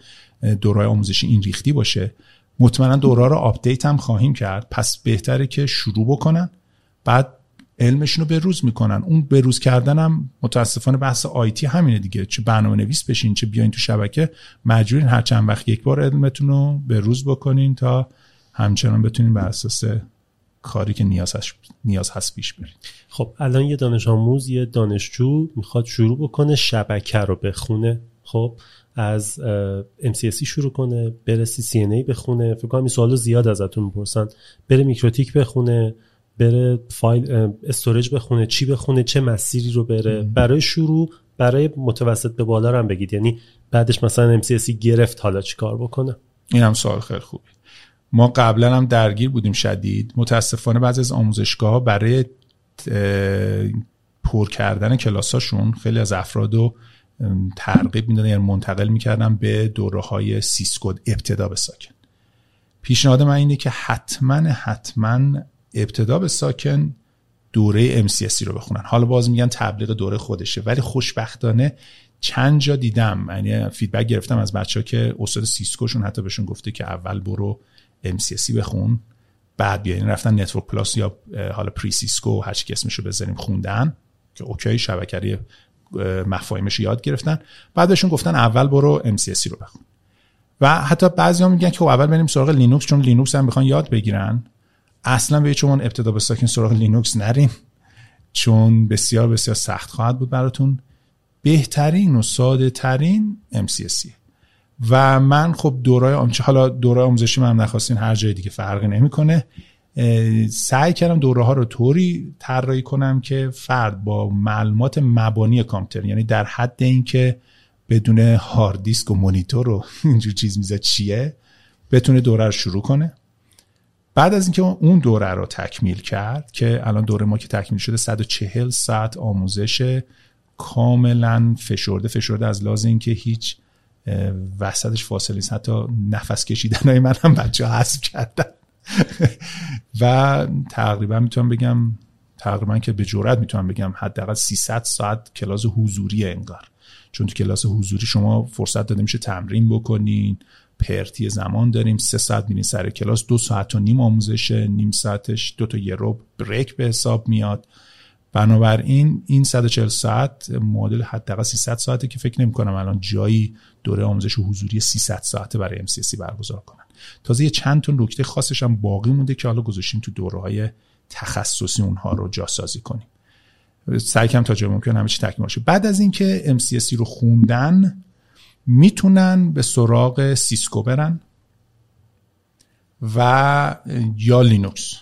دوره های آموزشی این ریختی باشه مطمئنا دوره رو update هم خواهیم کرد. پس بهتره که شروع بکنن بعد علمشون رو به روز می‌کنن. اون به روز کردن هم متاسفانه بحث IT همینه دیگه. چه برنامه نویس بشین چه بیاین تو شبکه مجبورین هر چند وقت یک بار علمتون رو به روز بکنین تا همچنان بتونین بر اساس کاری که نیاز نیاز هست پیش برین. خب الان یه دانش آموز یه دانشجو می‌خواد شروع بکنه شبکه رو بخونه. خب از MCSE شروع کنه بره CCNA بخونه. فکر کنم این سوالو زیاد ازتون می‌پرسن. بره میکروتیک بخونه بره file storage بخونه چی بخونه چه مسیری رو بره. برای شروع برای متوسط به بالا هم بگید. یعنی بعدش مثلا MCSE گرفت حالا چی کار بکنه؟ این هم سوال خیلی خوبی. ما قبلا هم درگیر بودیم شدید. متاسفانه بعضی از آموزشگاه برای پر کردن کلاساشون خیلی از افراد رو ترغیب می‌دادن یعنی منتقل می‌کردن به دوره های سیسکو ابتدا به ساکن. پیشنهاد من اینه که حتما حتما ابتدا به ساکن دوره MCSE رو بخونن. حالا باز میگن تبلیغ دوره خودشه ولی خوشبختانه چند جا دیدم. یعنی feedback گرفتم از بچه ها که استاد سیسکوشون حتی بهشون گفته که اول برو MCSE بخون بعد بیاین. رفتن Network Plus یا حالا pre سیسکو هر چی اسمشو بذاریم خوندن که OK شبکه مفاهیمش یاد گرفتن. بعدشون گفتن اول برو MCSE رو بخون. و حتی بعضی ها میگن که خب اول بریم سراغ لینوکس چون لینوکس هم بخوان یاد بگیرن. اصلا به شما ابتدا به ساکن سراغ لینوکس نریم چون بسیار بسیار سخت خواهد بود براتون. بهترین و ساده ترین MCSE و من خب دورای آموزشی حالا دورای آموزشی من نخواستین هر جای دیگه فرقی نمی‌کنه. سعی کردم دوره ها رو طوری طراحی کنم که فرد با معلومات مبانی کامپیوتر یعنی در حد اینکه بدون هارد دیسک و مونیتور و اینجور چیز میزه چیه بتونه دوره رو شروع کنه. بعد از اینکه اون دوره رو تکمیل کرد که الان دوره ما که تکمیل شده 140 ساعت آموزش کاملا فشرده فشرده از لحاظ اینکه هیچ وسطش فاصله نیست. حتی نفس کشیدن های من هم بچه حذف کردن. و تقریبا می‌تونم بگم تقریبا که به جرات می‌تونم بگم حداقل 300 ساعت کلاس حضوری انگار. چون تو کلاس حضوری شما فرصت داده میشه تمرین بکنین پرتی زمان داریم سه ساعت میرین سر کلاس دو ساعت و نیم آموزشه نیم ساعتش دو تا یه رو بریک به حساب میاد. بنابراین این 140 ساعت معادل حداقل 300 ساعته که فکر نمی کنم الان جایی دوره آموزش حضوری 300 ساعته برای MCSC برگزار کنن. تازه یه چند تا نکته خاصش هم باقی مونده که حالا گذاشتیم تو دوره های تخصصی اونها رو جاسازی کنیم. سعی کم تا جای ممکن همه چی تکمیل باشه. بعد از اینکه MCSC رو خوندن می‌تونن به سراغ سیسکو برن و یا لینوکس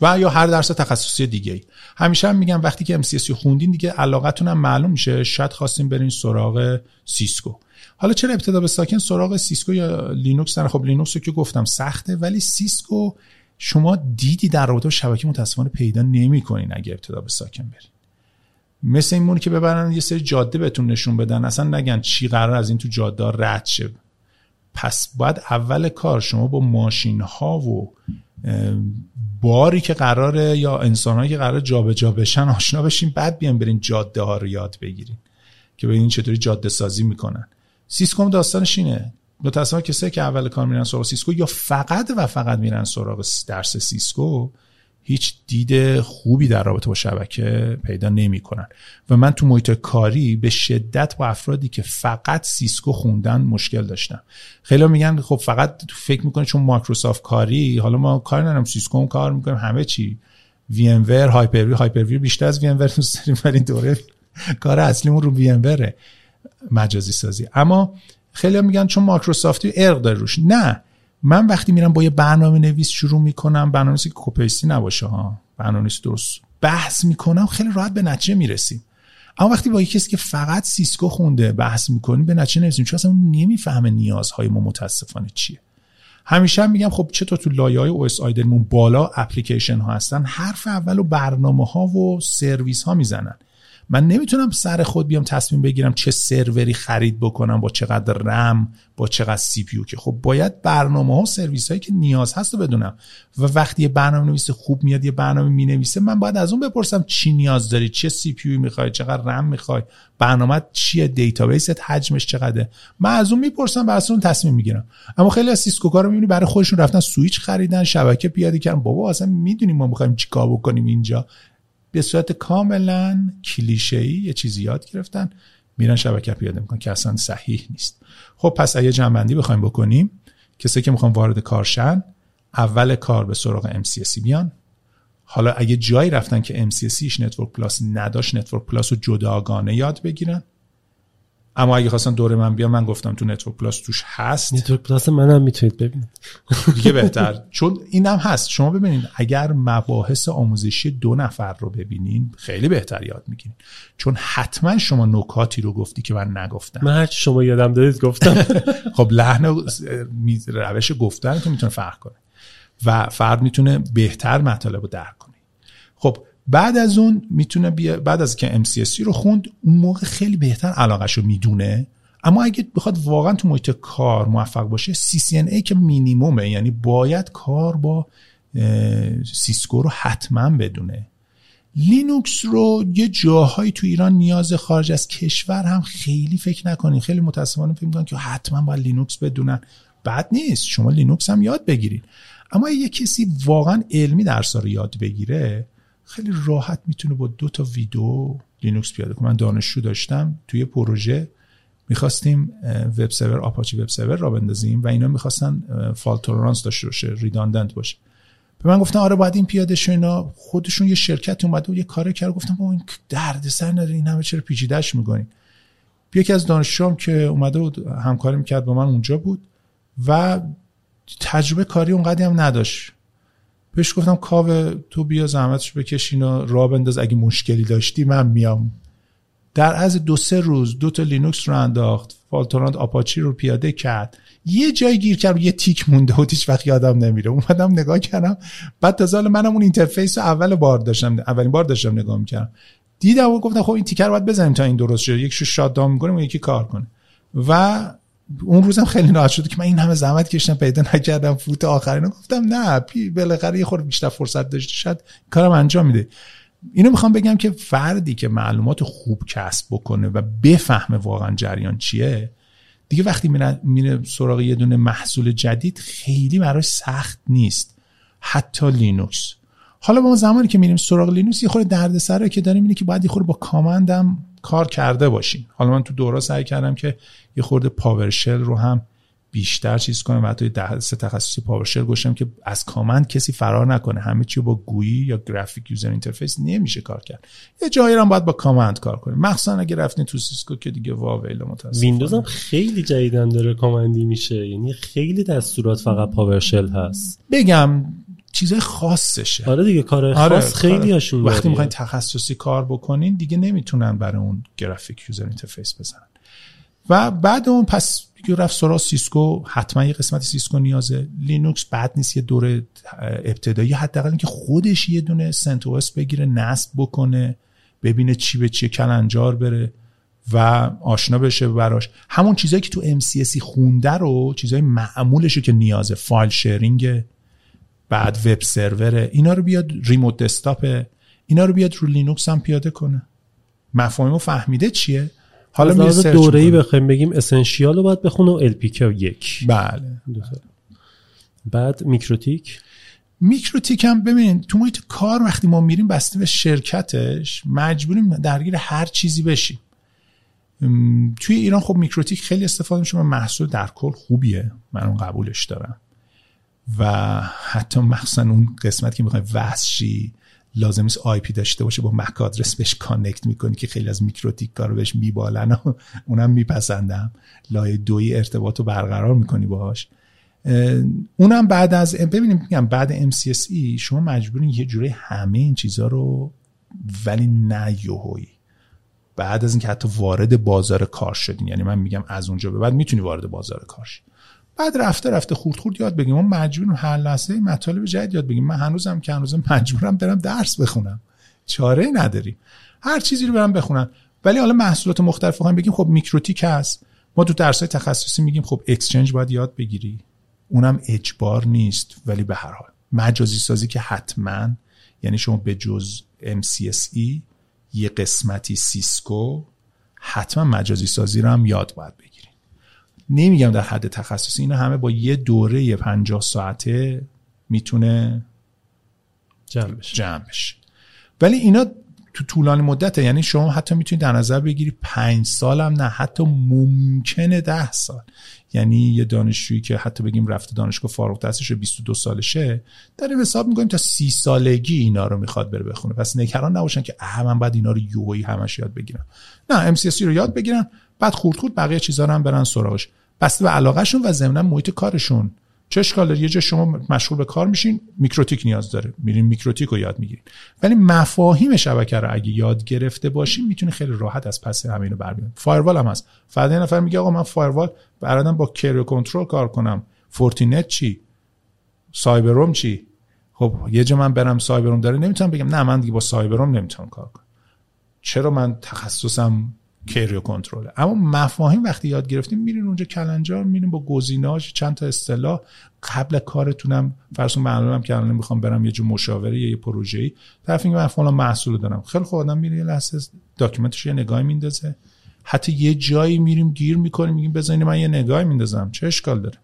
و یا هر درس تخصصی دیگه ای همیشه هم میگم وقتی که MCSE خوندین دیگه علاقتون هم معلوم میشه. شاید خواستیم برین سراغ سیسکو. حالا چرا ابتدا به ساکن سراغ سیسکو یا لینوکس نه خب لینوکس رو که گفتم سخته ولی سیسکو شما دیدی در رابطه با شبکه متاسفانه پیدا نمی‌کنین اگه ابتدا به ساکن برین. مثل این می‌مونه که ببرن یه سری جاده بهتون نشون بدن اصلا نگن چی قرار از این تو جاده رد شه. پس باید اول کار شما با ماشین ها و باری که قراره یا انسانهایی که قرار جابجا بشن آشنا بشین بعد بیان برین جاده ها رو یاد بگیرین که ببینین چطوری جاده سازی می‌کنن. سیسکو داستانش اینه. متاسفانه کسایی که اول کار میرن سراغ سیسکو یا فقط و فقط میرن سراغ درس سیسکو هیچ دید خوبی در رابطه با شبکه پیدا نمی‌کنن. و من تو محیط کاری به شدت با افرادی که فقط سیسکو خوندن مشکل داشتم. خیلی میگن خب فقط فکر می‌کنه چون مایکروسافت کاری حالا ما کار ندارم سیسکو کار می‌کنیم همه چی. وی ام ور هایپر وی هایپر وی بیشتر از وی ام ور دوست داریم ولی دوره کار اصلیمون رو VMware ه مجازی سازی. اما خیلی میگن چون مایکروسافتی عرق داره روش. نه. من وقتی میرم با یه برنامه نویس شروع می‌کنم برنامه که copy paste ی نباشه ها برنامه درست بحث می‌کنم خیلی راحت به نتیجه می‌رسیم. اما وقتی با کسی که فقط سیسکو خونده بحث می‌کنیم به نتیجه نرسیم چون اصلا نمی‌فهمه نیازهای ما متاسفانه چیه. همیشه هم میگم خب چطور تو لایه های OSI بالا اپلیکیشن ها هستن حرف اول و برنامه ها و سرویس ها می‌زنن. من نمی‌تونم سر خود بیام تصمیم بگیرم چه سروری خرید بکنم با چقدر رم با چقدر CPU که. خب باید برنامه ها و سرویس هایی که نیاز هست رو بدونم. و وقتی یه برنامه نویس خوب میاد یه برنامه می نویسه من باید از اون بپرسم چی نیاز داری چه CPU می‌خوای چقدر رم می‌خوای برنامه چیه database ت حجمش چقدره. من از اون می‌پرسم بر اون تصمیم می‌گیرم. اما خیلی از سیسکو کارو می‌بینی برای خودشون رفتن سویچ خریدن شبکه پیاده کردن. بابا اصلا می‌دونیم ما می‌خوایم چیکار بکنیم اینجا. به صورت کاملا کلیشه‌ای یه چیزی یاد گرفتن. میرن شبکه پیاده می‌کنن که اصلا صحیح نیست. خب پس اگه جمع‌بندی بخوایم بکنیم کسی که می‌خوان وارد کار شن اول کار به سراغ MCSE بیان. حالا اگه جایی رفتن که MCSE ش Network Plus نداشت Network Plus رو جداگانه یاد بگیرن. اما اگه خواستن دوره من بیان من گفتم تو Network Plus توش هست. Network Plus منم می‌تونید ببینید. دیگه بهتر. چون اینم هست. شما ببینید اگر مباحث آموزشی دو نفر رو ببینین خیلی بهتر یاد می‌گیرین. چون حتما شما نکاتی رو گفتی که من نگفتم. من هرچی شما یادم دادید گفتم. خب لحن روش گفتن که می‌تونه فرق کنه. و فرد می‌تونه بهتر مطالب رو درک کنه. بعد از اون می‌تونه بیا بعد از که MCSE رو خوند اون موقع خیلی بهتر علاقش رو می‌دونه. اما اگه بخواد واقعا تو محیط کار موفق باشه CCNA که مینیمومه. یعنی باید کار با سیسکو رو حتما بدونه. لینوکس رو یه جاهایی تو ایران نیاز خارج از کشور هم خیلی فکر نکنین. خیلی متاسفانه فکر می‌کنن که حتما باید لینوکس بدونن. بد نیست. شما لینوکس هم یاد بگیرید اما یه کسی واقعا علمی درس رو یاد بگیره خیلی راحت می‌تونه با دو تا ویدیو لینوکس پیاده کنه. من دانشجو داشتم توی پروژه می‌خواستیم web server آپاچی web server راه بندازیم و اینا می‌خواستن fault tolerance داشته باشه redundant باشه. به من گفتن آره باید این پیاده شه اینا. خودشون یه شرکت اومده و یه کار کرد. گفتم با این دردسر نداره این همه چرا پیچیدهش می‌کنین یکی از دانشجوام که اومده بود همکاری می‌کرد با من اونجا بود و تجربه کاری اونقدی هم نداشت. بهش گفتم کاوه تو بیا زحمتش بکشین و راه بنداز. اگه مشکلی داشتی من میام. در عرض دو سه روز دو تا لینوکس راه انداخت fault tolerant آپاچی رو پیاده کرد. یه جای گیر کرد یه تیک مونده و هیچ وقت یادم نمیره. اومدم نگاه کردم بعد تا منم اون interface اول بار داشتم اولین بار داشتم نگاه می‌کردم. دیدم و گفتم خب این تیک رو باید بزنیم تا این درست شد یکیشو shut down می‌کنیم و یکی کار کنه. و اون روزم خیلی ناراحت شد که من این همه زحمت کشیدم پیدا نکردم فوت آخر این گفتم نه پی بالاخره یه خورده بیشتر فرصت داشته شاید کارم انجام میده. اینو می‌خوام بگم که فردی که معلومات خوب کسب بکنه و بفهمه واقعا جریان چیه دیگه وقتی میره, سراغ یه دونه محصول جدید خیلی براش سخت نیست. حتی لینوکس. حالا ما زمانی که میریم سراغ لینوکس یه خورده دردسره که داریم اینه که باید یه خورده با command م کار کرده باشین حالا من تو دوره‌ها سعی کردم که یه خورده PowerShell رو هم بیشتر چیز کنم و حتی دوره تخصصی PowerShell گذاشتم که از command کسی فرار نکنه. همه چی با GUI یا graphic user interface نمیشه کار کرد. یه جایی هم باید با command کار کنیم. مخصوصا اگه رفتین تو سیسکو که دیگه واویلا متاسفانه. ویندوز هم خیلی جدیدا داره command ی میشه. یعنی خیلی دستورات فقط PowerShell هست. بگم چیزای خاصشه. آره دیگه کار آره، خاص خیلی هاشون وقتی می‌خواین تخصصی کار بکنین دیگه نمی‌تونن برای اون graphic user interface بزنن. و بعد اون پس رفت سراغ سیسکو حتما یه قسمت سیسکو نیازه. لینوکس بد نیست یه دور ابتدایی حداقل اینکه خودش یه دونه CentOS بگیره نصب بکنه ببینه چی به چی کلنجار بره و آشنا بشه براش. همون چیزایی که تو MCSE خونده رو چیزای معمولشه که نیازه file sharing بعد web server اینا رو بیاد remote desktop اینا رو بیاد رو لینوکس هم پیاده کنه. مفاهیم فهمیده چیه؟ حالا از دوره ای بخوایم بگیم Essential رو باید بخونه و LPIC. بله. بعد میکروتیک. میکروتیک هم ببینید تو محیط کار وقتی ما میریم بسته به شرکتش مجبوریم درگیر هر چیزی بشیم. توی ایران خب میکروتیک خیلی استفاده میشه محصول در کل خوبیه. من اون قبولش دارم. و حتی مخصوصا اون قسمت که می‌خوای وصل شی لازم نیست IP داشته باشه با MAC address بهش connect می‌کنی که خیلی از میکروتیک کارو بهش میبالن. و اونم میپسندم. لایه دوی ارتباط رو برقرار می‌کنی باهاش. اونم بعد از ببینیم میگم بعد MCSE شما مجبورین یه جوری همه این چیزها رو ولی نه یهویی بعد از اینکه حتی وارد بازار کار شدین. یعنی من میگم از اونجا به بعد می‌تونی وارد بازار کار شی. بعد رفته رفته خرد خرد یاد بگیم ما مجبوریم هر لحظه مطالب جدید یاد بگیم من هنوزم که هنوزم مجبورم برم درس بخونم. چاره نداریم. هر چیزی رو برم بخونم. ولی حالا محصولات مختلف خواهیم بگیم. خب میکروتیک هست. ما تو درس تخصصی میگیم خب Exchange باید یاد بگیری. اونم اجبار نیست. ولی به هر حال. مجازی سازی که حتما یعنی شما به جز MCSE یه قسمتی سیسکو حتما مجازی سازی رو هم یاد باید بگیریم نمیگم در حد تخصصی اینا همه با یه دوره 50 ساعته می‌تونه جمع بشه. جمع بشه. ولی اینا تو طولانی مدته یعنی شما حتی می‌تونید در نظر بگیری پنج سال هم نه حتی ممکنه ده سال. یعنی یه دانشجویی که حتی بگیم رفته دانشگاه فارغ التحصیلش 22 سالشه داریم حساب می‌کنیم تا سی سالگی اینا رو می‌خواد بره بخونه. پس نگران نباشن که اه من بعد اینا رو یوهی همش یاد بگیرم. نه MCSE رو یاد بگیرن بعد خورد خورد بقیه چیزا رو هم برن سراغش. بسته به علاقهشون و ضمن محیط کارشون. چه اشکال یه جا شما مشغول به کار میشین میکروتیک نیاز داره. میرین میکروتیک رو یاد می‌گیرین. ولی مفاهیم شبکه رو اگه یاد گرفته باشین می‌تونی خیلی راحت از پس همینو بر بیارین. firewall هم هست. فردا یه نفر میگه آقا من firewall بلدم با Kerio Control کار کنم. Fortinet چی؟ Cyberoam چی؟ خب یه جا من برم Cyberoam داره نمی‌تونم بگم. نه من دیگه با Cyberoam نمی‌تونم کار کنم. چرا من تخصصم Kerio Control اما مفاهیم وقتی یاد گرفتیم میرین اونجا کلنجار میرین با گزینه‌هاش چند تا اصطلاح. قبل کارتونم فرض معلومم که الان می‌خوام برم یه جا مشاوره یه پروژه‌ای. طرف میگه من فلان محصول دارم. خیلی خوب آدم میره یه لحظه document ش یه نگاهی میندازه. حتی یه جایی میریم گیر می‌کنیم میگیم بزنین من یه نگاهی میندازم. چه اشکال داره؟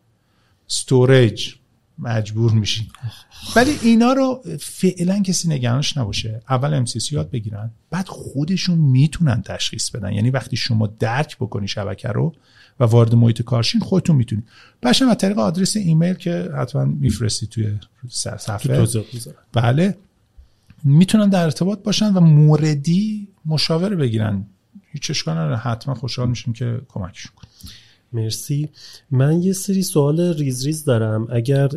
storage مجبور میشین. ولی اینا رو فعلا کسی نگرانش نباشه. اول MCSE یاد بگیرن بعد خودشون می‌تونن تشخیص بدن. یعنی وقتی شما درک بکنی شبکه رو و وارد محیط کار شین خودتون می‌تونید. باشم از طریق آدرس ایمیل که حتما میفرستی توی صفحه. بله. می‌تونن در ارتباط باشن و موردی مشاوره بگیرن. هیچ اشکال نداره. حتما خوشحال میشیم که کمکشون کنیم مرسی. من یه سری سوال ریز ریز دارم. اگر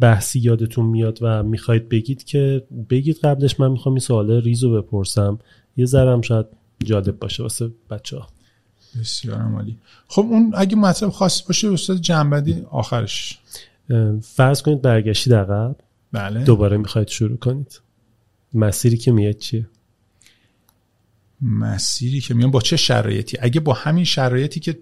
بحثی یادتون میاد و می‌خواید بگید که بگید قبلش من می‌خوام این سوال ریز رو بپرسم. یه ذرم شاید جالب باشه واسه بچه ها بسیار عمالی خب اون اگه مطلب خاصی باشه استاد جنبدی آخرش. فرض کنید برگشتی عقب. بله. دوباره می‌خواید شروع کنید. مسیری که میاد چیه؟ مسیری که میان با چه شرایطی؟ اگه با همین شرایطی که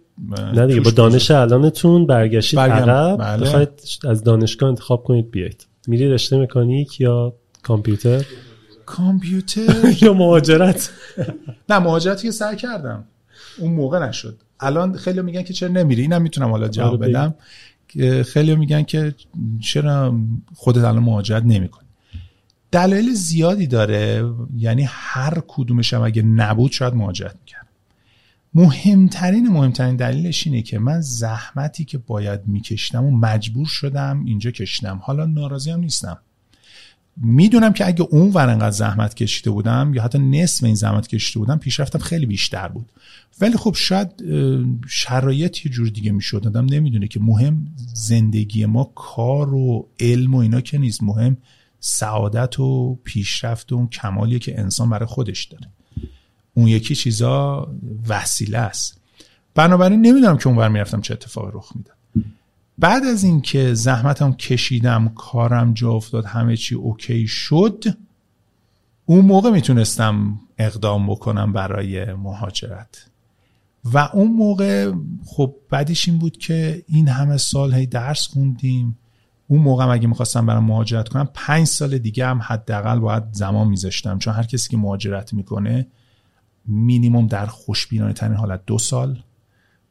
نه دیگه با دانش الانتون برگشتید عقب بله. بخواید از دانشگاه انتخاب کنید بیایید. میری رشته مکانیک یا کامپیوتر؟ کامپیوتر. یا مهاجرت؟ نه مهاجرتی که سعی کردم. اون موقع نشد. الان خیلی میگن که چرا نمیری؟ اینم می‌تونم حالا جواب آره، بدم. خیلی میگن که چرا خودت الان مهاجرت نمی‌کنی؟ دلایل زیادی داره. یعنی هر کدومش هم اگه نبود شاید مهاجرت می‌کرد. مهمترین مهمترین دلیلش اینه که من زحمتی که باید میکشتم و مجبور شدم اینجا کشیدم حالا ناراضی هم نیستم. می‌دونم که اگه اون ور انقدر زحمت کشیده بودم یا حتی نصف این زحمت کشیده بودم پیشرفتم خیلی بیشتر بود. ولی خب شاید شرایط یه جور دیگه می‌شد. آدم نمی‌دونه که مهم زندگی ما کار و علم و اینا که نیست. مهم سعادت و پیشرفت و اون کمالیه که انسان برای خودش داره. اون یکی چیزا وسیله است. بنابراین نمی‌دونم که اونور می‌رفتم چه اتفاقی رخ می‌داد. بعد از اینکه زحمتم کشیدم کارم جا افتاد همه چی اوکی شد اون موقع می‌تونستم اقدام بکنم برای مهاجرت. و اون موقع خب بعدش این بود که این همه سال هی درس خوندیم. اون موقع اگه می‌خواستم برم مهاجرت کنم پنج سال دیگه هم حداقل باید زمان میذاشتم. چون هر کسی که مهاجرت می‌کنه مینیموم در خوشبینانه ترین حالت دو سال.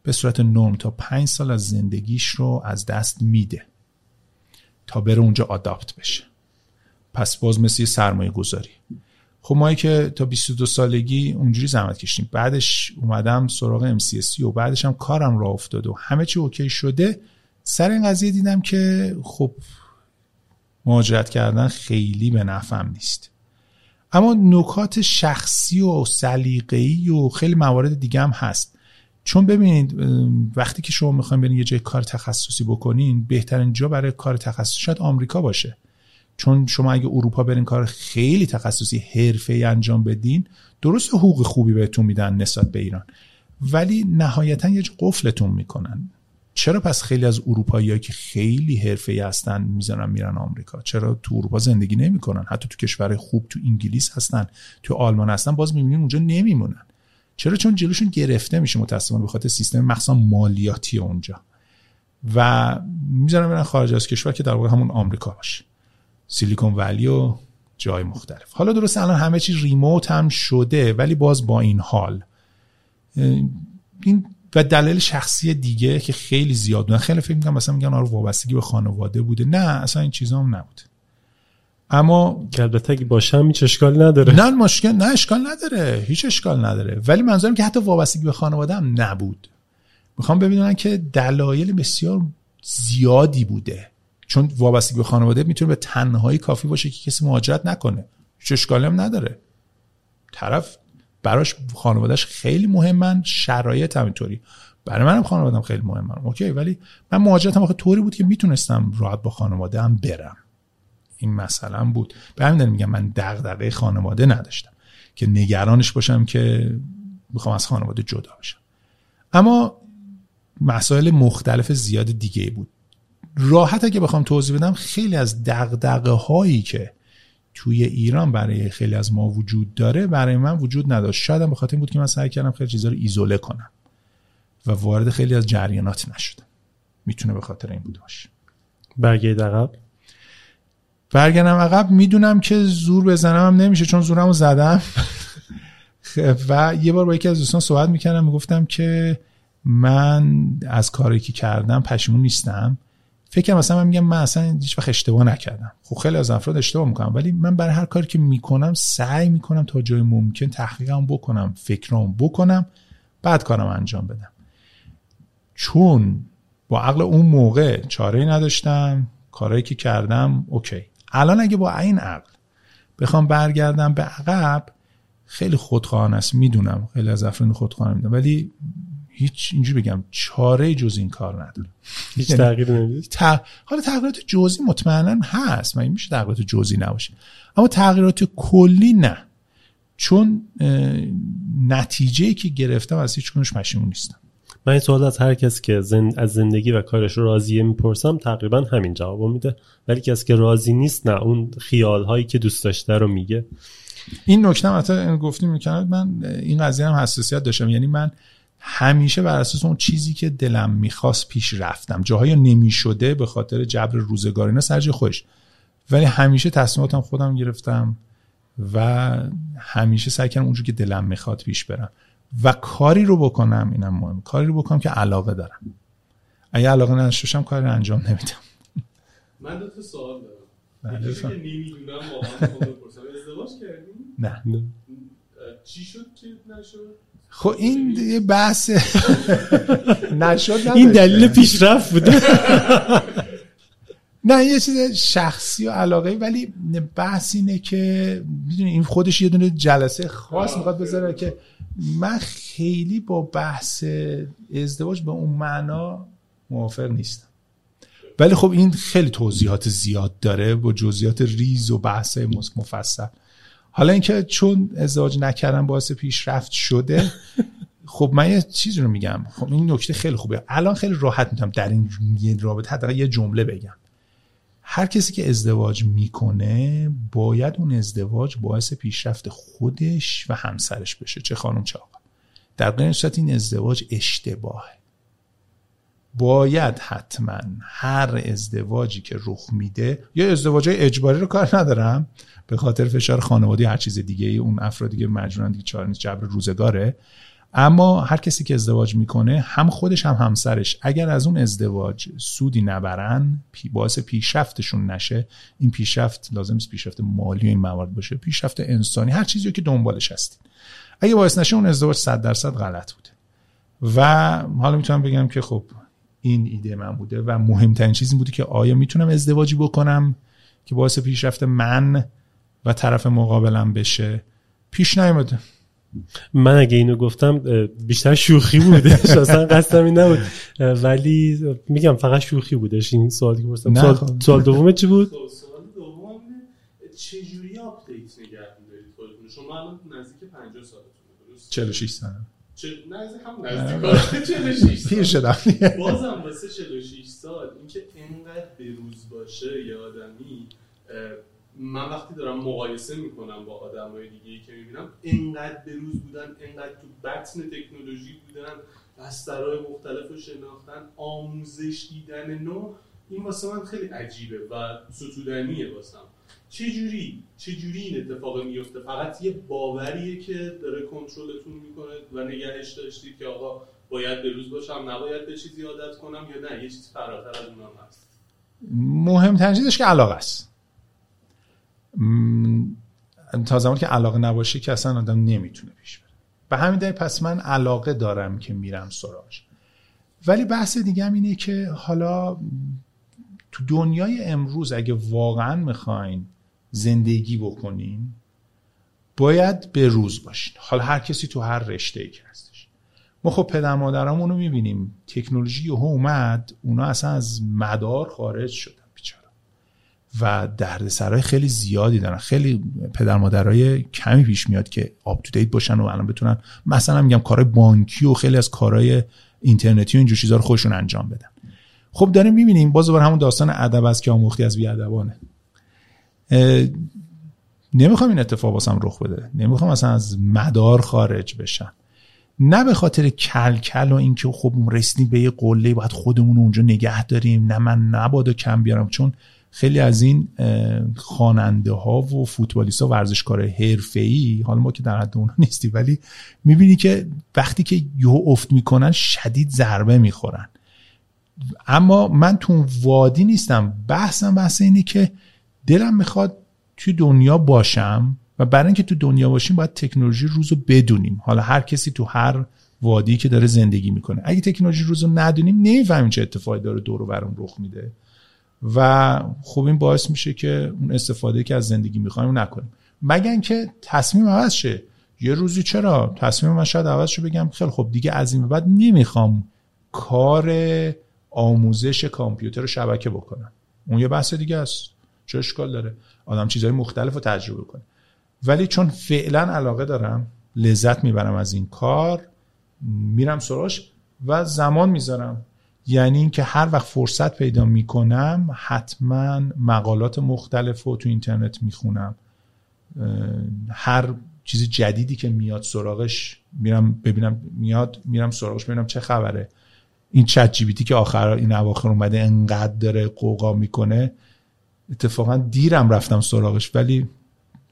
به صورت نرم تا پنج سال از زندگیش رو از دست میده. تا بره اونجا آداپت بشه. پس باز مثل سرمایه گذاری خب ما که تا 22 سالگی اونجوری زحمت کشیم بعدش اومدم سراغ MCSC و بعدش هم کارم را افتاد و همه چی اوکی شده. سر این قضیه دیدم که خب مهاجرت کردن خیلی به نفعم نیست. اما نکات شخصی و سلیقه‌ای و خیلی موارد دیگه هم هست. چون ببینید وقتی که شما می‌خواین برین یه جای کار تخصصی بکنین بهترین جا برای کار تخصصی شاید آمریکا باشه. چون شما اگه اروپا برین کار خیلی تخصصی حرفه انجام بدین درست حقوق خوبی بهتون میدن نسبت به ایران. ولی نهایتا یه قفلتون می‌کنن. چرا پس خیلی از اروپاییایی که خیلی حرفه‌ای هستن می‌زنن میرن آمریکا؟ چرا تو اروپا زندگی نمی‌کنن؟ حتی تو کشور خوب تو انگلیس هستن تو آلمان هستن باز می‌بینین اونجا نمیمونن. چرا؟ چون جلوشون گرفته میشه متاسفانه به خاطر سیستم مخصوصا مالیاتی اونجا. و می‌ذارن برن خارج از کشور که در واقع همون آمریکا باشه. سیلیکون ولی و جای مختلف. حالا درست الان همه چیز ریموت هم شده ولی باز با این حال. این و دلیل شخصی دیگه که خیلی زیاد بودن خیلی فکر می‌کنم مثلا میگن آره وابستگی به خانواده بوده. نه اصلا این چیزا هم نبود. اما که البته اگه باشه هم هیچ اشکال نداره. نه مشکل نه اشکال نداره. هیچ اشکال نداره. ولی منظورم که حتی وابستگی به خانواده هم نبود. می‌خوام ببینم که دلایل بسیار زیادی بوده. چون وابستگی به خانواده می‌تونه به تنهایی کافی باشه که کسی مهاجرت نکنه. هیچ اشکالی هم نداره. طرف براش خانوادهش خیلی مهمن شرایط همینطوری. برای منم خانوادم خیلی مهمن. اوکی ولی من مهاجرتم آخه طوری بود که می‌تونستم راحت با خانواده هم برم. این مثلا بود. به همین میگم من دغدغه خانواده نداشتم که نگرانش باشم که می‌خوام از خانواده جدا بشم. اما مسائل مختلف زیاد دیگه بود. راحت اگه بخوام توضیح بدم خیلی از دغدغه هایی که توی ایران برای خیلی از ما وجود داره برای من وجود نداشت. شاید به خاطر بود که من سعی کردم خیلی چیزا رو ایزوله کنم و وارد خیلی از جریانات نشدم. می‌تونه به خاطر این بوده باشه. برگه عقب. برگردم عقب می‌دونم که زور بزنم هم نمیشه چون زورمو زدم. و یه بار با یکی از دوستان صحبت می‌کردم می‌گفتم که من از کاری که کردم پشیمون نیستم. فکر مثلا من میگم من اصلا هیچ وقت اشتباه نکردم. خب خیلی از افراد اشتباه می‌کنم ولی من برای هر کاری که می‌کنم سعی می‌کنم تا جای ممکن تحقیقم بکنم فکرام بکنم بعد کارم انجام بدم. چون با عقل اون موقع چاره نداشتم کارهایی که کردم اوکی. الان اگه با این عقل بخوام برگردم به عقب خیلی خودخواهان است. می‌دونم خیلی از افراد خودخواهان می‌دونم ولی هیچ اینجوری بگم چاره جز این کار نداره هیچ یعنی تغییر نمی‌دید حالا تغییرات جزئی مطمئنا هست من میشه تغییرات جزئی نباشه؟ اما تغییرات کلی نه. چون نتیجه که گرفتم از هیچ کنش پشیمون نیستم. من این سوال از هر کس که از زندگی و کارش راضیه می‌پرسم تقریبا همین جواب میده. ولی کسی که راضی نیست نه اون خیال هایی که دوست داشته رو میگه. این نکته هم گفتیم می‌کنم من این قضیه هم حساسیت داشتم. یعنی من همیشه بر اساس اون چیزی که دلم می‌خواست پیش رفتم. جاهای نمی‌شده به خاطر جبر روزگار اینا سرج خوش ولی همیشه تصمیماتم خودم گرفتم و همیشه سعی کردم اونجور که دلم می‌خواد پیش برم. و کاری رو بکنم اینم مهم. کاری رو بکنم که علاقه دارم. اگه علاقه نداشته کاری رو انجام نمیدم. من دو تا سوال دارم. بله که نمی‌دونم ازدواج کردیم نه. چی شد چی نشد؟ خب این یه بحث نشد این دلیل پیشرفت بوده نه یه چیز شخصی و علاقه ولی بحث اینه که می‌دونی این خودش یه دونه جلسه خاص می‌خواد بذاره که من خیلی با بحث ازدواج به اون معنا موافق نیستم. ولی خب این خیلی توضیحات زیاد داره با جزئیات ریز و بحث مفصل. حالا اینکه چون ازدواج نکردم باعث پیشرفت شده خب من یه چیزی رو میگم. خب این نکته خیلی خوبه. الان خیلی راحت می‌تونم در این رابطه حداقل یه جمله بگم. هر کسی که ازدواج می‌کنه باید اون ازدواج باعث پیشرفت خودش و همسرش بشه. چه خانم چه آقا. در غیر این ازدواج اشتباهه. باید حتما هر ازدواجی که رخ میده یا ازدواج اجباری رو کار ندارم به خاطر فشار خانوادی هر چیز دیگه ای اون افرادی که مجبورن دیگه چهار جبر روزگاره. اما هر کسی که ازدواج می‌کنه هم خودش هم همسرش اگر از اون ازدواج سودی نبرن باعث پیشرفتشون نشه. این پیشرفت لازم نیست پیشرفت مالی این موارد باشه پیشرفت انسانی هر چیزی که دنبالش هستین. اگه باعث نشه اون ازدواج 100 درصد غلط بوده. و حالا می‌تونم بگم که خب این ایده من بوده و مهمترین چیزی بوده که آیا می‌تونم ازدواجی بکنم که باعث پیشرفت من و طرف مقابلم بشه؟ پیش نیومده. من اگه اینو گفتم بیشتر شوخی بودش اصلا قصدم این نبود. ولی میگم فقط شوخی بودش این سوالی که پرسیدم. سوال, خب. سوال دوم چی بود؟ سوال دوم چجوری update نگه می‌دارید خودتون؟ شما الان نزدیک 50 سالتونه درست 46 سنه چه نزدیک هم نزدیک. 46 پیر شدم. بازم واسه 46 سال. اینکه اینقدر بروز باشه یه آدمی من وقتی دارم مقایسه می‌کنم با آدم های دیگه که می‌بینم اینقدر بروز بودن اینقدر تو بطن تکنولوژی بودن بسترهای مختلف رو شناختن آموزش دیدن نو این واسه من خیلی عجیبه و ستودنیه واسم. چجوری چجوری این اتفاق میفته؟ فقط یه باوریه که داره کنترلتون می‌کنه و نگهش داشتید که آقا باید بروز باشم نباید به چیزی عادت کنم یا نه؟ یه چیز فراتر از اونم هست. مهمترین چیزش که علاقه است. تا زمانی که علاقه نباشه که اصلا آدم نمی‌تونه پیش بره. به همین دلیل پس من علاقه دارم که میرم سراغش. ولی بحث دیگه هم اینه که حالا تو دنیای امروز اگه واقعا می‌خواین زندگی بکنین باید به روز باشین. حالا هر کسی تو هر رشته ای که هستش. ما خب پدر مادرامون رو می‌بینیم. تکنولوژی یهو اومد اونا اصلا از مدار خارج شد و دردسرای خیلی زیادی دارن. خیلی پدر مادرای کمی پیش میاد که آپ تو دیت باشن و الان بتونن مثلا میگم کارهای بانکی و خیلی از کارهای اینترنتی و اینجور چیزا رو خودشون انجام بدن. خب داریم می‌بینیم باز بر همون داستان ادب است که آموختی از بیادبانه. نمی‌خوام این اتفاق واسم رخ بده. نمی‌خوام اصلا از مدار خارج بشن نه به خاطر کل کل و اینکه خب رسیدیم به یه قله باید خودمون اونجا نگه داریم. نه من نبادا کم بیارم چون خیلی از این خواننده ها و فوتبالیست ها ورزشکار ای حالا ما که در حد اونا نیستیم ولی می‌بینی که وقتی که یهو افت می‌کنن شدید ضربه می‌خورن. اما من تو وادی نیستم. بحثم بحث اینه که دلم می‌خواد توی دنیا باشم و برای اینکه تو دنیا باشیم باید تکنولوژی روزو بدونیم. حالا هر کسی تو هر وادی که داره زندگی می‌کنه. اگه تکنولوژی روزو ندونیم نمی‌فهمیم چه اتفاقی داره دور و برم رخ میده. و خب این باعث میشه که اون استفاده که از زندگی می‌خوایم نکنیم. مگر اینکه تصمیم عوض شه. یه روزی چرا؟ تصمیم من شاید عوض شه بگم خیلی خب دیگه از این بعد نمی‌خوام کار آموزش کامپیوتر رو شبکه بکنم. اون یه بحث دیگه است. چه اشکال داره؟ آدم چیزهای مختلف رو تجربه کنه. ولی چون فعلا علاقه دارم لذت می‌برم از این کار میرم سراغش و زمان می‌ذارم. یعنی اینکه هر وقت فرصت پیدا می‌کنم حتما مقالات مختلف رو تو اینترنت می‌خونم. هر چیز جدیدی که میاد سراغش میرم ببینم میاد میرم سراغش ببینم چه خبره. این چت جی که آخر این اواخر اومده انقدر داره قوقا می‌کنه. اتفاقا دیرم رفتم سراغش ولی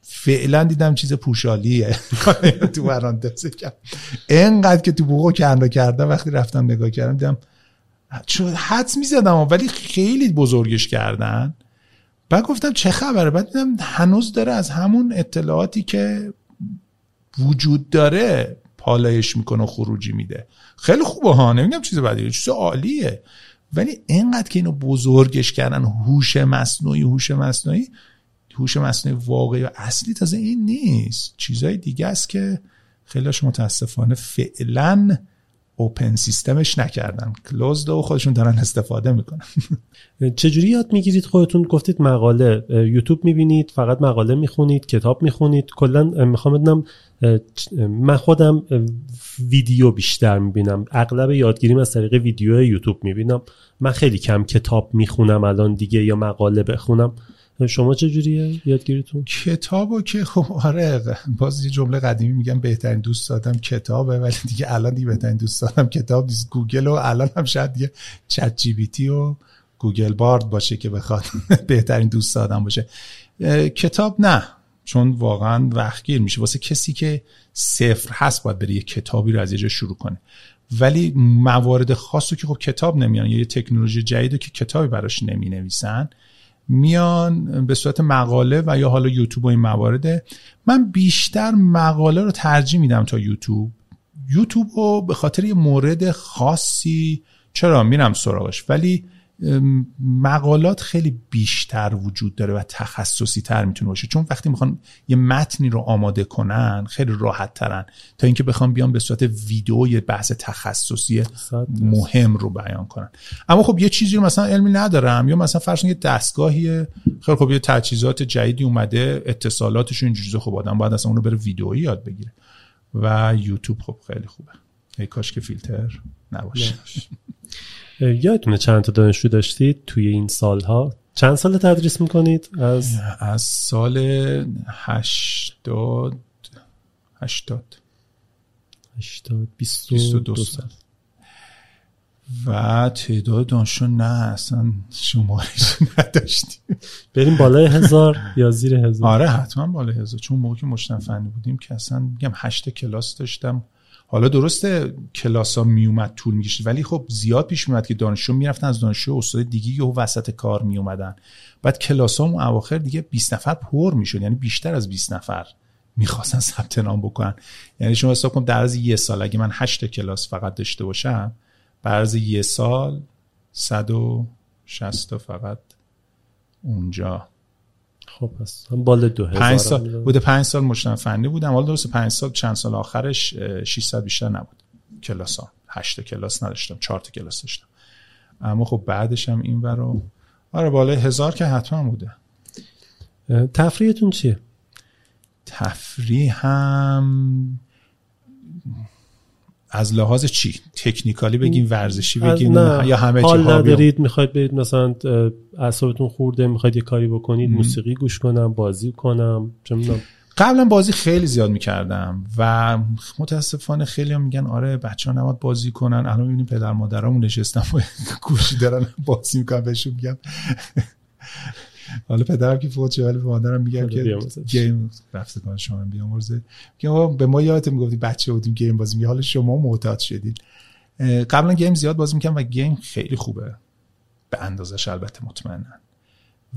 فعلا دیدم چیز پوشالیه. تو پرانتز انقدر که تو بوقو کنده کرده وقتی رفتم نگاه کردم دیدم چون حدس می‌زدم ولی خیلی بزرگش کردن. بعد گفتم چه خبره؟ بعد دیدم هنوز داره از همون اطلاعاتی که وجود داره پالایش می‌کنه و خروجی میده. خیلی خوبه ها نمیگم چیز بدی چیز عالیه. ولی اینقدر که اینو بزرگش کردن هوش مصنوعی هوش مصنوعی هوش مصنوعی واقعی و اصلی تازه این نیست. چیزای دیگه است که خیلیش متاسفانه فعلا اوپن سیستمش نکردن. کلوزد و خودشون دارن استفاده می‌کنن. چجوری یاد می‌گیرید خودتون؟ گفتید مقاله. یوتیوب می‌بینید فقط مقاله می‌خونید کتاب می‌خونید. کلا می‌خوام بدونم من خودم ویدیو بیشتر می‌بینم. اغلب یادگیریم از طریق ویدیو یوتیوب می‌بینم. من خیلی کم کتاب می‌خونم الان دیگه یا مقاله بخونم. شما چه جوریه یادگیریتون؟ کتابو که خب آره باز یه جمله قدیمی میگم بهترین دوست آدم کتابه ولی دیگه الان دیگه بهترین دوست آدم کتاب نیست. گوگل و الان هم شاید دیگه ChatGPT و Google Bard باشه که بخواد بهترین دوست آدم باشه. کتاب نه چون واقعا وقتگیر میشه. واسه کسی که صفر هست باید بره یه کتابی رو از یه شروع کنه. ولی موارد خاص رو که خب کتاب نمیان یا یه تکنولوژی جدید که کتابی براش نمی نویسن میان به صورت مقاله و یا حالا یوتیوب و این موارده. من بیشتر مقاله رو ترجیح میدم تا یوتیوب. یوتیوب رو به خاطر یه مورد خاصی چرا؟ میرم سراغش. ولی مقالات خیلی بیشتر وجود داره و تخصصی تر می‌تونه باشه. چون وقتی می‌خوان یه متنی رو آماده کنن خیلی راحت ترن. تا اینکه بخوام بیان به صورت ویدیو یه بحث تخصصی مهم رو بیان کنن. اما خب یه چیزی رو مثلا علمی ندارم. یا مثلا فرض یه دستگاهی خیلی خب یه تجهیزات جدیدی اومده. اتصالاتش اینجوری خب آدم باید اصلا اونو بره ویدئویی یاد بگیره. و یوتیوب خب خیلی خوبه. ای کاش که فیلتر نباشه. یادتونه چند تا دانشجو داشتید توی این سالها؟ چند سال تدریس می‌کنید از؟ از سال هشتاد هشتاد. هشتاد بیست و دو سال. و تعداد دانشجو نه اصلا شمارش نداشتیم. بریم بالای هزار یا زیر هزار؟ آره حتما بالای هزار. چون موقع که مشتن فنی بودیم که اصلا میگم هشت کلاس داشتم. حالا درسته کلاس ها میومد طول می‌کشید ولی خب زیاد پیش میومد که دانشجو می‌رفتن از دانشجو استاد دیگه و وسط کار میومدن بعد کلاس اون اواخر دیگه 20 نفر پر می‌شد یعنی بیشتر از 20 نفر می‌خواستن ثبت نام بکنن. یعنی شما حساب کن در از یه سال اگه من 8 کلاس فقط داشته باشم بر از یه سال 160 فقط اونجا. خب پس دو پنج سال بوده پنج سال مشتن فنی بودم. حالا درست پنج سال چند سال آخرش 600 بیشتر نبود. کلاس ها. هشت کلاس نداشتم چهار کلاس داشتم. اما خب بعدش هم این برو آره بالای هزار که حتما بوده. تفریحتون چیه؟ تفریح هم از لحاظ چی؟ تکنیکالی بگیم ورزشی بگیم نه. یا همه حال ندارید می‌خواید برید مثلا اعصابتون خورده می‌خواید یه کاری بکنید موسیقی گوش کنم بازی کنم چه قبلا بازی خیلی زیاد می‌کردم و متاسفانه خیلی هم میگن آره بچه ها نماد بازی کنن. الان می‌بینیم پدر مادرامون نشستم و گوشی دارن بازی می‌کنن بهشون میگم. حالا پدرم که فوت شد ولی به مادرم میگم که game رفته شما بیامرزه که به ما یادته می‌گفتی بچه بودیم game بازی می حالا شما معتاد شدید. قبلا game زیاد بازی می‌کنم و game خیلی خوبه. به اندازش البته مطمئنا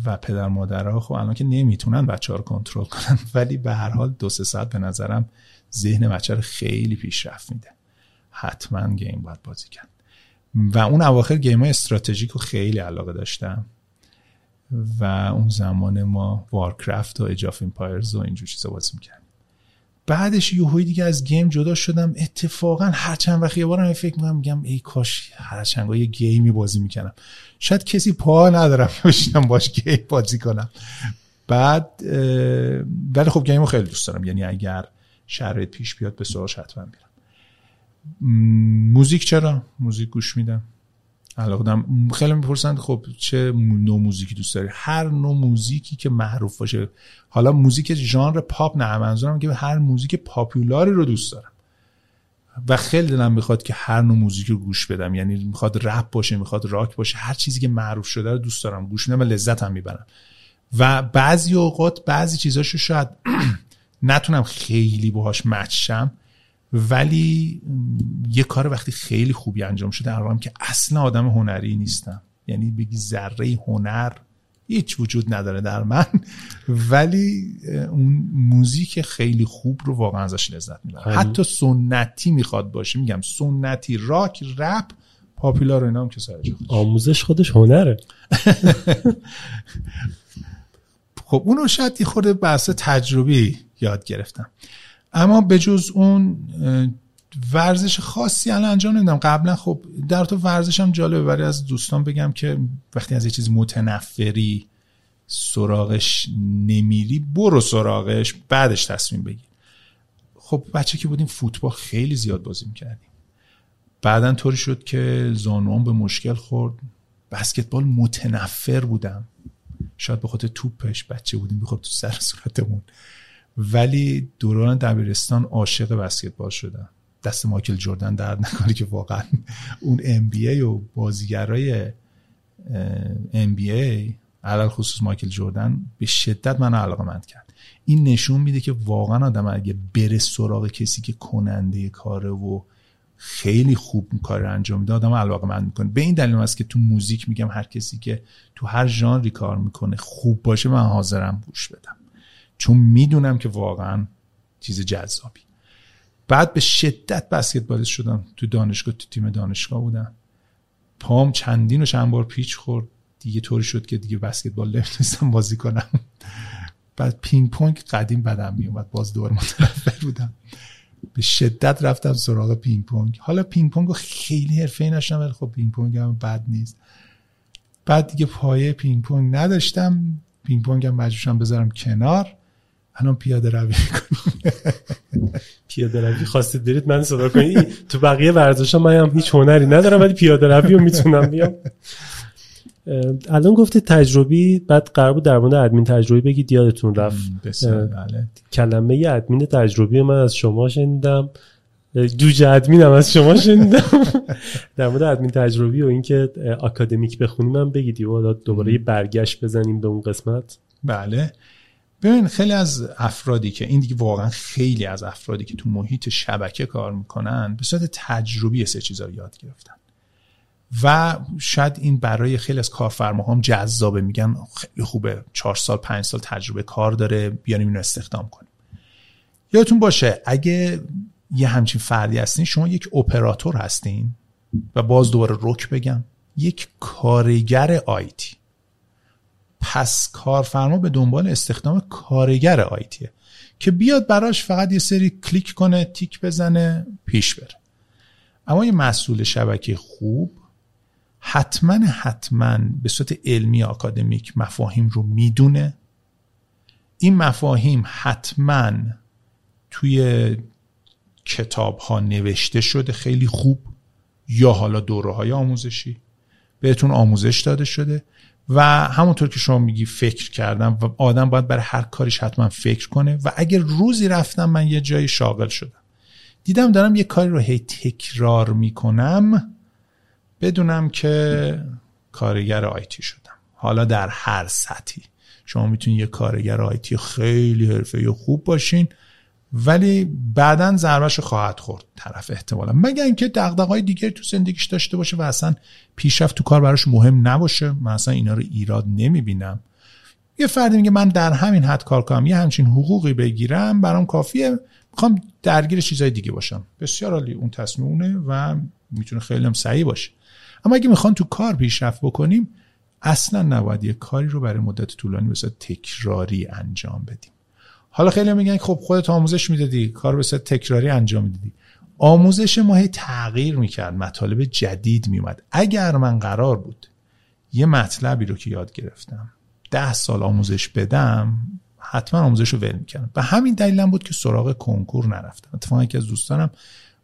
و پدر مادرها خب الان که نمی‌تونن بچه ها رو کنترل کنن ولی به هر حال دو سه ساعت به نظرم ذهن بچه رو خیلی پیشرفت میده. حتما game باید بازی کرد. و اون اواخر game های استراتژیک رو خیلی علاقه داشتم. و اون زمان ما Warcraft و Age of Empires و اینجور چیزا بازی می‌کردیم. بعدش یه دیگه از game جدا شدم. اتفاقا هر چند وقت یه بارم فکر می‌کنم میگم ای کاش هر چند یه game ی بازی می‌کنم شاید کسی پا ندارم بشینم باش game بازی کنم. بعد ولی خب game و خیلی دوست دارم. یعنی اگر شرایط پیش بیاد به سراغش حتما میرم. موزیک چرا؟ موزیک گوش میدم. علاقه خیلی می‌پرسند خب چه نوع موزیکی دوست داری؟ هر نوع موزیکی که معروف باشه. حالا موزیک ژانر پاپ نه. منظورم که هر موزیک popular ی رو دوست دارم. و خیلی دلم می‌خواد که هر نوع موزیک رو گوش بدم. یعنی می‌خواد رپ باشه می‌خواد راک باشه. هر چیزی که معروف شده رو دوست دارم. گوش میدم و لذت هم می‌برم. و بعضی اوقات بعضی چیزاشو شاید نتونم خیلی باهاش مچشم ولی یه کار وقتی خیلی خوبی انجام شده الان که اصلا آدم هنری نیستم. یعنی بگی ذره هنر هیچ وجود نداره در من ولی اون موزیک خیلی خوب رو واقعا ازش لذت می‌برم. حتی سنتی می‌خواد باشه میگم سنتی راک رپ پاپولار اینا هم که سر آموزش خودش هنره. خب اونو شاید یه خورده بحث تجربی یاد گرفتم. اما به جز اون ورزش خاصی الان انجام نمیدم. قبلا خب در تو ورزش هم جالبه برای از دوستان بگم که وقتی از یه چیز متنفری سراغش نمیری برو سراغش بعدش تصمیم بگیر. خب بچه که بودیم فوتبال خیلی زیاد بازی می‌کردیم. بعدا طوری شد که زانوام به مشکل خورد. بسکتبال متنفر بودم. شاید به خاطر توپش بچه بودیم بخور تو سر صورتمون. ولی دوران دبیرستان عاشق بسکتبال شدم. دست مایکل جردن درد نکنه که واقعا اون ام بی ای و بازیگرای ام بی ای علال خصوص مایکل جردن به شدت من علاقه مند کرد. این نشون میده که واقعا آدم اگه بره سراغ کسی که کننده کاره و خیلی خوب کار انجام میده آدم علاقه مند می‌کنه. به این دلیل است که تو موزیک میگم هر کسی که تو هر ژانری کار می‌کنه خوب باشه من حاضرم گوش بدم. چون می‌دونم که واقعا چیز جذابی. بعد به شدت بسکتبالیست شدم تو دانشگاه تو تیم دانشگاه بودم. پام چندین و چند بار پیچ خورد. دیگه طوری شد که دیگه بسکتبال نمی‌تونستم بازی کنم. بعد پینگ پونگ قدیم بدم میومد باز دوباره متنفر بودم. به شدت رفتم سراغ پینگ پونگ. حالا پینگ پونگ رو خیلی حرفه‌ای نشدم ولی خب پینگ پونگ هم بد نیست. بعد دیگه پایه پینگ پونگ نداشتم. پینگ پونگ هم مجبورشم بذارم کنار. الان پیاده روی پیاده روی خواستید برید من صدا کنید تو بقیه ورزش من هم هیچ هنری ندارم ولی پیاده روی رو می‌تونم بیام. الان گفتید تجربی بعد قرار بود در مورد ادمین تجربی بگید یادتون رفت. بله. کلمه ادمین تجربی من از شما شنیدم. جوجه ادمین هم از شما شنیدم. در مورد ادمین تجربی و اینکه اکادمیک بخونیم هم بگید. و دوباره یه برگشت بزنیم به اون قسمت. بله. ببین خیلی از افرادی که این دیگه واقعا خیلی از افرادی که تو محیط شبکه کار می‌کنن به صورت تجربی سه چیزا رو یاد گرفتن. و شاید این برای خیلی از کارفرماها هم جذابه. میگن خیلی خوبه چهار سال پنج سال تجربه کار داره بیانیم اینو استخدام کنیم. یادتون باشه اگه یه همچین فردی هستین شما یک اپراتور هستین و باز دوباره رک بگم یک کارگر آیتی پس کارفرما به دنبال استخدام کارگر آیتیه که بیاد براش فقط یه سری کلیک کنه تیک بزنه پیش بره. اما یه مسئول شبکه خوب حتما حتما به صورت علمی آکادمیک مفاهیم رو می‌دونه. این مفاهیم حتما توی کتاب ها نوشته شده خیلی خوب یا حالا دوره های آموزشی بهتون آموزش داده شده. و همونطور که شما میگی فکر کردم و آدم باید برای هر کاریش حتما فکر کنه و اگر روزی رفتم من یه جایی شاغل شدم. دیدم دارم یه کاری رو هی تکرار می‌کنم بدونم که کارگر آیتی شدم. حالا در هر سطحی. شما می‌تونید یه کارگر آیتی خیلی حرفه خوب باشین. ولی بعدا ضربش خواهد خورد طرف احتمالا. مگر اینکه دغدغه‌های دیگه تو زندگیش داشته باشه و اصلا پیشرفت تو کار براش مهم نباشه؟ من اصلا اینا رو ایراد نمی‌بینم. یه فردی میگه من در همین حد کار کنم یه همچین حقوقی بگیرم برام کافیه. می‌خوام درگیر چیزای دیگه باشم. بسیار عالی اون تصمیم اونه و می‌تونه خیلی هم سعی باشه. اما اگه می‌خوان تو کار پیشرفت بکنیم اصلا نباید یه کاری رو برای مدت طولانی به تکراری انجام بدیم. حالا خیلی میگن خب خودت آموزش می‌دادی کار به تکراری انجام می‌دادی. آموزش ما هی تغییر می‌کرد مطالب جدید میومد اگر من قرار بود یه مطلبی رو که یاد گرفتم ده سال آموزش بدم حتما آموزش رو ول می‌کردم. و همین دلیلم بود که سراغ کنکور نرفتم. اتفاقا یکی از دوستانم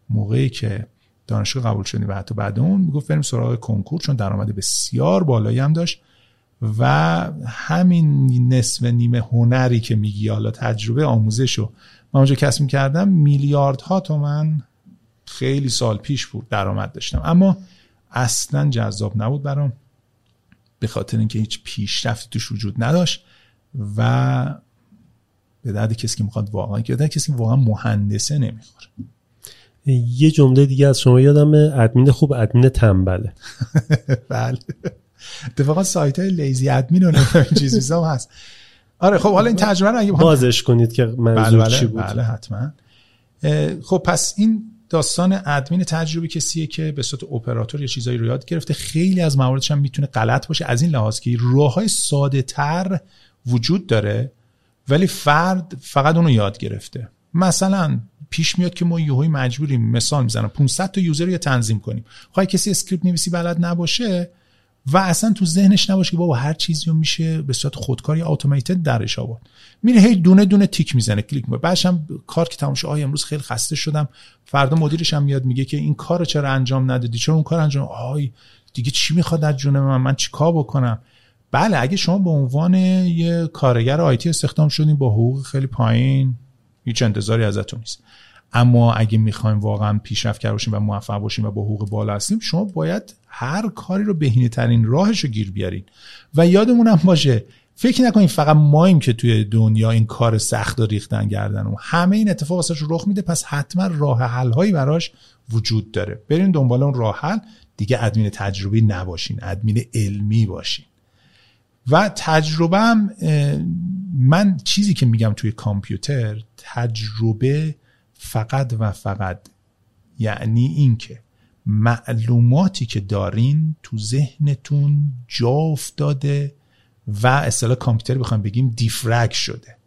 موقعی که دانشگاه قبول شدیم و حتی بعد اون می‌گفت بریم سراغ کنکور چون درآمد بسیار بالایی هم داشت. و همین نصف نیمه هنری که میگی حالا تجربه آموزش رو من اونجا کسب کردم میلیاردها تومن خیلی سال پیش بود درآمد داشتم. اما اصلا جذاب نبود برام به خاطر اینکه هیچ پیشرفتی توش وجود نداشت و به درد کسی که می‌خواد واقعا که کسی که واقعا مهندسه نمی‌خوره. یه جمله دیگه از شما یادم ادمین خوب ادمین تنبله. بله. اتفاقا سایت های لیزی ادمین و چیزی هم هست. آره خب حالا این تجربه رو اگه بازش کنید که منظور بله چی بود؟ بله حتما. خب پس این داستان ادمین تجربی کسیه که به صورت اپراتور یا چیزایی رو یاد گرفته. خیلی از مواردش هم می‌تونه غلط باشه. از این لحاظ که راه های ساده تر وجود داره ولی فرد فقط اونو یاد گرفته. مثلا پیش میاد که ما یهوی مجبوریم مثال می‌زنم 500 تا user رو تنظیم کنیم. خواهی کسی script نویسی بلد نباشه و اصلا تو ذهنش نباشه که بابا هر چیزی رو میشه به صورت خودکاری automated درش آورد. میره هی دونه دونه تیک می‌زنه کلیک می‌کنه. بعدش هم کار که تموم آی امروز خیلی خسته شدم. فردا مدیرش هم میاد میگه که این کار چرا انجام ندادی؟ چرا اون کار انجام؟ آی دیگه چی می‌خواد از جون من؟ من چیکار بکنم؟ بله اگه شما به عنوان یه کارگر آیتی استخدام شدین با حقوق خیلی پایین هیچ انتظاری ازتون نیست. اما اگه می‌خوایم واقعا پیشرفت کرده باشیم و موفق باشیم و با حقوق بالا هستیم شما باید هر کاری رو بهینه ترین راهش رو گیر بیارین. و یادمون هم باشه فکر نکنید فقط ماییم که توی دنیا این کار سخت و ریختن گردن و همه این اتفاق واسش رخ میده پس حتما راه حل هایی براش وجود داره. برین دنبال اون راه حل دیگه ادمین تجربی نباشین ادمین علمی باشین. و تجربه هم من چیزی که میگم توی کامپیوتر تجربه فقط و فقط یعنی اینکه معلوماتی که دارین تو ذهنتون جا افتاده و اصطلاح کامپیوتر بخوایم بگیم دیفرگ شده.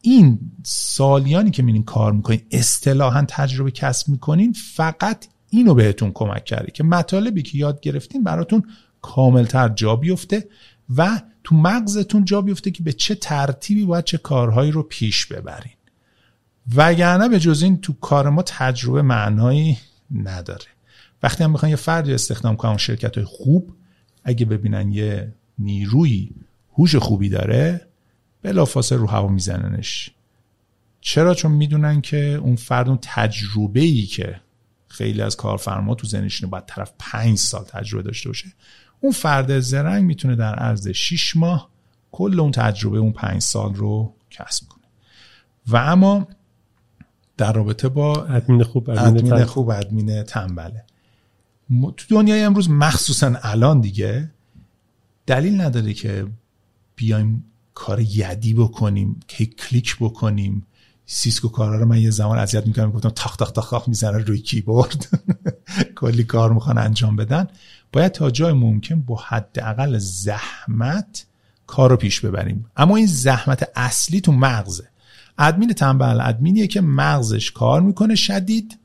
این سالیانی که میرین کار می‌کنین اصطلاحا تجربه کسب می‌کنین فقط اینو بهتون کمک کرده که مطالبی که یاد گرفتین براتون کاملتر جا بیفته و تو مغزتون جا بیفته که به چه ترتیبی باید چه کارهایی رو پیش ببرین. وگرنه به جز این تو کار ما تجربه معنایی نداره. وقتی هم می‌خوان یه فردی استخدام کنن شرکت های خوب اگه ببینن یه نیروی هوش خوبی داره بلافاصله رو هوا میزننش. چرا؟ چون می‌دونن که اون فرد اون تجربه ای که خیلی از کارفرما تو ذهنشونه باید طرف پنج سال تجربه داشته باشه اون فرد زرنگ می‌تونه در عرض 6 ماه کل اون تجربه اون پنج سال رو کسب کنه. و اما در رابطه با ادمین خوب ادمین, خوب ادمین تنبله. تو دنیای امروز مخصوصا الان دیگه دلیل نداره که بیایم کار یدی بکنیم که کلیک بکنیم. Cisco کارا رو من یه زمان اذیت می‌کردم گفتم تاخ تاخ تاخ تاخ می‌زنه روی کیبورد. کلی کار می‌خوان انجام بدن. باید تا جای ممکن با حداقل زحمت کار رو پیش ببریم. اما این زحمت اصلی تو مغزه. ادمین تنبل ادمینیه که مغزش کار می‌کنه شدید.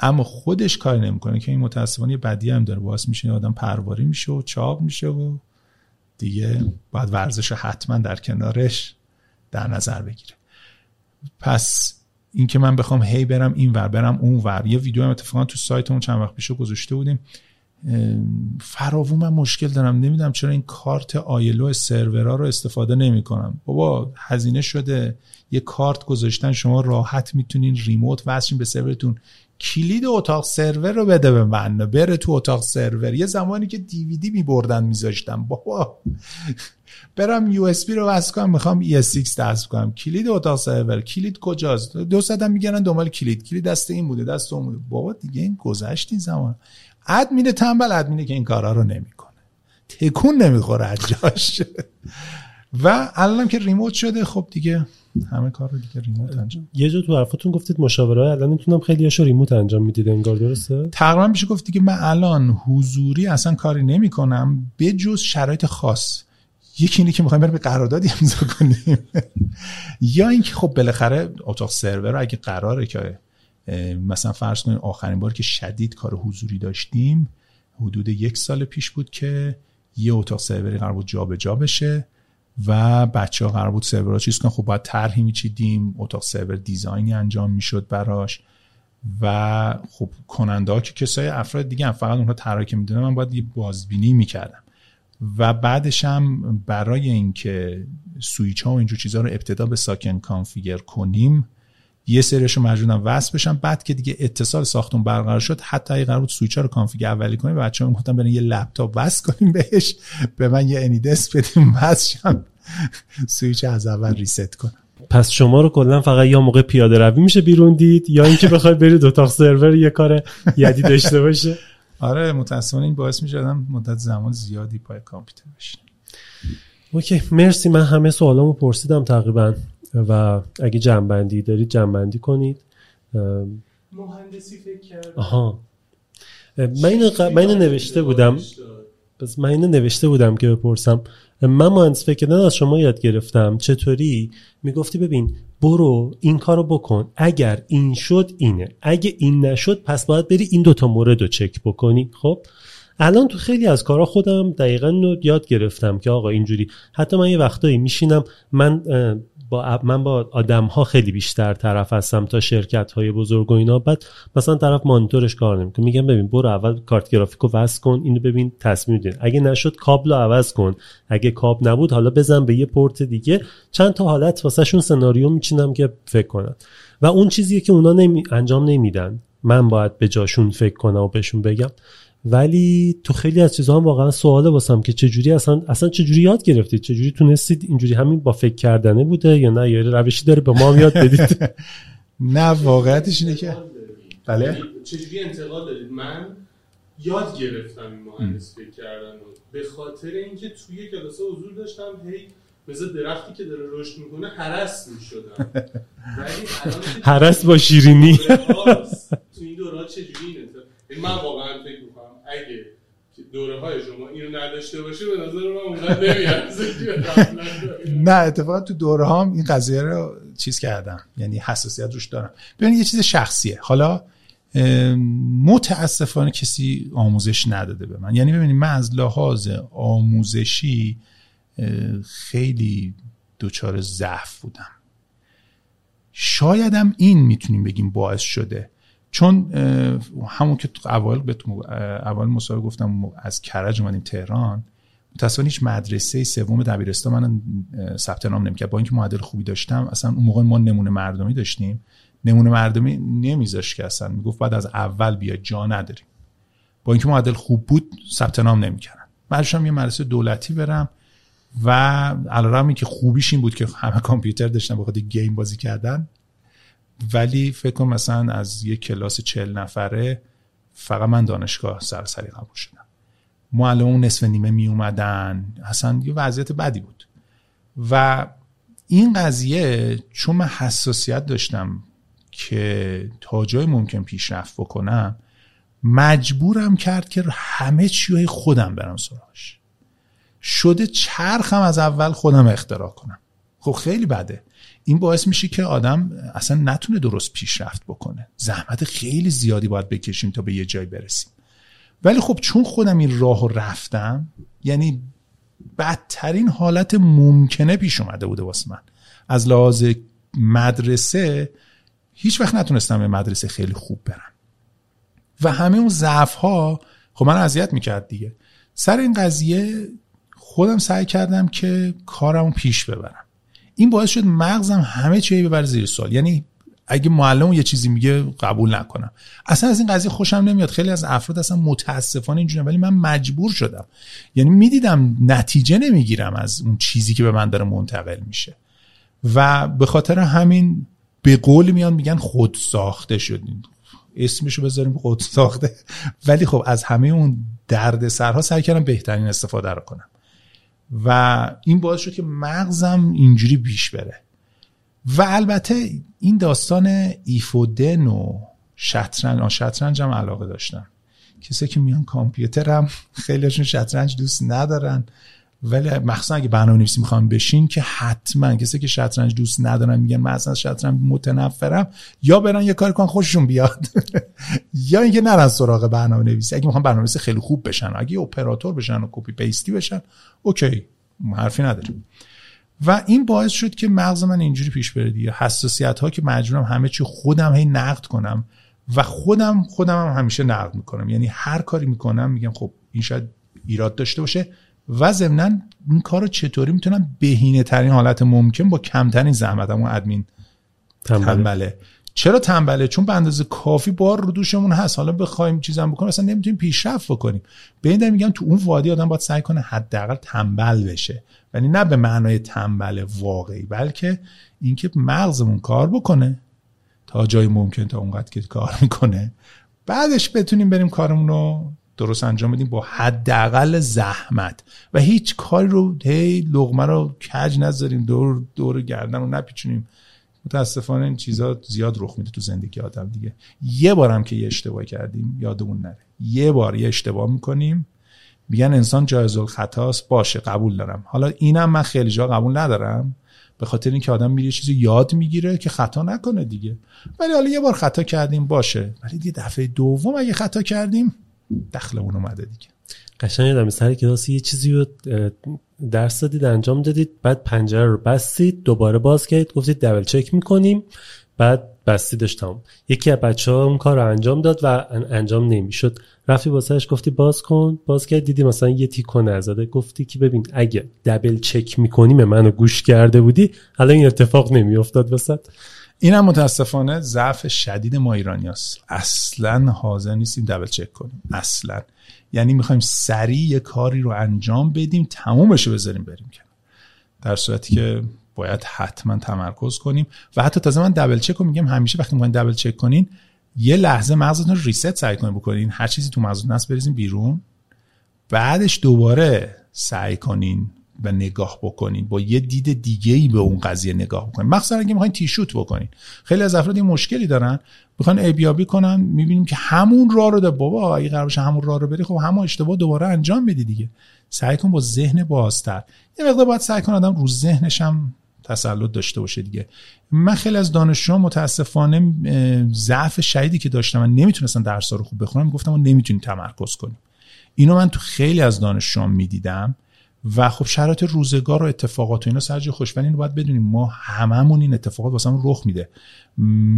اما خودش کار نمی‌کنه که این متاسفانه بدی هم داره. باعث میشه آدم پرواری میشه و چاق میشه و دیگه باید ورزش حتما در کنارش در نظر بگیره. پس اینکه من بخوام هی برم این ور برم اون ور. یه ویدیو هم اتفاقا تو سایتمون چند وقت پیش گذاشته بودیم. فراوون من مشکل دارم. نمی‌دونم چرا این کارت آیلو سرورا رو استفاده نمی‌کنم. بابا هزینه شده. یه کارت گذاشتن شما راحت می‌تونین ریموت وصلین به سرورتون. کلید اتاق سرور رو بده به من. بره تو اتاق سرور. یه زمانی که دیویدی میبردن میذاشتم. بابا. برم یو اس بی رو وصل کنم. می‌خوام ای اس 6 دست کنم. کلید اتاق سرور. کلید کجاست؟ دو هم میگن دنبال کلید. کلید دست این بوده دست اون بوده. بابا دیگه این گذشت این زمان. ادمین تنبل ادمینه که این کارا رو نمی‌کنه. تکون نمی‌خوره از جاش. و الانم که ریموت شده خب دیگه همه کار رو دیگه ریموت انجام. یه جا تو حرفتون گفتید مشاوره الان می‌تونم خیلی هاشو ریموت انجام می‌دید انگار درسته؟ تقریبا میشه گفت که من الان حضوری اصلا کاری نمی‌کنم به جز شرایط خاص. یکی اینه که می‌خوایم بریم قراردادی امضا کنیم. یا اینکه خب بالاخره اتاق سرور اگه قراره که مثلا فرض کنیم آخرین بار که شدید کار حضوری داشتیم حدود یک سال پیش بود که یه اتاق سروری قرار بود جابجا بشه. و بچه ها قرار بود سرور چیز کنن. خب باید طرحی میچیدیم اتاق سرور design ی انجام می‌شد براش و خب کننده ها که کسای افراد دیگه هم فقط اونها طرحی که می‌دونم من باید یه بازبینی می‌کردم. و بعدش هم برای اینکه سویچ ها و اینجور چیزها رو ابتدا به ساکن configure کنیم یه سریش رو مجبورم وصل بشم. بعد که دیگه اتصال ساختون برقرار شد حتی اگه قرار بود سویچ ها رو config اولی کنیم بچه‌ها می‌گفتن برین یه لپتاپ وصل کنیم بهش به من یه AnyDesk بدیم وصل شم. سویچ از اول reset کنم پس شما رو کلا فقط یا موقع پیاده روی میشه بیرون دید یا اینکه بخواید برید اتاق سرور یه کار یدی داشته باشه؟ آره متاسفانه این باعث میشه آدم مدت زمان زیادی پای کامپیوتر بشینه. OK مرسی. من همه سوالامو پرسیدم تقریبا و اگه جمع‌بندی دارید جمع‌بندی کنید. مهندسی فکر کردم. آها. من اینو, من اینو نوشته بودم. پس من اینو نوشته بودم که بپرسم. من مهندس فکر از شما یاد گرفتم. چطوری؟ می‌گفتی ببین برو این کارو بکن. اگر این شد اینه. اگه این نشد پس باید بری این دوتا مورد رو چک بکنی. خب؟ الان تو خیلی از کارا خودم دقیقا یاد گرفتم که آقا اینجوری حتی من یه وقتایی میشینم من با من با آدم ها خیلی بیشتر طرف هستم تا شرکت های بزرگ و اینا. بعد مثلا طرف مانیتورش کار نمی‌کنه. میگم ببین برو اول کارت گرافیکو وصل کن اینو ببین تصمیم دین اگه نشد کابل عوض کن. اگه کاب نبود حالا بزن به یه پورت دیگه. چند تا حالت واسه شون سناریو میچینم که فکر کنن. و اون چیزیه که اونا نمی... انجام نمیدن. من باید به جاشون فکر کنم و بهشون بگم. ولی تو خیلی از چیزها هم واقعا سواله واسم که چجوری اصلا اصلا چجوری یاد گرفتید؟ چجوری تونستید اینجوری همین با فکر کردنه بوده یا نه؟ یا روشی داره به ما یاد بدید؟ نه واقعیتش اینه که بله؟ چجوری انتقال دارید؟ من یاد گرفتم این مهندس فکر کردن به خاطر اینکه توی کلاس حضور داشتم هی مثل درختی که داره رشد می‌کنه هرس می‌شدم. هرس با شیرینی. تو این دورات چجوری این من واقعا فکر می‌کنم اگه دوره های شما اینو نداشته باشه به نظر من اونقدر نه اتفاقا تو دوره هم این قضیه رو چیز کردم. یعنی حساسیت روش دارم. ببین یه چیز شخصیه. حالا متاسفانه کسی آموزش نداده به من. یعنی ببینید من از لحاظ آموزشی خیلی دچار ضعف بودم. شایدم این می‌تونیم بگیم باعث شده چون همون که اول بهتون اول مصاحبه گفتم از کرج اومدیم تهران متاسفانه هیچ مدرسه سوم دبیرستان من ثبت نام نمی‌کرد. با اینکه معدل خوبی داشتم اصلا اون موقع ما نمونه مردمی داشتیم. نمونه مردمی نمیذاش که اصلا. می‌گفت بعد از اول بیا جا نداریم. با اینکه معدل خوب بود ثبت نام نمی‌کردن. بعدش یه مدرسه دولتی برم و علارمی که خوبیش این بود که همه کامپیوتر داشتن بخاطر گیم بازی کردن. ولی فکر کنم مثلا از یه کلاس چل نفره فقط من دانشگاه سرسری قبول شدم. معلم نصف نیمه می اومدن. اصلا یه وضعیت بدی بود. و این قضیه چون من حساسیت داشتم که تا جای ممکن پیشرفت بکنم مجبورم کرد که همه چی خودم برم سراغش. شده چرخم از اول خودم اختراع کنم. خب خیلی بده. این باعث میشه که آدم اصلا نتونه درست پیشرفت بکنه. زحمت خیلی زیادی باید بکشیم تا به یه جای برسیم. ولی خب چون خودم این راه رفتم یعنی بدترین حالت ممکنه پیش اومده بوده واسه من. از لحاظ مدرسه هیچ وقت نتونستم به مدرسه خیلی خوب برم. و همه اون ضعف ها خب من اذیت می‌کرد دیگه. سر این قضیه خودم سعی کردم که کارمو پیش ببرم. این باعث شد مغزم همه چی ببر زیر سوال. یعنی اگه معلم یه چیزی میگه قبول نکنم. اصلا از این قضیه خوشم نمیاد. خیلی از افراد اصلا متاسفانه اینجوری ولی من مجبور شدم. یعنی می‌دیدم نتیجه نمی‌گیرم از اون چیزی که به من داره منتقل میشه. و به خاطر همین به قول میان میگن خود ساخته شدین. اسمشو بذاریم خود ساخته. ولی خب از همه اون درد سرها سعی کردم بهترین استفاده رو کنم. و این باعث شد که مغزم اینجوری پیش بره. و البته این داستان ایفودن و شطرنج شطرنج هم علاقه داشتم کسی که میان کامپیوترم خیلیشون شطرنج دوست ندارن. ولی مخصوصا اگه برنامه نویسی می‌خوام بشین که حتما کسی که شطرنج دوست ندارن میگن من اصلا شطرنج متنفرم یا برن یه کار کن خوششون بیاد. یا اینکه نرن سراغ برنامه نویسی اگه می‌خوام برنامه نویسی خیلی خوب بشن اگه اپراتور بشن و کپی پیستی بشن اوکی حرفی نداریم. و این باعث شد که مغز من اینجوری پیش بره دیگه. حساسیت ها که مجبورم همه چی خودم هی نقد کنم و خودم خودم هم همیشه نقد می‌کنم. یعنی هر کاری می‌کنم میگم خب این شاید ایراد داشته باشه. و ضمنا این کار رو چطوری می‌تونم بهینه ترین حالت ممکن با کمترین زحمت همون ادمین تنبله. چرا تنبله؟ چون به اندازه کافی بار رو دوشمون هست. حالا بخوایم چیزام بکنیم اصلا نمی‌تونیم پیشرفت بکنیم. به این میگم تو اون وادی آدم باید سعی کنه حداقل تنبل بشه. ولی نه به معنای تنبل واقعی بلکه اینکه مغزمون کار بکنه تا جای ممکن تا اونقدر که کار می‌کنه. بعدش بتونیم بریم کارمون رو درست انجام بدیم با حداقل زحمت. و هیچ کاری رو هی لغمه رو کج نذاریم دور دور گردن رو نپیچونیم. متاسفانه این چیزا زیاد رخ میده تو زندگی آدم دیگه. یه بارم که یه اشتباه کردیم یادمون نره. یه بار یه اشتباه می‌کنیم. میگن انسان جایز الخطاست باشه قبول دارم. حالا اینم من خیلی جا قبول ندارم. به خاطر اینکه آدم میره چیزی یاد می‌گیره که خطا نکنه دیگه. ولی حالا یه بار خطا کردیم باشه. ولی یه دفعه دوم اگه خطا کردیم دخلمون اومده دیگه. قشنگ یادم سر کلاس یه چیزی رو درس دادید انجام دادید بعد پنجره رو بستید دوباره باز کردید گفتید دبل چک می‌کنیم بعد بستی داشتم یکی از بچه ها اون کار رو انجام داد و انجام نمی‌شد. رفتی واسهش گفتی باز کن باز کرد دیدی مثلا یه تیکو نزده. گفتی که ببین اگه دبل چک می‌کنیم منو گوش کرده بودی الان این اتفاق نمیافتاد وسط. این هم متاسفانه ضعف شدید ما ایرانی اصلا حاضر نیستیم دبل چک کنیم. اصلا. یعنی می‌خوایم سریع یه کاری رو انجام بدیم تمومش رو بذاریم بریم کنیم در صورتی که باید حتما تمرکز کنیم. و حتی تازه من دبل چک رو میگم همیشه وقتی می‌خواین دبل چک کنین یه لحظه مغزتون رو ریست سعی کنین بکنین. هر چیزی تو مغزتون هست بریزین بیرون. بعدش دوباره سعی کنین و نگاه بکنین. با یه دید دیگه ای به اون قضیه نگاه بکنین. مخصوصا اگه می‌خواین تیشوت بکنین. خیلی از افراد این مشکلی دارن. می‌خوان ابیابی کنن. می‌بینیم که همون راه رو ده بابا اگه قرار باشه همون راه رو بری خب همون اشتباه دوباره انجام بدی دیگه. سعی کن با ذهن بازتر. یه مقدار باید سعی کن آدم رو ذهنش هم تسلط داشته باشه دیگه. من خیلی از دانشجو متاسفانه ضعف شدیدی که داشتم. من نمی‌تونستم درس رو خوب بخونم. گفتم نمی‌تونیم تمرکز کنیم. اینو من تو خیلی از دانشجوام می‌دیدم. و خب شرایط روزگار و اتفاقات و اینا سرج خوش ولی اینو باید بدونیم ما هممون این اتفاقات واسمون رخ میده.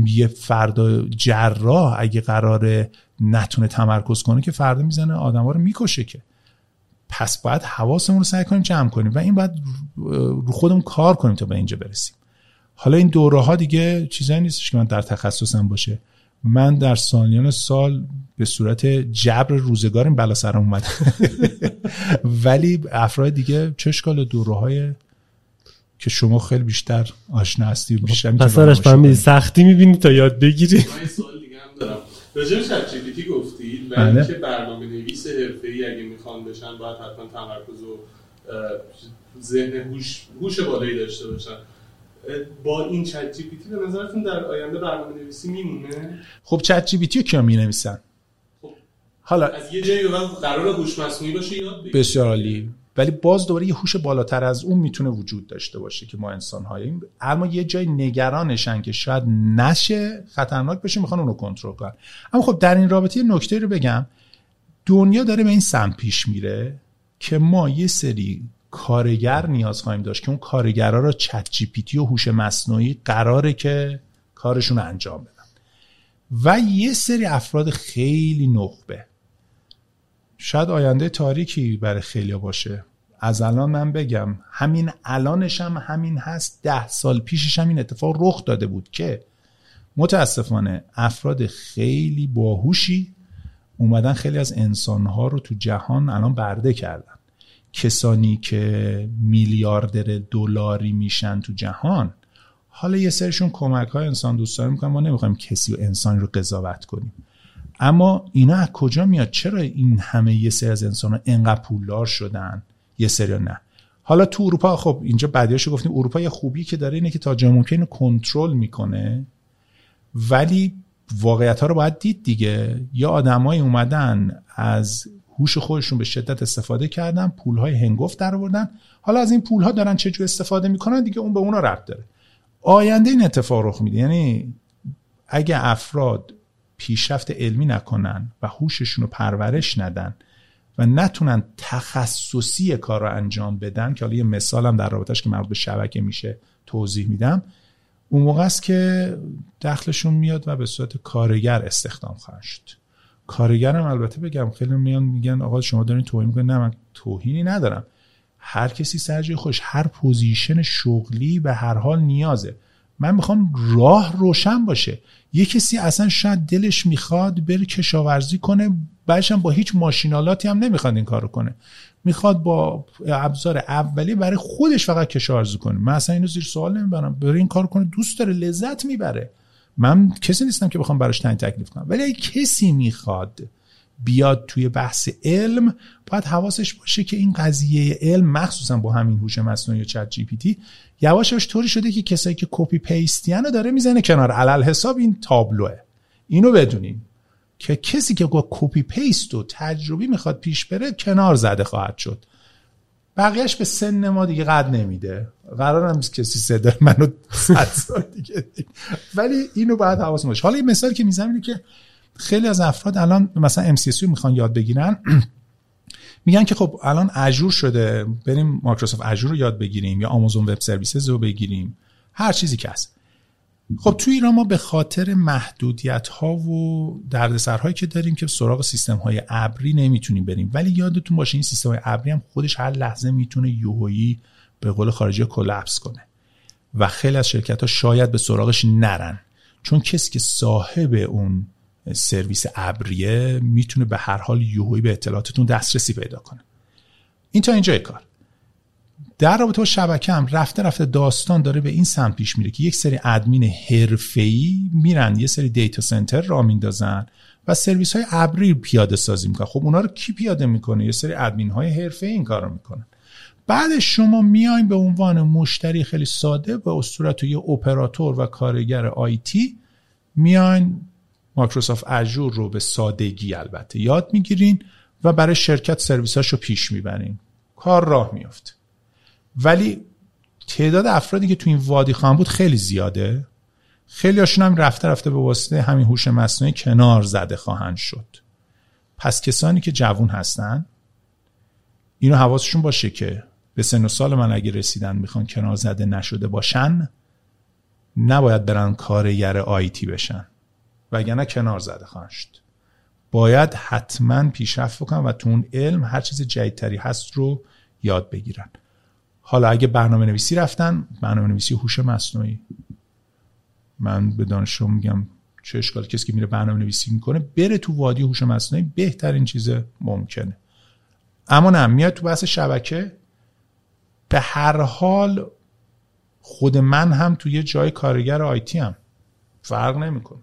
یه فردا جراح اگه قراره نتونه تمرکز کنه که فردا می‌زنه آدما رو می‌کشه که. پس باید حواسمون رو سعی کنیم جمع کنیم و این باید رو خودمون کار کنیم تا به اینجا برسیم. حالا این دوره ها دیگه چیزایی نیستش که من در تخصصم باشه. من در سالیان سال به صورت جبر روزگار این بلا سرم اومد. ولی افراد دیگه چه اشکال دوره های که شما خیلی بیشتر آشنا هستی بیشتر پسرش سختی می‌بینی تا یاد بگیری. راجع به Chat G گفتید و بله. اینکه برنامه نویس حرفه‌ای اگه می‌خوان بشن باید حتما تمرکز و ذهن هوش هوش بالایی داشته باشن. با این ChatGPT به نظرتون در آینده برنامه نویسی میمونه؟ خب ChatGPT کیا می نویسن خب حالا از یه جایی قرار هوش مصنوعی باشه یاد بسیار عالی. ولی باز دوباره یه هوش بالاتر از اون می‌تونه وجود داشته باشه که ما انسان هاییم اما یه جای نگرانشن که شاید نشه خطرناک بشه می‌خوان اونو کنترل کنن. اما خب در این رابطه یه نکته رو بگم. دنیا داره به این سمت پیش میره که ما یه سری کارگر نیاز خواهیم داشت که اون کارگرها رو چت جی پی تی و هوش مصنوعی قراره که کارشون انجام بدن. و یه سری افراد خیلی نخبه. شاید آینده تاریکی برای خیلی باشه. از الان من بگم همین الانش هم همین هست. ده سال پیشش هم این اتفاق رخ داده بود که متاسفانه افراد خیلی باهوشی اومدن خیلی از انسانها رو تو جهان الان برده کردن. کسانی که میلیاردر دلاری میشن تو جهان. حالا یه سرشون کمک های انسان دوستان می‌کنن. ما نمی‌خوایم کسی و انسان رو قضاوت کنیم. اما اینا از کجا میاد؟ چرا این همه یه سری از انسان ها انقدر پولدار شدن؟ یه سری نه. حالا تو اروپا خب اینجا بدیاشو گفتیم اروپا یه خوبی که داره اینه که تا جا ممکن کنترل می‌کنه. ولی واقعیت ها رو باید دید دیگه. یا آدمایی اومدن از هوش خودشون به شدت استفاده کردن پول های هنگفت در آوردن. حالا از این پول ها دارن چه استفاده می‌کنن؟ دیگه اون به اونا ربط داره. آینده این اتفاق رخ میده. یعنی اگه افراد پیشرفت علمی نکنن و هوششون رو پرورش ندن و نتونن تخصصی کار رو انجام بدن که حالا یه مثالم در رابطش که مربوط به شبکه میشه توضیح میدم. اون موقع است که دخلشون میاد و به صورت کارگر استخدام خواهد شد. کارگرم البته بگم خیلی میان میگن آقا شما دارین توهین می‌کنید نه من توهینی ندارم. هر کسی سر خوش هر پوزیشن شغلی به هر حال نیازه. من می‌خوام راه روشن باشه. یه کسی اصلا شاید دلش می‌خواد بره کشاورزی کنه بعدش با هیچ ماشین‌آلاتی هم نمی‌خواد این کارو کنه. می‌خواد با ابزار اولی برای خودش فقط کشاورزی کنه. من اصلا اینو زیر سوال نمی‌برم. بره این کار کنه دوست داره لذت می‌بره. من کسی نیستم که بخوام براش تعیین تکلیف کنم. ولی کسی می‌خواد بیاد توی بحث علم باید حواسش باشه که این قضیه علم مخصوصا با همین هوش مصنوعی و چت جی پی تی یواش یواش طوری شده که کسایی که کپی پیستیان داره می‌زنه کنار. علل حساب این تابلوه. اینو بدونین که کسی که copy paste و تجربی می‌خواد پیش بره کنار زده خواهد شد. بقیهش به سن ما دیگه قد نمیده. قرار هم کسی صدا منو صد سال دیگه ولی اینو باید حواس باشه حالا این مثال که می‌زنم که خیلی از افراد الان مثلا MCSE می‌خوان یاد بگیرن. میگن که خب الان Azure شده. بریم Microsoft Azure رو یاد بگیریم یا Amazon Web Services رو بگیریم. هر چیزی که هست. خب تو ایران ما به خاطر محدودیت ها و دردسرهایی که داریم که سراغ سیستم های ابری نمی‌تونیم بریم. ولی یادتون باشه این سیستم های ابری هم خودش هر لحظه می‌تونه یوهایی به قول خارجی کلپس کنه. و خیلی از شرکت ها شاید به سراغش نرن. چون کسی که صاحب اون سرویس ابریه می‌تونه به هر حال یوهایی به اطلاعاتتون دسترسی پیدا کنه. این تا اینجای کار. در رابطه با شبکه هم رفته رفته داستان داره به این سمت پیش میره که یک سری ادمین حرفه‌ای میرن یه سری data center را میندازن و سرویس های ابری پیاده سازی می‌کنن. خب اونا رو کی پیاده می‌کنه؟ یه سری ادمین های حرفه این کارو می‌کنن. بعد شما میاین به عنوان مشتری خیلی ساده به صورت یه اپراتور و کارگر IT میاین Microsoft Azure رو به سادگی البته یاد می‌گیرین و برای شرکت سرویساش رو پیش می‌برین. کار راه میافته. ولی تعداد افرادی که تو این وادی خواهم بود خیلی زیاده. خیلی هاشون هم رفته رفته به واسطه همین هوش مصنوعی کنار زده خواهند شد. پس کسانی که جوون هستن اینو حواسشون باشه که به سن و سال من اگه رسیدن می‌خوان کنار زده نشده باشن نباید برن کارگر آیتی بشن. وگرنه کنار زده خواهند شد. باید حتما پیشرفت بکنن و تو اون علم هر چیز جدیدتری هست رو یاد بگیرن. حالا اگه برنامه نویسی رفتن برنامه نویسی هوش مصنوعی. من به دانشجو میگم چه اشکال کسی که میره برنامه نویسی می‌کنه بره تو وادی هوش مصنوعی بهترین چیز ممکنه. اما نه میاد تو بحث شبکه. به هر حال خود من هم تو یه جای کارگر آیتی هم فرق نمی‌کنه.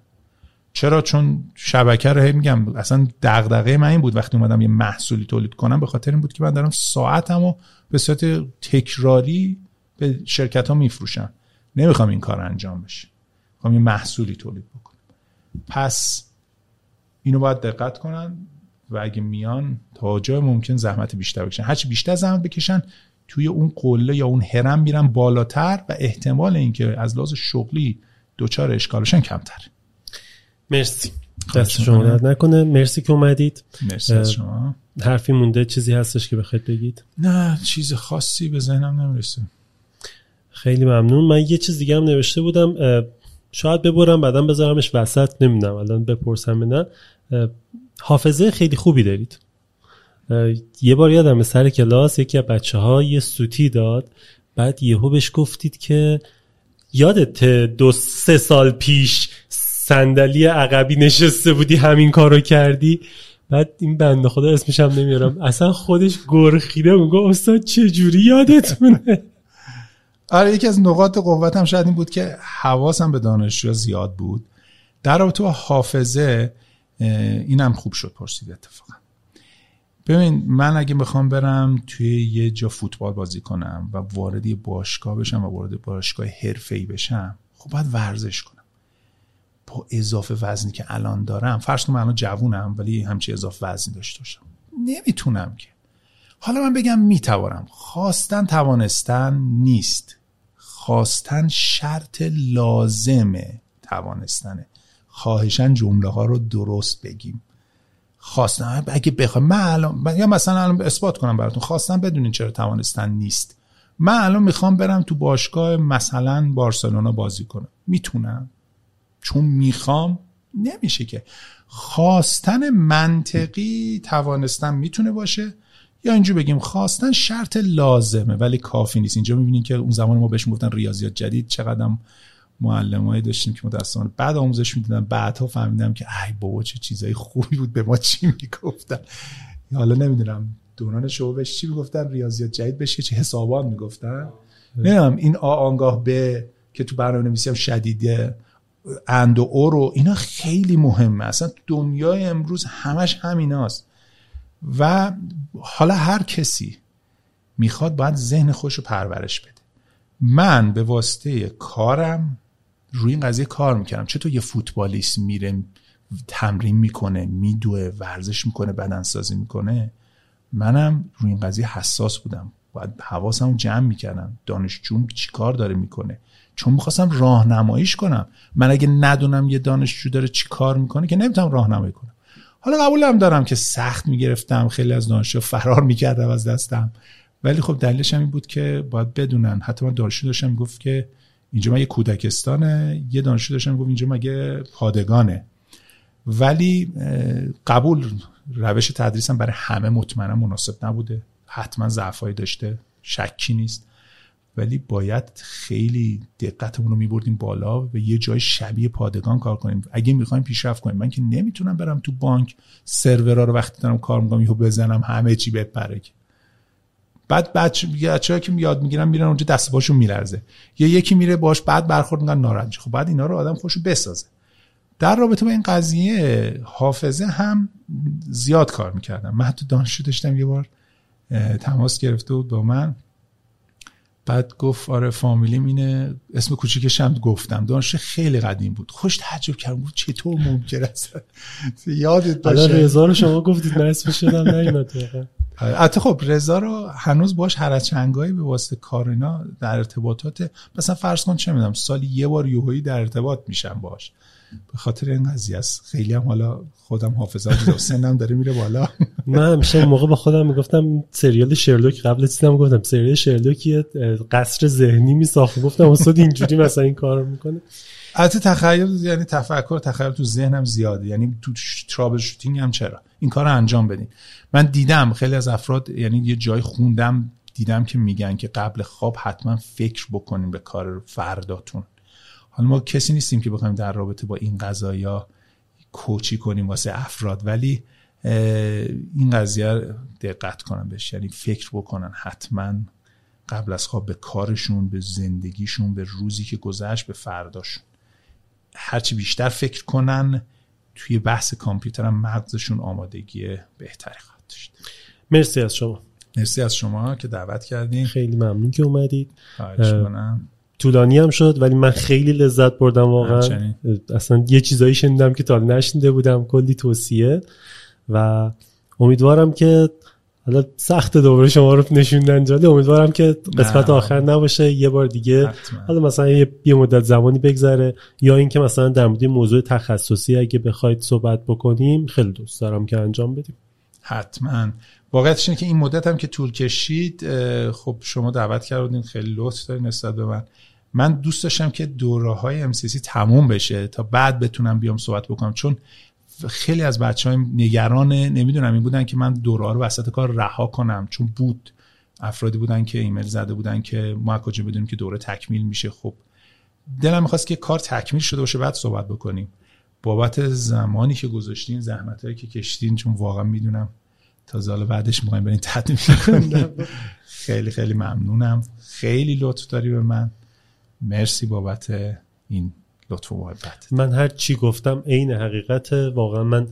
چرا؟ چون شبکه رو میگم اصلا دغدغه من این بود وقتی اومدم یه محصولی تولید کنم به خاطر این بود که من دارم ساعتمو به صورت تکراری به شرکت ها میفروشم. نمی‌خوام این کار انجام بشه. می‌خوام یه محصولی تولید بکنم. پس اینو باید دقت کنن و اگه میان تا جای ممکن زحمت بیشتر بکشن. هرچی بیشتر زحمت بکشن توی اون قله یا اون هرم میرن بالاتر و احتمال اینکه از لحاظ شغلی دوچار اشکالشن کمتر مرسی. دست شما درد نکنه. مرسی که اومدید. مرسی از شما. حرفی مونده چیزی هستش که بخواید بگید؟ نه چیز خاصی به ذهنم نمی‌رسه. خیلی ممنون. من یه چیز دیگه هم نوشته بودم. شاید ببرم بعدا بذارمش وسط. نمی‌دونم الان بپرسم نه. حافظه خیلی خوبی دارید. یه بار یادم سر کلاس یکی از بچه ها یه سوتی داد. بعد یهو بهش گفتید که یادت دو سه سال پیش صندلی عقبی نشسته بودی همین کارو کردی. بعد این بنده خدا اسمش هم نمیارم. اصلا خودش گرخیده میگه استاد چه جوری یادتونه آره یکی از نقاط قوتم شاید این بود که حواسم به دانشجو زیاد بود. در رابطه با حافظه اینم خوب شد پرسید اتفاقا. ببین من اگه می‌خوام برم توی یه جا فوتبال بازی کنم و وارد یه باشگاه بشم و وارد باشگاه حرفه‌ای بشم خب باید ورزش کنم. با اضافه وزنی که الان دارم فرض کن من الان جوونم ولی همچی اضافه وزنی داشته باشم. نمی‌تونم که. حالا من بگم می‌توانم. خواستن توانستن نیست. خواستن شرط لازمه توانستنه. خواهشن جمله ها رو درست بگیم. خواستن اگه بخوام من الان یا مثلا الان اثبات کنم براتون. خواستن بدونین چرا توانستن نیست. من الان می‌خوام برم تو باشگاه مثلا بارسلونا بازی کنم. می‌تونم. چون می‌خوام نمیشه که. خواستن منطقی توانستن می‌تونه باشه. یا اینجا بگیم خواستن شرط لازمه ولی کافی نیست. اینجا می‌بینیم که اون زمان ما بهش می‌گفتن ریاضیات جدید. چقدر معلمایی داشتیم که متاسفانه بعد آموزش می‌دیدن بعدها فهمیدم که ای بابا چه چیزای خوبی بود به ما چی می‌گفتن. حالا نمی‌دونم دوران شعبش چی می‌گفتن؟ ریاضیات جدید بشه چه حسابات می‌گفتن؟ نمی‌دونم این آ آنگاه به که تو برنامه نویسی هم شدیده اند و او رو اینا خیلی مهمه. اصلا دنیای امروز همش همیناست. و حالا هر کسی می‌خواد باید ذهن خوش رو پرورش بده. من به واسطه کارم روی این قضیه کار می‌کردم. چطور یه فوتبالیست میره تمرین می‌کنه میدوه ورزش می‌کنه بدنسازی می‌کنه منم روی این قضیه حساس بودم. باید حواسم جمع می‌کردم. چی کار داره می‌کنه؟ چون می‌خواستم راهنماییش کنم. من اگه ندونم یه دانشجو داره چی کار می‌کنه که نمی‌تونم راهنمایی کنم. حالا قبولم دارم که سخت می‌گرفتم خیلی از دانشجو فرار می‌کردم از دستم. ولی خب دلیلش هم این بود که باید بدونن. حتی من دانشجو داشتم گفت که اینجا مگه کودکستانه یه دانشجو داشتم گفت اینجا مگه پادگانه. ولی قبول روش تدریسم برای همه مطمئنا مناسب نبوده. حتما ضعفایی داشته شکی نیست. ولی باید خیلی دقتمون رو میبردیم بالا و یه جای شبیه پادگان کار کنیم. اگه می‌خوایم پیشرفت کنیم. من که نمی‌تونم برم تو بانک سرورها رو وقتی دارم کار می‌کنم یهو بزنم همه چی بپره بعد بچه بچه‌ها که یاد می‌گیرن میرن اونجا دست باشون میلرزه. یا یکی میره باش بعد برخورد می‌کنن ناراحت خب بعد اینا رو آدم خوشو بسازه. در رابطه با این قضیه حافظه هم زیاد کار می‌کردم من حتی دانشجو داشتم یه بار تماس گرفته بود با من. بعد گفت آره فامیلیم اینه. اسم کوچیکش هم گفتم. دانش خیلی قدیم بود. خوش تعجب کردم. بود چطور ممکن است؟ یادت باشه. رضا رو شما گفتید من اسمش شدم نیومد حتی خب رضا رو هنوز باش هر چنگایی به واسطه کار اینا در ارتباطات مثلا فرض کن چه می‌دونم سالی یه بار یوهایی در ارتباط میشم باش. خاطر این قضیه است. خیلی هم حالا خودم حافظه سنم داره میره بالا. من همیشه موقع با خودم می‌گفتم سریال شرلوک قبل چیزم گفتم سریال شرلوک یه قصر ذهنی میساخت. گفتم استاد اینجوری مثلا این کارو می‌کنه. البته تخیل یعنی تفکر تخیل تو ذهنم زیاده. یعنی تو ترابل شوتینگ هم چرا؟ این کار رو انجام بدین. من دیدم خیلی از افراد یعنی یه جای خوندم دیدم که میگن که قبل خواب حتما فکر بکنیم به کار فرداتون. حالا ما کسی نیستیم که بخوایم در رابطه با این قضايا کوچی کنیم واسه افراد ولی این قضیه دقت کنن بهش. یعنی فکر بکنن حتما قبل از خواب به کارشون به زندگیشون به روزی که گذشت به فرداشون. هرچی بیشتر فکر کنن توی بحث کامپیوتر هم مغزشون آمادگی بهتری خواهد داشت. مرسی از شما. مرسی از شما که دعوت کردین. خیلی ممنون که اومدید. طولانی هم شد ولی من خیلی لذت بردم واقعا. اصلا یه چیزایی شنیدم که تا نشنیده بودم کلی توصیه. و امیدوارم که حالا سخت دوباره شما رو نشوندن جاده امیدوارم که قسمت آخر نباشه یه بار دیگه. حالا مثلا یه مدت زمانی بگذره. یا اینکه مثلا در مورد موضوع تخصصی اگه بخواید صحبت بکنیم خیلی دوست دارم که انجام بدیم. حتما. واقعیتش اینه که این مدت هم که طول کشید خب شما دعوت کردین خیلی لطف دارین نسبت به من. من دوست داشتم که دوره های MCC تموم بشه تا بعد بتونم بیام صحبت بکنم. چون خیلی از بچه های نگران نمی‌دونم این بودن که من دوره رو وسط کار رها کنم. چون بود. افرادی بودن که ایمیل زده بودن که ما کجا بدونیم که دوره تکمیل میشه. خب دلم می‌خواست که کار تکمیل شده باشه بعد صحبت بکنیم. بابت زمانی که گذاشتین زحمت هایی که کشتین چون واقعا می‌دونم تا زال بعدش می‌خوایم برین تدوین خیلی خیلی ممنونم. خیلی لطف داری به من. مرسی بابت این لطف و محبت. من هر چی گفتم عین حقیقت واقعا من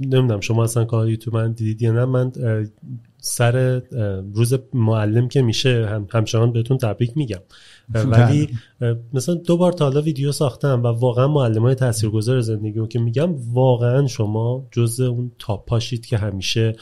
نمی‌دونم شما اصلا کار یوتیوب من دیدید یا نه. من سر روز معلم که میشه هم همچنان بهتون تبریک میگم. ولی مثلا دو بار تا حالا ویدیو ساختم و واقعا معلم های تاثیرگذار زندگی که میگم واقعا شما جز اون تاپ پاشید که همیشه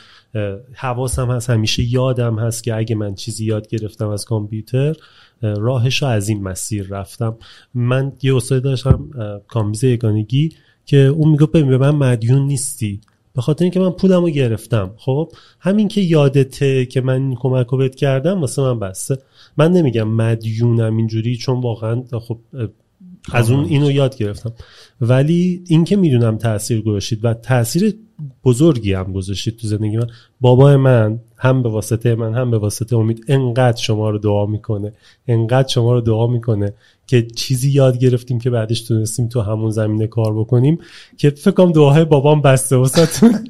حواسم هست همیشه یادم هست که اگه من چیزی یاد گرفتم از کامپیوتر راهش از این مسیر رفتم. من یه استاد داشتم کامبیز یگانگی که اون میگه ببین به من مدیون نیستی. به خاطر اینکه من پولم رو گرفتم. خب؟ همین که یادته که من این کمک رو بهت کردم واسه من بسته. من نمیگم مدیونم اینجوری چون واقعا خب از اون اینو یاد گرفتم. ولی اینکه می‌دونم تاثیر گذاشتید و تاثیر بزرگی هم گذاشتید تو زندگی من بابای من هم به واسطه من هم به واسطه امید انقدر شما رو دعا می‌کنه انقدر شما رو دعا می‌کنه که چیزی یاد گرفتیم که بعدش تونستیم تو همون زمینه کار بکنیم که فکر کنم دعاهای بابام بسته واسهتون.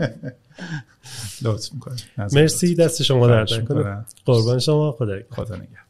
لطف می‌کنم مرسی. دست شما در کنه قربان شما. خدا خدا نگهدار.